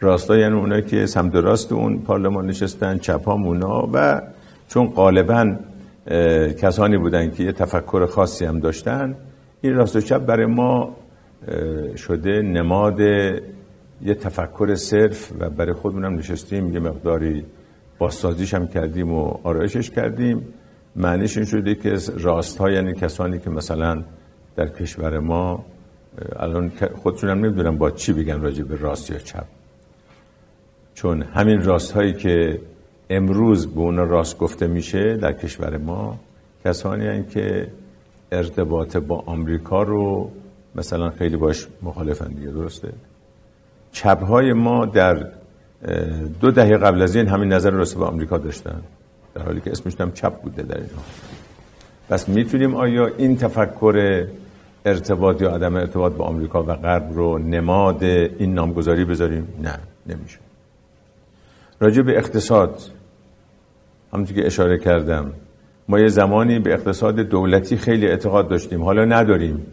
راستا یعنی اونایی که سمت راست اون پارلمان نشستن چپ هم اونا و چون غالبا کسانی بودن که یه تفکر خاصی هم داشتن این راست و چپ برای ما شده نماد یه تفکر صرف و برای خودمونم نشستیم یه مقداری بازسازیش هم کردیم و آرایشش کردیم. معنیش این شده که راست ها یعنی کسانی که مثلا در کشور ما الان خودشون هم نمی‌دونم با چی بگن راجع به راست یا چپ. چون همین راست هایی که امروز به اون راست گفته میشه در کشور ما کسانی هستند که ارتباط با آمریکا رو مثلا خیلی باش مخالفن دیگه درسته؟ چپ های ما در دو دهه قبل از این همین نظر راست به آمریکا داشتن در حالی که اسمش هم چپ بوده در اینها. پس می‌تونیم آیا این تفکر ارتباط یا عدم ارتباط با آمریکا و غرب رو نماد این نامگذاری بذاریم؟ نه نمیشه. راجع به اقتصاد همونطور که اشاره کردم ما یه زمانی به اقتصاد دولتی خیلی اعتقاد داشتیم حالا نداریم.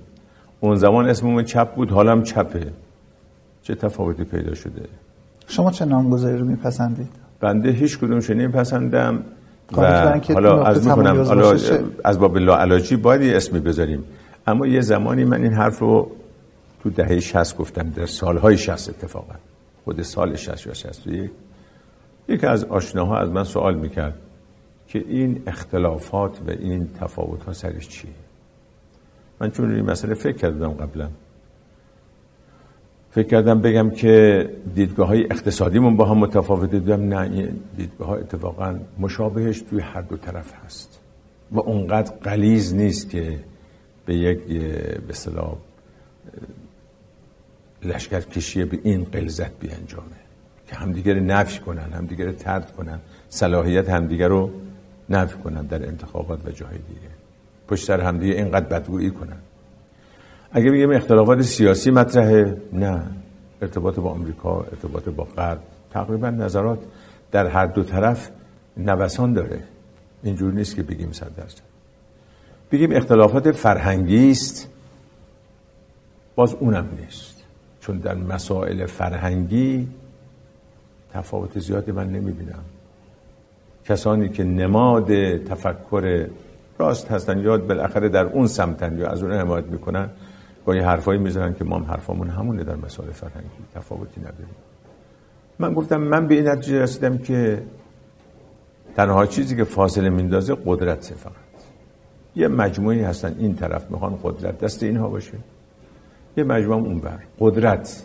اون زمان اسممون چپ بود حالا هم چپه. چه تفاوتی پیدا شده؟ شما چه نامگذاری رو میپسندید؟ بنده هیچ کدوم نمیپسندم و حالا از می‌کنم حالا از باب لاعلاجی باید یه اسمی بذاریم. اما یه زمانی من این حرف رو تو دهه 60 گفتم در سالهای 60 اتفاقا. خود سال 60 یا 61 یکی از آشناها از من سوال می‌کرد که این اختلافات و این تفاوت ها سرش چیه؟ من چون این مسئله فکر کردم قبلا. فکر کردم بگم که دیدگاه های اقتصادیمون با هم متفاوته. دیدم نه دیدگاه ها اتفاقا مشابهش توی هر دو طرف هست. و اونقدر قلیز نیست که به یک به صلاح لشکر کشی به این قلزت بیانجامه. که همدیگر نفی کنن همدیگر ترد کنن. صلاحیت همدیگر رو نفی کنن در انتخابات و جاهای دیگه. پشت سر همدیگه اینقدر بدگویی کنن. اگه بگیم اختلافات سیاسی مطرحه نه. ارتباط با آمریکا ارتباط با غرب. تقریبا نظرات در هر دو طرف نوسان داره. اینجور نیست که بگیم صد درصد. بگیم اختلافات فرهنگی است. باز اونم نیست. چون در مسائل فرهنگی تفاوت زیادی من نمی‌بینم. کسانی که نماد تفکر راست هستن یا بالاخره در اون سمتن یا از اون حمایت می‌کنن گاهی حرفایی می‌زنن که ما هم حرفامون همونه در مسائل فرهنگی. تفاوتی نداریم. من گفتم من به این نتیجه رسیدم که تنها چیزی که فاصله میندازه قدرت فقط. یه مجموعی هستن این طرف می‌خوان قدرت دست اینها باشه. یه مجموعه اون بر قدرت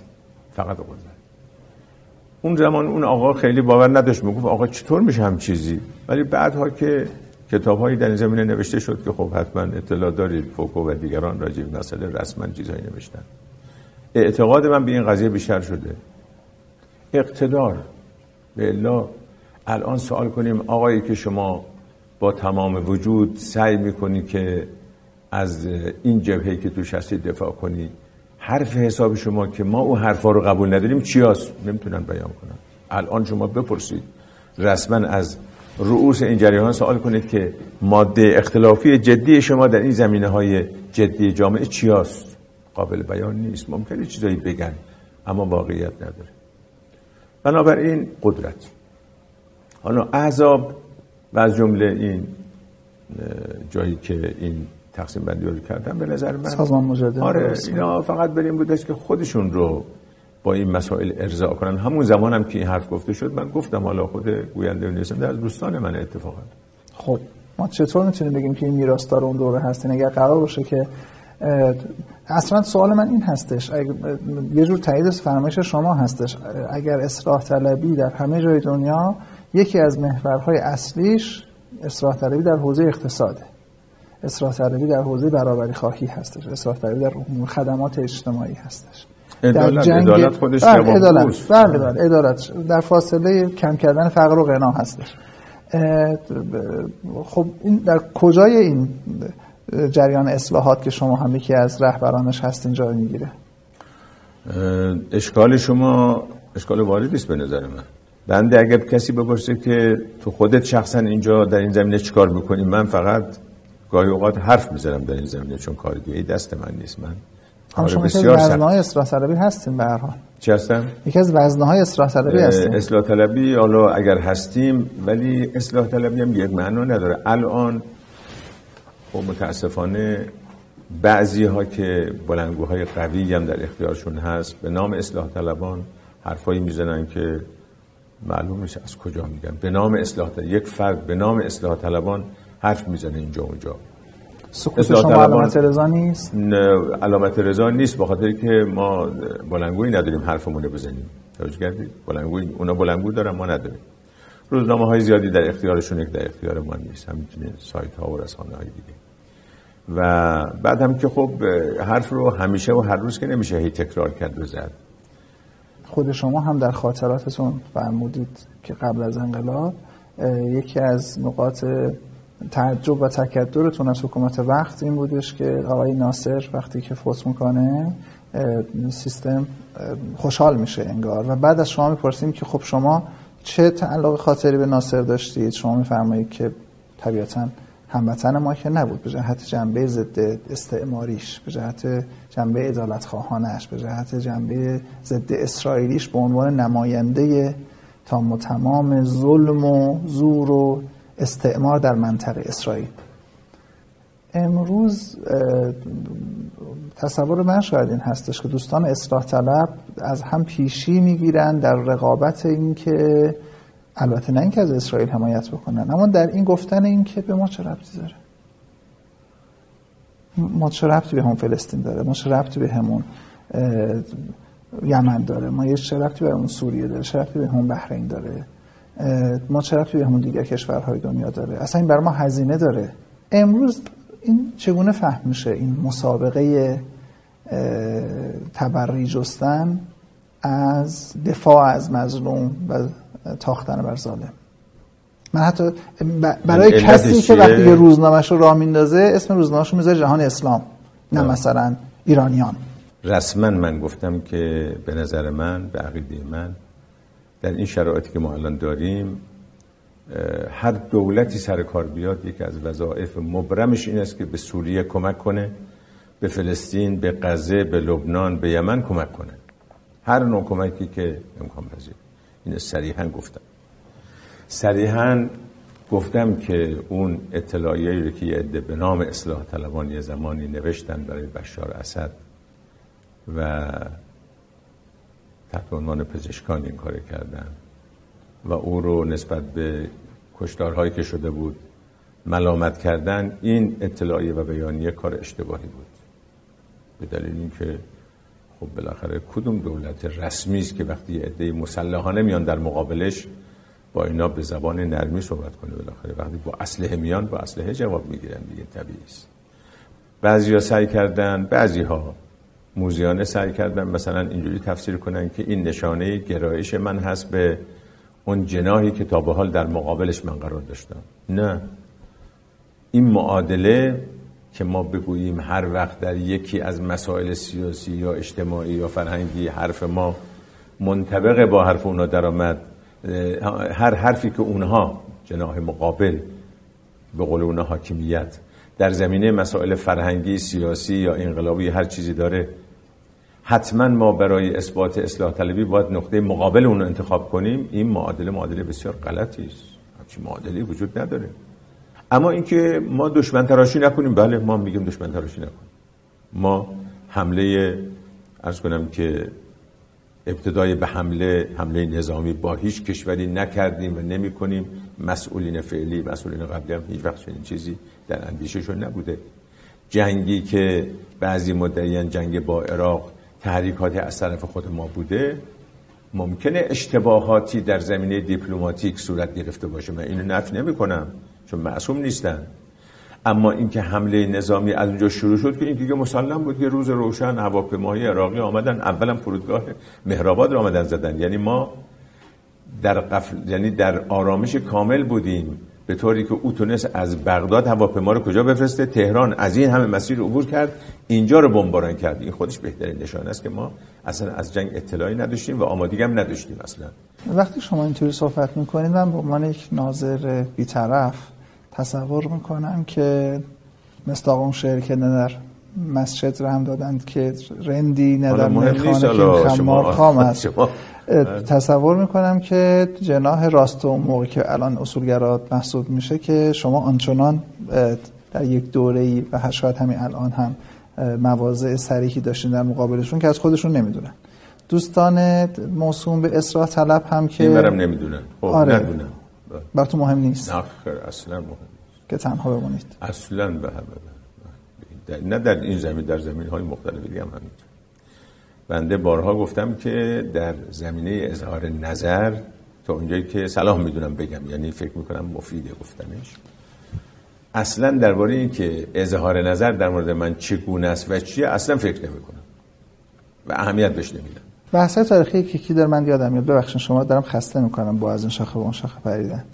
فقط قدرت. اون زمان اون آقا خیلی باور نداشت می‌گفت آقا چطور میشه هم چیزی؟ ولی بعدها که کتاب هایی در این زمینه نوشته شد که خب حتما اطلاع دارید فوکو و دیگران راجع به مسئله رسما چیزهایی نوشتن. اعتقاد من به این قضیه بیشتر شده. اقتدار. به الله الان سوال کنیم آقایی که شما با تمام وجود سعی می‌کنی که از این جبهه که توش هستی دفاع کنی حرف حساب شما که ما اون حرفا رو قبول نداریم چی هست؟ نمی‌تونن بیان کنن الان شما بپرسید. رسما از رؤوس این جریان سوال کنید که ماده اختلافی جدی شما در این زمینه های جدی جامعه چی هست؟ قابل بیان نیست ممکنه چیزایی بگن اما واقعیت نداره. بنابراین قدرت. حالا احزاب و از جمله این جایی که این تقسیم بندی رو کردن به نظر من سازمان مجادله آره اینا فقط بریم بودش که خودشون رو با این مسائل ارضا کنن. همون زمان هم که این حرف گفته شد من گفتم حالا خود گوینده نیستم در دوستان من اتفاقا. خب ما چطور می‌تونیم بگیم که این میراثدار اون دوره هستین اگر قرار باشه که اصلا سوال من این هستش. یه جور تایید فرمایش شما هستش. اگر اصلاح طلبی در همه جای دنیا یکی از محورهای اصلیش اصلاح طلبی در حوزه اقتصاده. اصلاح طلبی در حوزه برابری خواهی هستش. اصلاح طلبی در خدمات اجتماعی هستش. در جنگ ادالت خودش بله ادالت بله بله ادالت در فاصله کم کردن فقر و غنا هستش. خب این در کجای این جریان اصلاحات که شما هم یکی از رهبرانش هستین جای می‌گیره؟ اشکال شما اشکال واردی است به نظر من. بنده اگر کسی بپرسه که تو خودت شخصا اینجا در این زمینه چیکار می‌کنی من فقط گاهی اوقات حرف می‌زنم در این زمینه چون کار دیگه دست من نیست. من کار شما بسیار از های اصلاح طلبی هستیم به هر حال. چی هستم؟ یکی از وزنه های اصلاح طلبی هستیم اصلاح طلبی حالا اگر هستیم ولی اصلاح طلبی هم یک معنا نداره. الان خب متاسفانه بعضی ها که بلنگوهای قوی هم در اختیارشون هست به نام اصلاح طلبان حرفایی می‌زنن که معلوم میشه از کجا میگن. به نام اصلاح طلبان یک فرد به نام اصلاح طلبان حرف می‌زنه اینجا اونجا. سکوت شما علامت رضا نیست؟ نه علامت رضا نیست به خاطر که ما بلنگویی نداریم حرفمون رو بزنیم. توجه کردید؟ بلنگوی اونا بلنگو دارن ما نداریم. روزنامه های زیادی در اختیارشون یک در اختیار ما نیست. همینطوری سایت ها و رسانه های دیگه. و بعد هم که خب حرف رو همیشه و هر روز که نمیشه هی تکرار کرد و زد. خود شما هم در خاطراتتون فرمودید که قبل از انقلاب یکی از نقاط تعجب و تکدرتون از حکومت وقت این بودش که آقای ناصر وقتی که فوت می‌کنه سیستم خوشحال میشه انگار. و بعد از شما می‌پرسیم که خب شما چه تعلق خاطری به ناصر داشتید؟ شما میفرمایید که طبیعتا هموطن ما که نبود به جهت جنبه ضد استعماریش به جهت جنبه ادالت خواهانش به جهت جنبه ضد اسرائیلیش به عنوان نماینده تام و تمام ظلم و زور و استعمار در منطقه اسرائیل. امروز تصور من شاید این هستش که دوستان اصلاح طلب از هم پیشی می‌گیرن در رقابت این که البته نه اینکه از اسرائیل حمایت بکنن اما در این گفتن این که به ما چه ربطی داره؟ ما چه ربطی به هم فلسطین داره؟ ما چه ربطی به همون یمن داره؟ ما یه چه ربطی به همون سوریه داره؟ چه ربطی به همون بحرین داره؟ ما ربطی به همون دیگر کشورهای دنیا داره؟ اصلا این بر ما هزینه داره. امروز این چگونه فهم میشه؟ این مسابقه تبری جستن از دفاع از مظلوم و تاختن بر ظالم. من حتی برای کسی که وقتی یه روزنامهش رو راه میندازه اسم روزنامهش رو می‌ذاره جهان اسلام نه مثلا ایرانیان. رسما من گفتم که به نظر من به عقیده من در این شرایطی که ما الان داریم هر دولتی سر کار بیاد یکی از وظایف مبرمش این است که به سوریه کمک کنه به فلسطین به غزه به لبنان به یمن کمک کنه. هر نوع کمکی که امکان پذیر. این صریحا گفتم. صریحا گفتم که اون اطلاعیه رو که یه عده به نام اصلاح طلبان یه زمانی نوشتن برای بشار اسد و تحت عنوان پزشکان این کار کردن. و او رو نسبت به کشتارهایی که شده بود ملامت کردن این اطلاعیه و بیانیه کار اشتباهی بود. به دلیل اینکه خب بالاخره کدوم دولت رسمی است که وقتی عده مسلحانه میان در مقابلش با اینا به زبان نرمی صحبت کنه بالاخره. وقتی با اسلحه میان با اسلحه جواب می‌گیرن دیگه طبیعی است. بعضیا سعی کردن بعضی ها موزیانه سعی کردن مثلا اینجوری تفسیر کنن که این نشانه گرایش من هست به اون جناحی که تا به حال در مقابلش من قرار داشتم. نه. این معادله که ما بگوییم هر وقت در یکی از مسائل سیاسی یا اجتماعی یا فرهنگی حرف ما منطبق با حرف اونا درآمد هر حرفی که اونها جناح مقابل به قول اونا حاکمیت در زمینه مسائل فرهنگی سیاسی یا انقلابی هر چیزی داره حتما ما برای اثبات اصلاح طلبی باید نقطه مقابل اون رو انتخاب کنیم. این معادله معادله بسیار غلطی است. همچین معادله وجود نداره. اما اینکه ما دشمن تراشی نکنیم. بله ما میگیم دشمن تراشی نکنیم ما حمله ارز کنم که ابتدای به حمله حمله نظامی با هیچ کشوری نکردیم و نمی کنیم مسئولین فعلی مسئولین قبلی هم هیچ وقت چنین چیزی در اندیششون نبوده. جنگی که بعضی مدعیان جنگ با عراق تحریکات از طرف خود ما بوده ممکنه اشتباهاتی در زمینه دیپلماتیک صورت گرفته باشه. من اینو نفی نمی کنم چون معصوم نیستن اما اینکه حمله نظامی از اونجا شروع شد که این دیگه مسلم بود که روز روشن هواپیماهای عراقی آمدن. اولا فرودگاه مهرآباد رو آمدن زدن. یعنی ما در قفل یعنی در آرامش کامل بودیم. به طوری که او تونست از بغداد هواپیما رو کجا بفرسته؟ تهران. از این همه مسیر عبور کرد. اینجا رو بمباران کرد. این خودش بهترین نشانه است که ما اصلا از جنگ اطلاعی نداشتیم و آمادگی هم نداشتیم اصلا. وقتی شما اینطوری صحبت می‌کنید من به عنوان یک ناظر بیطرف تصور می‌کنم که مستاق اون شعر که در مسجد رحم دادند که رندی نه در مهم نیست میخانه حالا که خمار شما- خام است. شما- تصور می‌کنم که جناح راست اون موقع که الان اصولگرات محسوب میشه که شما آنچنان در یک دوره ای و شاید همین الان هم مواضع صریحی داشتین در مقابلشون که از خودشون نمی‌دونن. دوستان موسوم به اصلاح طلب هم که این برم نمی‌دونن. خب آره. ندونم براتون مهم نیست. نه اصلا مهم نیست. که تنها بمونید. اصلا به همه. نه در این زمین در زمین های مختلف دیگه هم همینطور. بنده بارها گفتم که در زمینه اظهار نظر تا اونجایی که صلاح می‌دونم بگم یعنی فکر می‌کنم مفیده گفتنش اصلا درباره این که اظهار نظر در مورد من چگونه است و چیه اصلا فکر نمی‌کنم و اهمیت بهش نمیدم. بحث تاریخی که کی داره من یادم میاد ببخشید شما دارم خسته می‌کنم با از این شاخه به اون شاخه پریدن.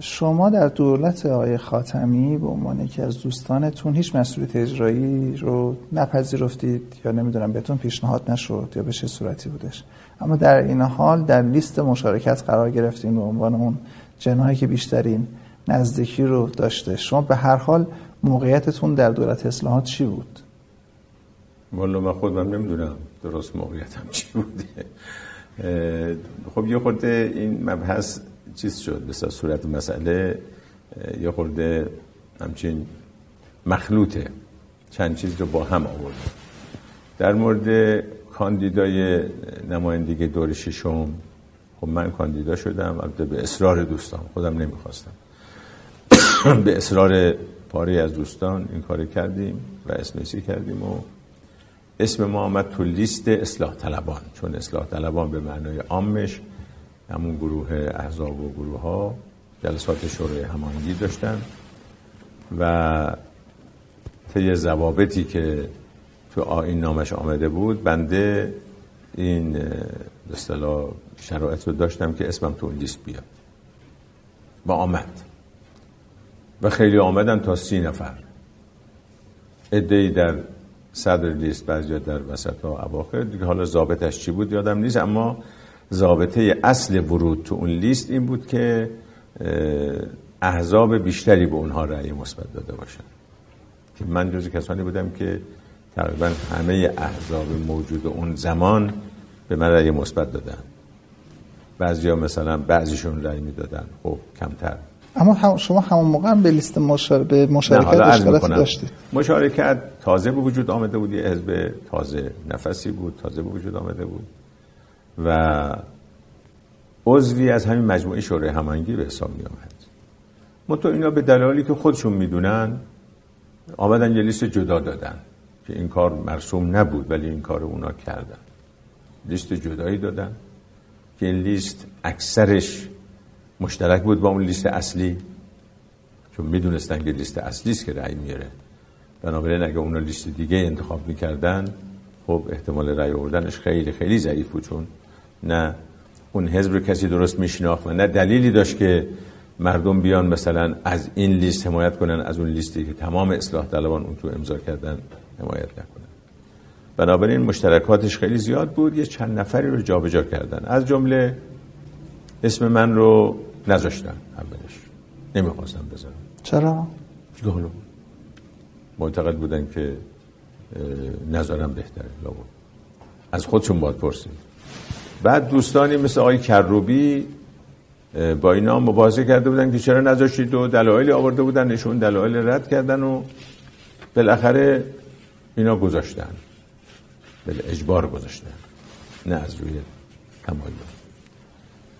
شما در دولت آقای خاتمی به عنوان یکی از دوستانتون هیچ مسئولیت اجرایی رو نپذیرفتید یا نمی‌دونم بهتون پیشنهاد نشد یا به چه صورتی بودش. اما در این حال در لیست مشارکت قرار گرفتین به عنوان اون جناحی که بیشترین نزدیکی رو داشته. شما به هر حال موقعیتتون در دولت اصلاحات چی بود؟ والا من خودم نمی‌دونم درست موقعیتم چی بوده. خب یه خورده این مبحث چیز شد مثلا صورت مسئله یه خورده همچین مخلوطه. چند چیز رو با هم آورده در مورد کاندیدای نمایندگی دور ششم خب من کاندیدا شدم البته به اصرار دوستان خودم نمی‌خواستم. به اصرار پاره از دوستان این کار کردیم و اسمسی کردیم و اسم ما آمد تو لیست اصلاح طلبان چون اصلاح طلبان به معنای عامش همون گروه احزاب و گروه ها جلسات شورای هماهنگی داشتن و طی ضوابطی که تو آیین نامش آمده بود بنده این به اصطلاح شرایط رو داشتم که اسمم تو لیست بیاد. و آمد. و خیلی آمدن تا سی نفر. ادهی در صدر لیست بعضی در وسط ها اواخر. دیگه حالا ضابطش چی بود؟ یادم نیست اما ضابطه اصل ورود تو اون لیست این بود که احزاب بیشتری به اونها رأی مثبت داده باشن که من جز کسانی بودم که تقریبا همه احزاب موجود اون زمان به من رأی مثبت دادن. بعضیا مثلا بعضیشون رأی می‌دادن. خب کمتر. اما هم- شما همون موقع هم به لیست مشار... به مشارکت اشتراک. داشتید. مشارکت تازه به وجود آمده بود یه حزب تازه نفسی بود تازه به وجود آمده بود. و عضوی از همین مجموعه شورای هماهنگی به حساب می آمد منتها اینا به دلایلی که خودشون می‌دونن آمدن یه لیست جدا دادن که این کار مرسوم نبود ولی این کار اونا کردن. لیست جدایی دادن که این لیست اکثرش مشترک بود با اون لیست اصلی چون می‌دونستن که لیست اصلی است که رأی میاره بنابراین اگه اونا لیست دیگه انتخاب می‌کردن خب احتمال رأی آوردنش خیلی خیلی ضعیف بود چون نه اون حزب رو کسی درست میشناخت و نه دلیلی داشت که مردم بیان مثلا از این لیست حمایت کنن از اون لیستی که تمام اصلاح طلبان اون تو امضا کردن حمایت نکنن. بنابراین مشترکاتش خیلی زیاد بود یه چند نفری رو جابجا کردن. از جمله اسم من رو نذاشتن اولش. نمی‌خواستم بذارم. چرا؟ حالا معتقد بودن که نظرم بهتره. لابد از خودشون باید پرسید. بعد دوستانی مثل آقای کروبی با اینا مباحثه کرده بودن که چرا نذاشتید و دلایلی آورده بودن نشون دلایل رد کردن و بالاخره اینا گذاشتن. بل اجبار گذاشتن. نه از روی تمایل.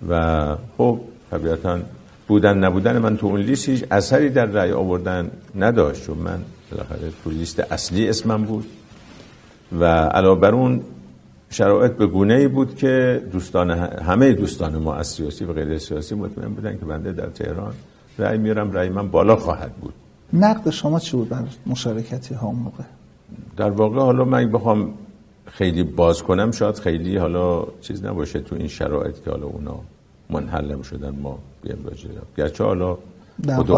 و خب طبیعتا بودن نبودن من تو اون لیست هیچ اثری در رأی آوردن نداشت چون من بالاخره تو لیست اصلی اسمم بود. و علاوه بر اون شرایط به گونه ای بود که دوستان همه دوستان ما از سیاسی و غیر سیاسی مطمئن بودن که بنده در تهران رأی میارم رأی من بالا خواهد بود نقد شما چی بود بر مشارکتی ها اون موقع؟ در واقع حالا من بخوام خیلی باز کنم شاید خیلی حالا چیز نباشه تو این شرایط که حالا اونا منحل شدن ما بیام راجع گرچه حالا در خود,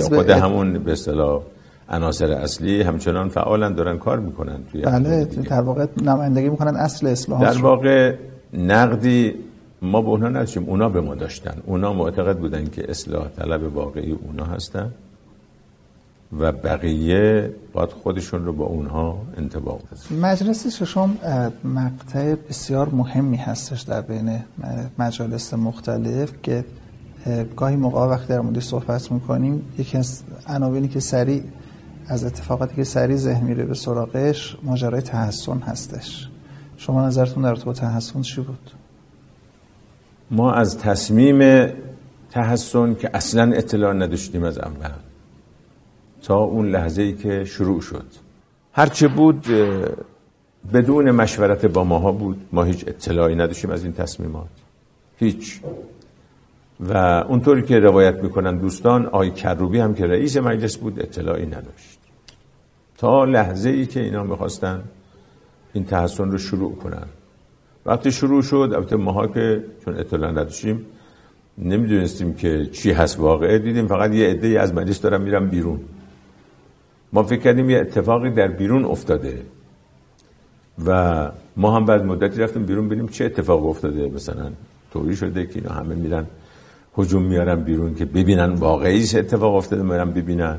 خود همون به اصطلاح عناصر اصلی همچنان فعالن دارن کار می‌کنن توی بله. در واقع نمایندگی می‌کنن اصل اصلاحات در. واقع نقدی ما به اونا نداشتیم اونا به ما داشتن اونا معتقد بودن که اصلاح طلب واقعی اونا هستن و بقیه باید خودشون رو با اونها انتباق بزن مجلس ششم مقطع بسیار مهمی هستش در بین مجالس مختلف که گاهی موقع وقتی در موردش صحبت می‌کنیم یکی از عناوینی که سریع از اتفاقاتی که سریع ذهن میره به سراغش ماجرای تحسن هستش. شما نظرتون در تو تحسن چی بود؟ ما از تصمیم تحسن که اصلا اطلاع نداشتیم از اول تا اون لحظه ای که شروع شد. هرچه بود بدون مشورت با ماها بود. ما هیچ اطلاعی نداشتیم از این تصمیمات. هیچ. و اونطوری که روایت می‌کنن دوستان آقای کروبی هم که رئیس مجلس بود اطلاعی نداشت. تا لحظه ای که اینا می‌خواستن این تحسن رو شروع کنن. وقتی شروع شد البته ماها که چون اطلاع نداشتیم نمی‌دونستیم که چی هست واقعه دیدیم فقط یه عده از مجلس دارن میرن بیرون. ما فکر کردیم یه اتفاقی در بیرون افتاده و ما هم بعد مدتی رفتیم بیرون ببینیم چه اتفاق افتاده. مثلا طوری شده که اینا همه میرن هجوم میارن بیرون که ببینن واقعی اتفاق افتاده میرن ببینن.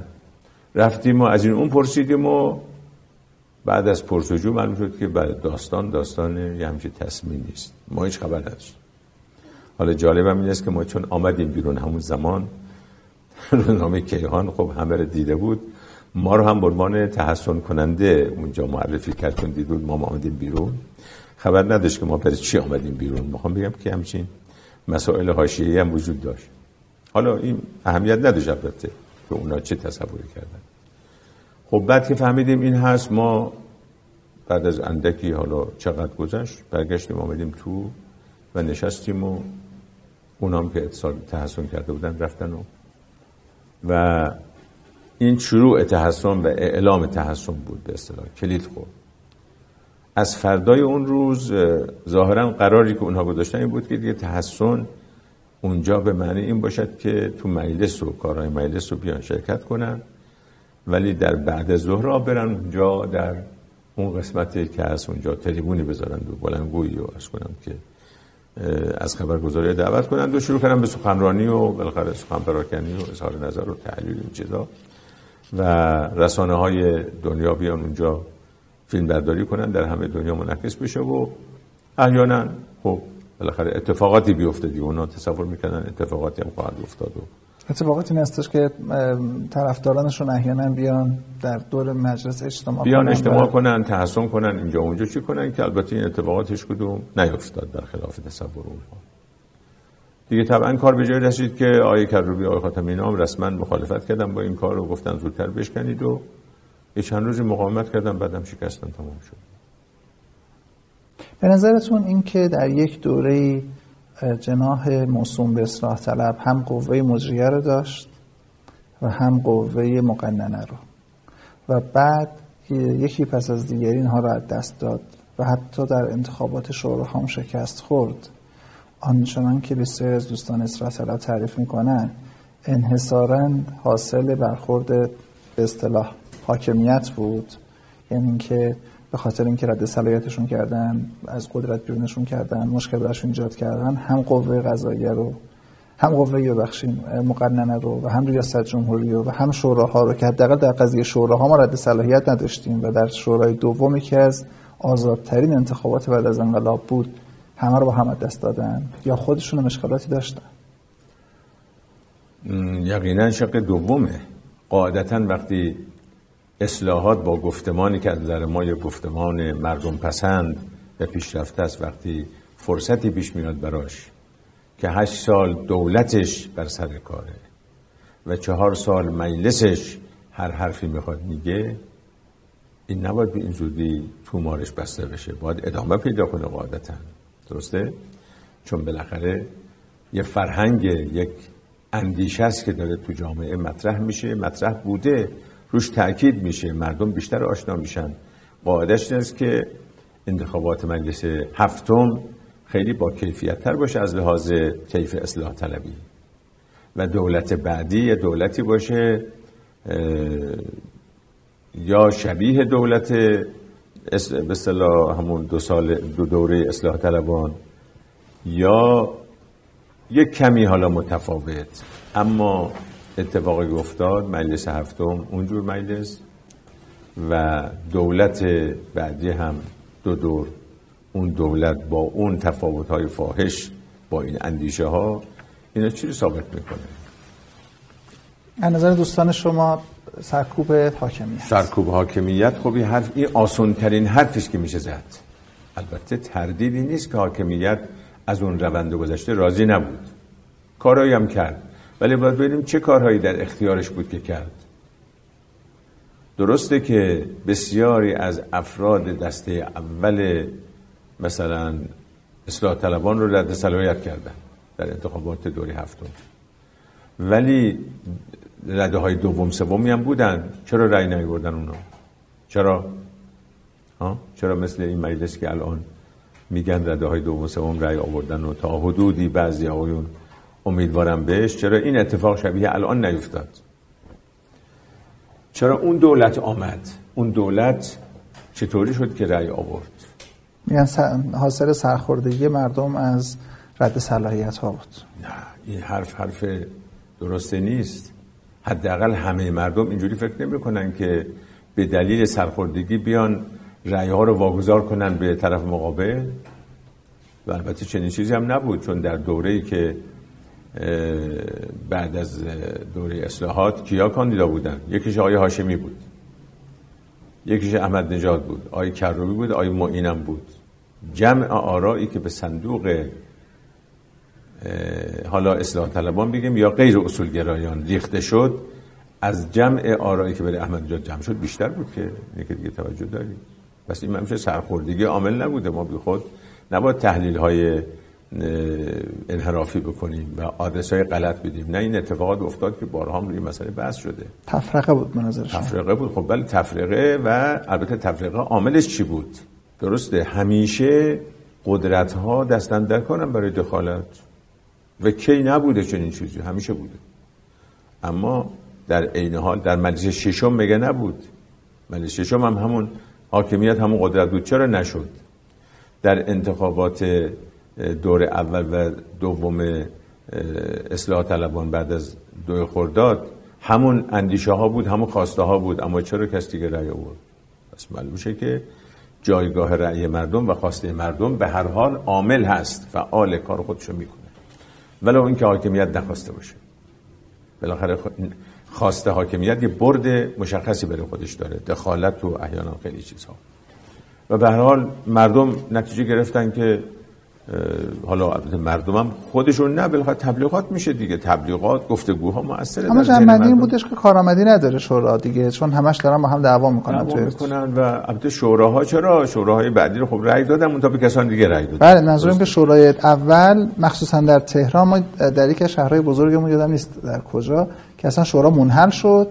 رفتیم و از این اون پرسیدیم و بعد از پرسجو معلوم شد که بعد داستان داستان یه همچین تصمیم نیست. ما هیچ خبر نداشتیم. حالا جالبم این است که ما چون آمدیم بیرون همون زمان روزنامه کیهان خب همه رو دیده بود. ما رو هم برمان تحسن کننده اونجا معرفی کرد چون دید بود ما آمدیم بیرون. خبر نداشت که ما پر چی آمدیم بیرون. می‌خوام بگم که همچین مسائل حاشیه‌ای هم وجود داشت. حالا این اهمیت نداشت البته. که اونا چه تصوری کردن. خب بعد که فهمیدیم این هست ما بعد از اندکی حالا چقدر گذشت برگشتیم آمدیم تو و نشستیم و اونام که اتصال تحسن کرده بودن رفتن و و این شروع تحسن و اعلام تحسن بود به اصطلاح. کلید خورد. از فردای اون روز ظاهرا قراری که اونها گذاشتن این بود که دیگه تحسن اونجا به معنی این باشد که تو مجلس و کارهای مجلس رو بیان شرکت کنن ولی در بعد ظهر برن اونجا در اون قسمتی که از اونجا تریبونی بذارن و بلنگویی و از کنم که از خبرگزاری دعوت کنند و شروع کردن به سخنرانی و بالاخره سخن پراکنی و اظهار نظر و تحلیل این چیزا. و رسانه های دنیا بیان اونجا فیلم برداری کنن در همه دنیا منعکس بشه و احیانا خب بالاخره اتفاقاتی بیفته دیگه. اونا تصور می‌کنن اتفاقاتی هم خواهد افتاد و اتفاقاتی هستش که طرفدارانشون احیانا بیان در دور مجلس اجتماع بیان اجتماع کنن تحسن کنن اینجا اونجا چی کنن که البته این اتفاقاتش کدوم نیفتاد در خلاف تصور اونها. دیگه طبعا کار به جای رسید که آیه کروبی آیه خاتمی نام رسما مخالفت کردن با این کار رو گفتن زودتر بشکنید و یه چند روزی مقاومت کردن بعدم شکستن تمام شد. به نظرتون این که در یک دوره جناح موسوم به اصلاح طلب هم قوه مجریه رو داشت و هم قوه مقننه رو. و بعد یکی پس از دیگری اینها رو از دست داد و حتی در انتخابات شورا هم شکست خورد. آنچنان که بسیاری از دوستان اصلاح طلب تعریف می‌کنن انحصارا حاصل برخورد به اصطلاح حاکمیت بود. یعنی اینکه به خاطر اینکه رد صلاحیتشون کردن از قدرت بیرونشون کردن مشکل براشون ایجاد کردن هم قوه قضاییه رو هم قوه بخشین مقننه رو و هم ریاست جمهوری رو و هم شوراها رو که حداقل در قضیه شوراها ما رد صلاحیت نداشتیم و در شورای دوم که از آزادترین انتخابات بعد از انقلاب بود همه رو با هم دست دادن یا خودشون مشکلاتی داشتن؟ یقینا شق دومه. قاعدتا وقتی اصلاحات با گفتمانی که از نظر ما یه گفتمان مردم پسند و پیشرفته است وقتی فرصتی پیش میاد براش که هشت سال دولتش بر سر کاره و چهار سال مجلسش هر حرفی می‌خواد میگه این نباید به این زودی تومارش بسته بشه باید ادامه پیدا کنه قاعدتا درسته؟ چون بالاخره یه فرهنگ یک اندیشه است که داره تو جامعه مطرح میشه مطرح بوده روش تاکید میشه. مردم بیشتر آشنا میشن. قاعدش است که انتخابات مجلس هفتم خیلی با کیفیت تر باشه از لحاظ کیف اصلاح طلبی. و دولت بعدی یه دولتی باشه یا شبیه دولت به اصطلاح همون دو سال دو دوره اصلاح طلبان یا یک کمی حالا متفاوت. اما اتفاقی افتاد مجلس هفتم اونجور مجلس و دولت بعدی هم دو دور اون دولت با اون تفاوت های فاحش با این اندیشه ها اینا چی رو ثابت می‌کنه؟ از نظر دوستان شما سرکوب حاکمیت سرکوب حاکمیت خب این حرف این آسان ترین حرفش که میشه زد. البته تردیدی نیست که حاکمیت از اون روند گذشته راضی نبود. کارهایی هم کرد. ولی باید ببینیم چه کارهایی در اختیارش بود که کرد. درسته که بسیاری از افراد دسته اول مثلا اصلاح طلبان رو رد صلاحیت کردن در انتخابات دوری هفتم. ولی رده های دوم سومی هم بودن. چرا رأی نیاوردن اونا؟ چرا؟ ها؟ چرا مثل این مجلس که الان میگن رده های دوم سوم رأی آوردن و تا حدودی بعضی آقایون امیدوارم بهش. چرا این اتفاق شبیه الان نیفتاد؟ چرا اون دولت آمد؟ اون دولت چطوری شد که رأی آورد؟ میگن حاصل سرخوردگی مردم از رد صلاحیت ها بود. نه این حرف حرف درسته نیست. حداقل همه مردم اینجوری فکر نمی‌کنن که به دلیل سرخوردگی بیان رأی ها رو واگذار کنن به طرف مقابل. و البته چنین چیزی هم نبود چون در دوره که بعد از دوره اصلاحات کیا کاندیدا بودن؟ یکیش آقای هاشمی بود. یکیش احمد نژاد بود. آقای کروبی بود آقای معینم بود. جمع آرایی که به صندوق حالا اصلاح طلبان بگیم یا غیر اصولگرایان ریخته شد از جمع آرایی که برای احمد نژاد جمع شد بیشتر بود که اینکه دیگه توجه داریم پس این همیشه سرخوردگی عامل نبوده. ما بی خود نباید تحلیل های انحرافی بکنیم و آدرس های غلط بدیم. نه این اتفاقات افتاد که بارها روی مسئله بحث شده. تفرقه بود منظر تفرقه بود. خب بله تفرقه و البته تفرقه عاملش چی بود؟ درسته همیشه قدرت ها دستن در کنن برای دخالت. و کی نبوده چنین چیزی؟ همیشه بوده. اما در عین حال در مجلس ششم مگه نبود؟ مجلس ششم هم همون حاکمیت همون قدرت بود. چرا نشد؟ در انتخابات دور اول و دوم اصلاح طلبان بعد از دو خرداد همون اندیشه ها بود همون خواسته ها بود. اما چرا کسی دیگه رأی آورد؟ پس معلوم که جایگاه رأی مردم و خواسته مردم به هر حال عامل هست. فعال کار خودشو می‌کنه. ولو اینکه حاکمیت نخواسته باشه. بالاخره خواسته حاکمیت یه برد مشخصی برای خودش داره. دخالت و احیانا خیلی چیزها. و به هر حال مردم نتیجه گرفتن که حالا البته مردمم خودشون نه بالاخره تبلیغات میشه دیگه. تبلیغات گفتگوها موثره اما جنبندی این بودش که کارآمدی نداره شورا دیگه چون همش دارن با هم دعوا می‌کنن دعوا می‌کنن و البته شوراها چرا؟ شوراهای بعدی رو خب رأی دادن اون تا به کسان دیگه رأی دادن. بله منظورم که شورای اول مخصوصا در تهران ما در یک شهرهای بزرگمون یادم نیست در کجا که اصلا شورا منحل شد.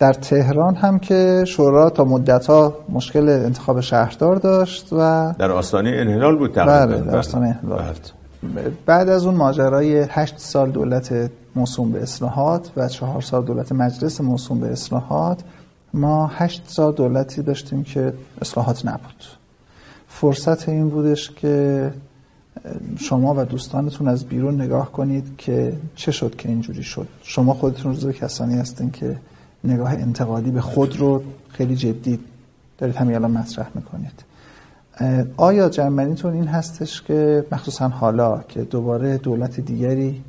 در تهران هم که شورا تا مدت ها مشکل انتخاب شهردار داشت و در آستانه انحلال بود تقریبا. بله در آستانه انحلال بله. بعد از اون ماجرای هشت سال دولت موسوم به اصلاحات و چهار سال دولت مجلس موسوم به اصلاحات ما هشت سال دولتی داشتیم که اصلاحات نبود. فرصت این بودش که شما و دوستانتون از بیرون نگاه کنید که چه شد که اینجوری شد. شما خودتون روز کسانی هستین که نگاه انتقادی به خود رو خیلی جدی دارید همین الان مطرح می‌کنید. آیا جنبنیتون این هستش که مخصوصا حالا که دوباره دولت دیگری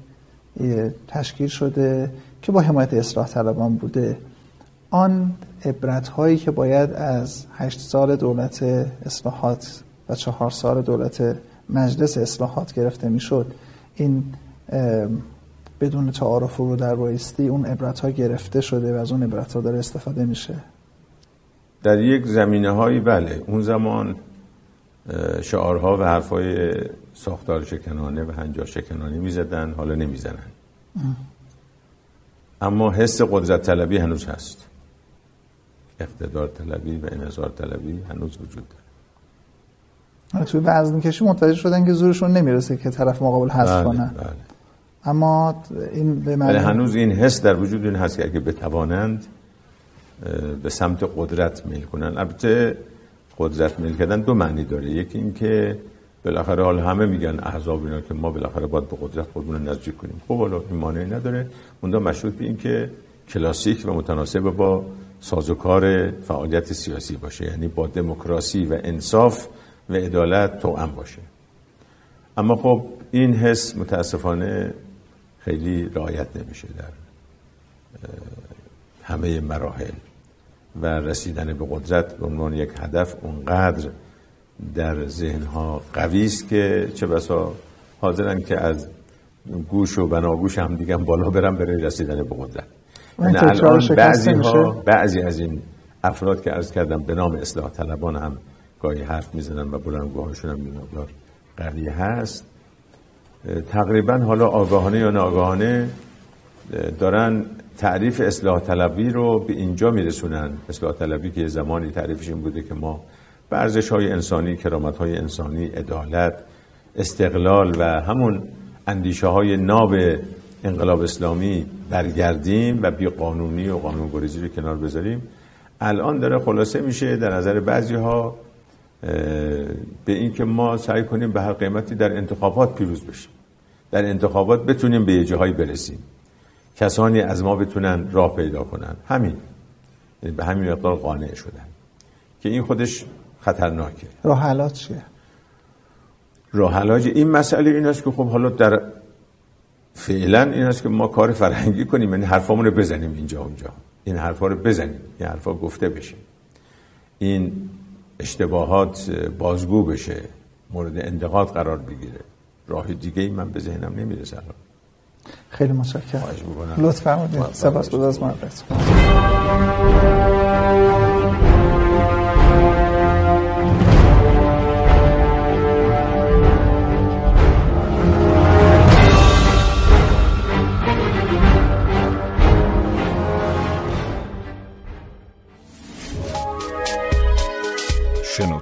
تشکیل شده که با حمایت اصلاح طلبان بوده آن عبرت هایی که باید از هشت سال دولت اصلاحات و چهار سال دولت مجلس اصلاحات گرفته می‌شد این بدون تعارف رو در بایستی اون عبرت ها گرفته شده و از اون عبرت ها داره استفاده میشه. در یک زمینه هایی بله اون زمان شعارها و حرفای ساختار شکنانه و هنجار شکنانه می‌زدن حالا نمی‌زنن. اما حس قدرت طلبی هنوز هست. اقتدار طلبی و انحصار طلبی هنوز وجود داره. توی وزن کشی متوجه شدن که زورشون نمی‌رسه که طرف مقابل حذف بله، کنن بله. اما این به معنی هنوز این حس در وجود این هست که اگه بتوانند به سمت قدرت میل کنن البته قدرت میل کردن دو معنی داره. یکی اینکه بالاخره حال همه میگن احزاب اینا که ما بالاخره باید به قدرت خودمون نزدیک کنیم. خب حالا این مانعی نداره. اونجا مشروط به این که کلاسیک و متناسب با سازوکار فعالیت سیاسی باشه. یعنی با دموکراسی و انصاف و عدالت توأم باشه. اما خب این حس متاسفانه خیلی رعایت نمیشه در همه مراحل و رسیدن به قدرت به عنوان یک هدف اونقدر در ذهنها قوی است که چه بسا حاضرن که از گوش و بناگوش هم دیگه بالا برن برای رسیدن به قدرت. یعنی الان بعضی ها بعضی از این افراد که عرض کردم به نام اصلاح طلبان هم گاهی حرف می‌زنن و بلندگوهاشون هم مقدار قوی هست. تقریبا حالا آگاهانه یا ناآگاهانه دارن تعریف اصلاح طلبی رو به اینجا میرسونن. اصلاح طلبی که زمانی تعریفش این بوده که ما به ارزش های انسانی کرامت های انسانی عدالت استقلال و همون اندیشه های ناب انقلاب اسلامی برگردیم و بی قانونی و قانون گریزی رو کنار بذاریم. الان داره خلاصه میشه در نظر بعضی ها به این که ما سعی کنیم به هر قیمتی در انتخابات پیروز بشیم. در انتخابات بتونیم به یه جاهایی برسیم. کسانی از ما بتونن راه پیدا کنن. همین. یعنی به همین مقدار قانع شدن. که این خودش خطرناکه. راه حلات چیه؟ راه علاج این مسئله این است که خب حالا در فعلا این است که ما کار فرهنگی کنیم. یعنی حرفامون رو بزنیم اینجا اونجا. این حرفا رو بزنیم. این حرفا گفته بشه. این اشتباهات بازگو بشه مورد انتقاد قرار بگیره. راه دیگه ای من به ذهنم نمی‌رسه الان. خیلی متشکرم. لطف فرمودید سپاس از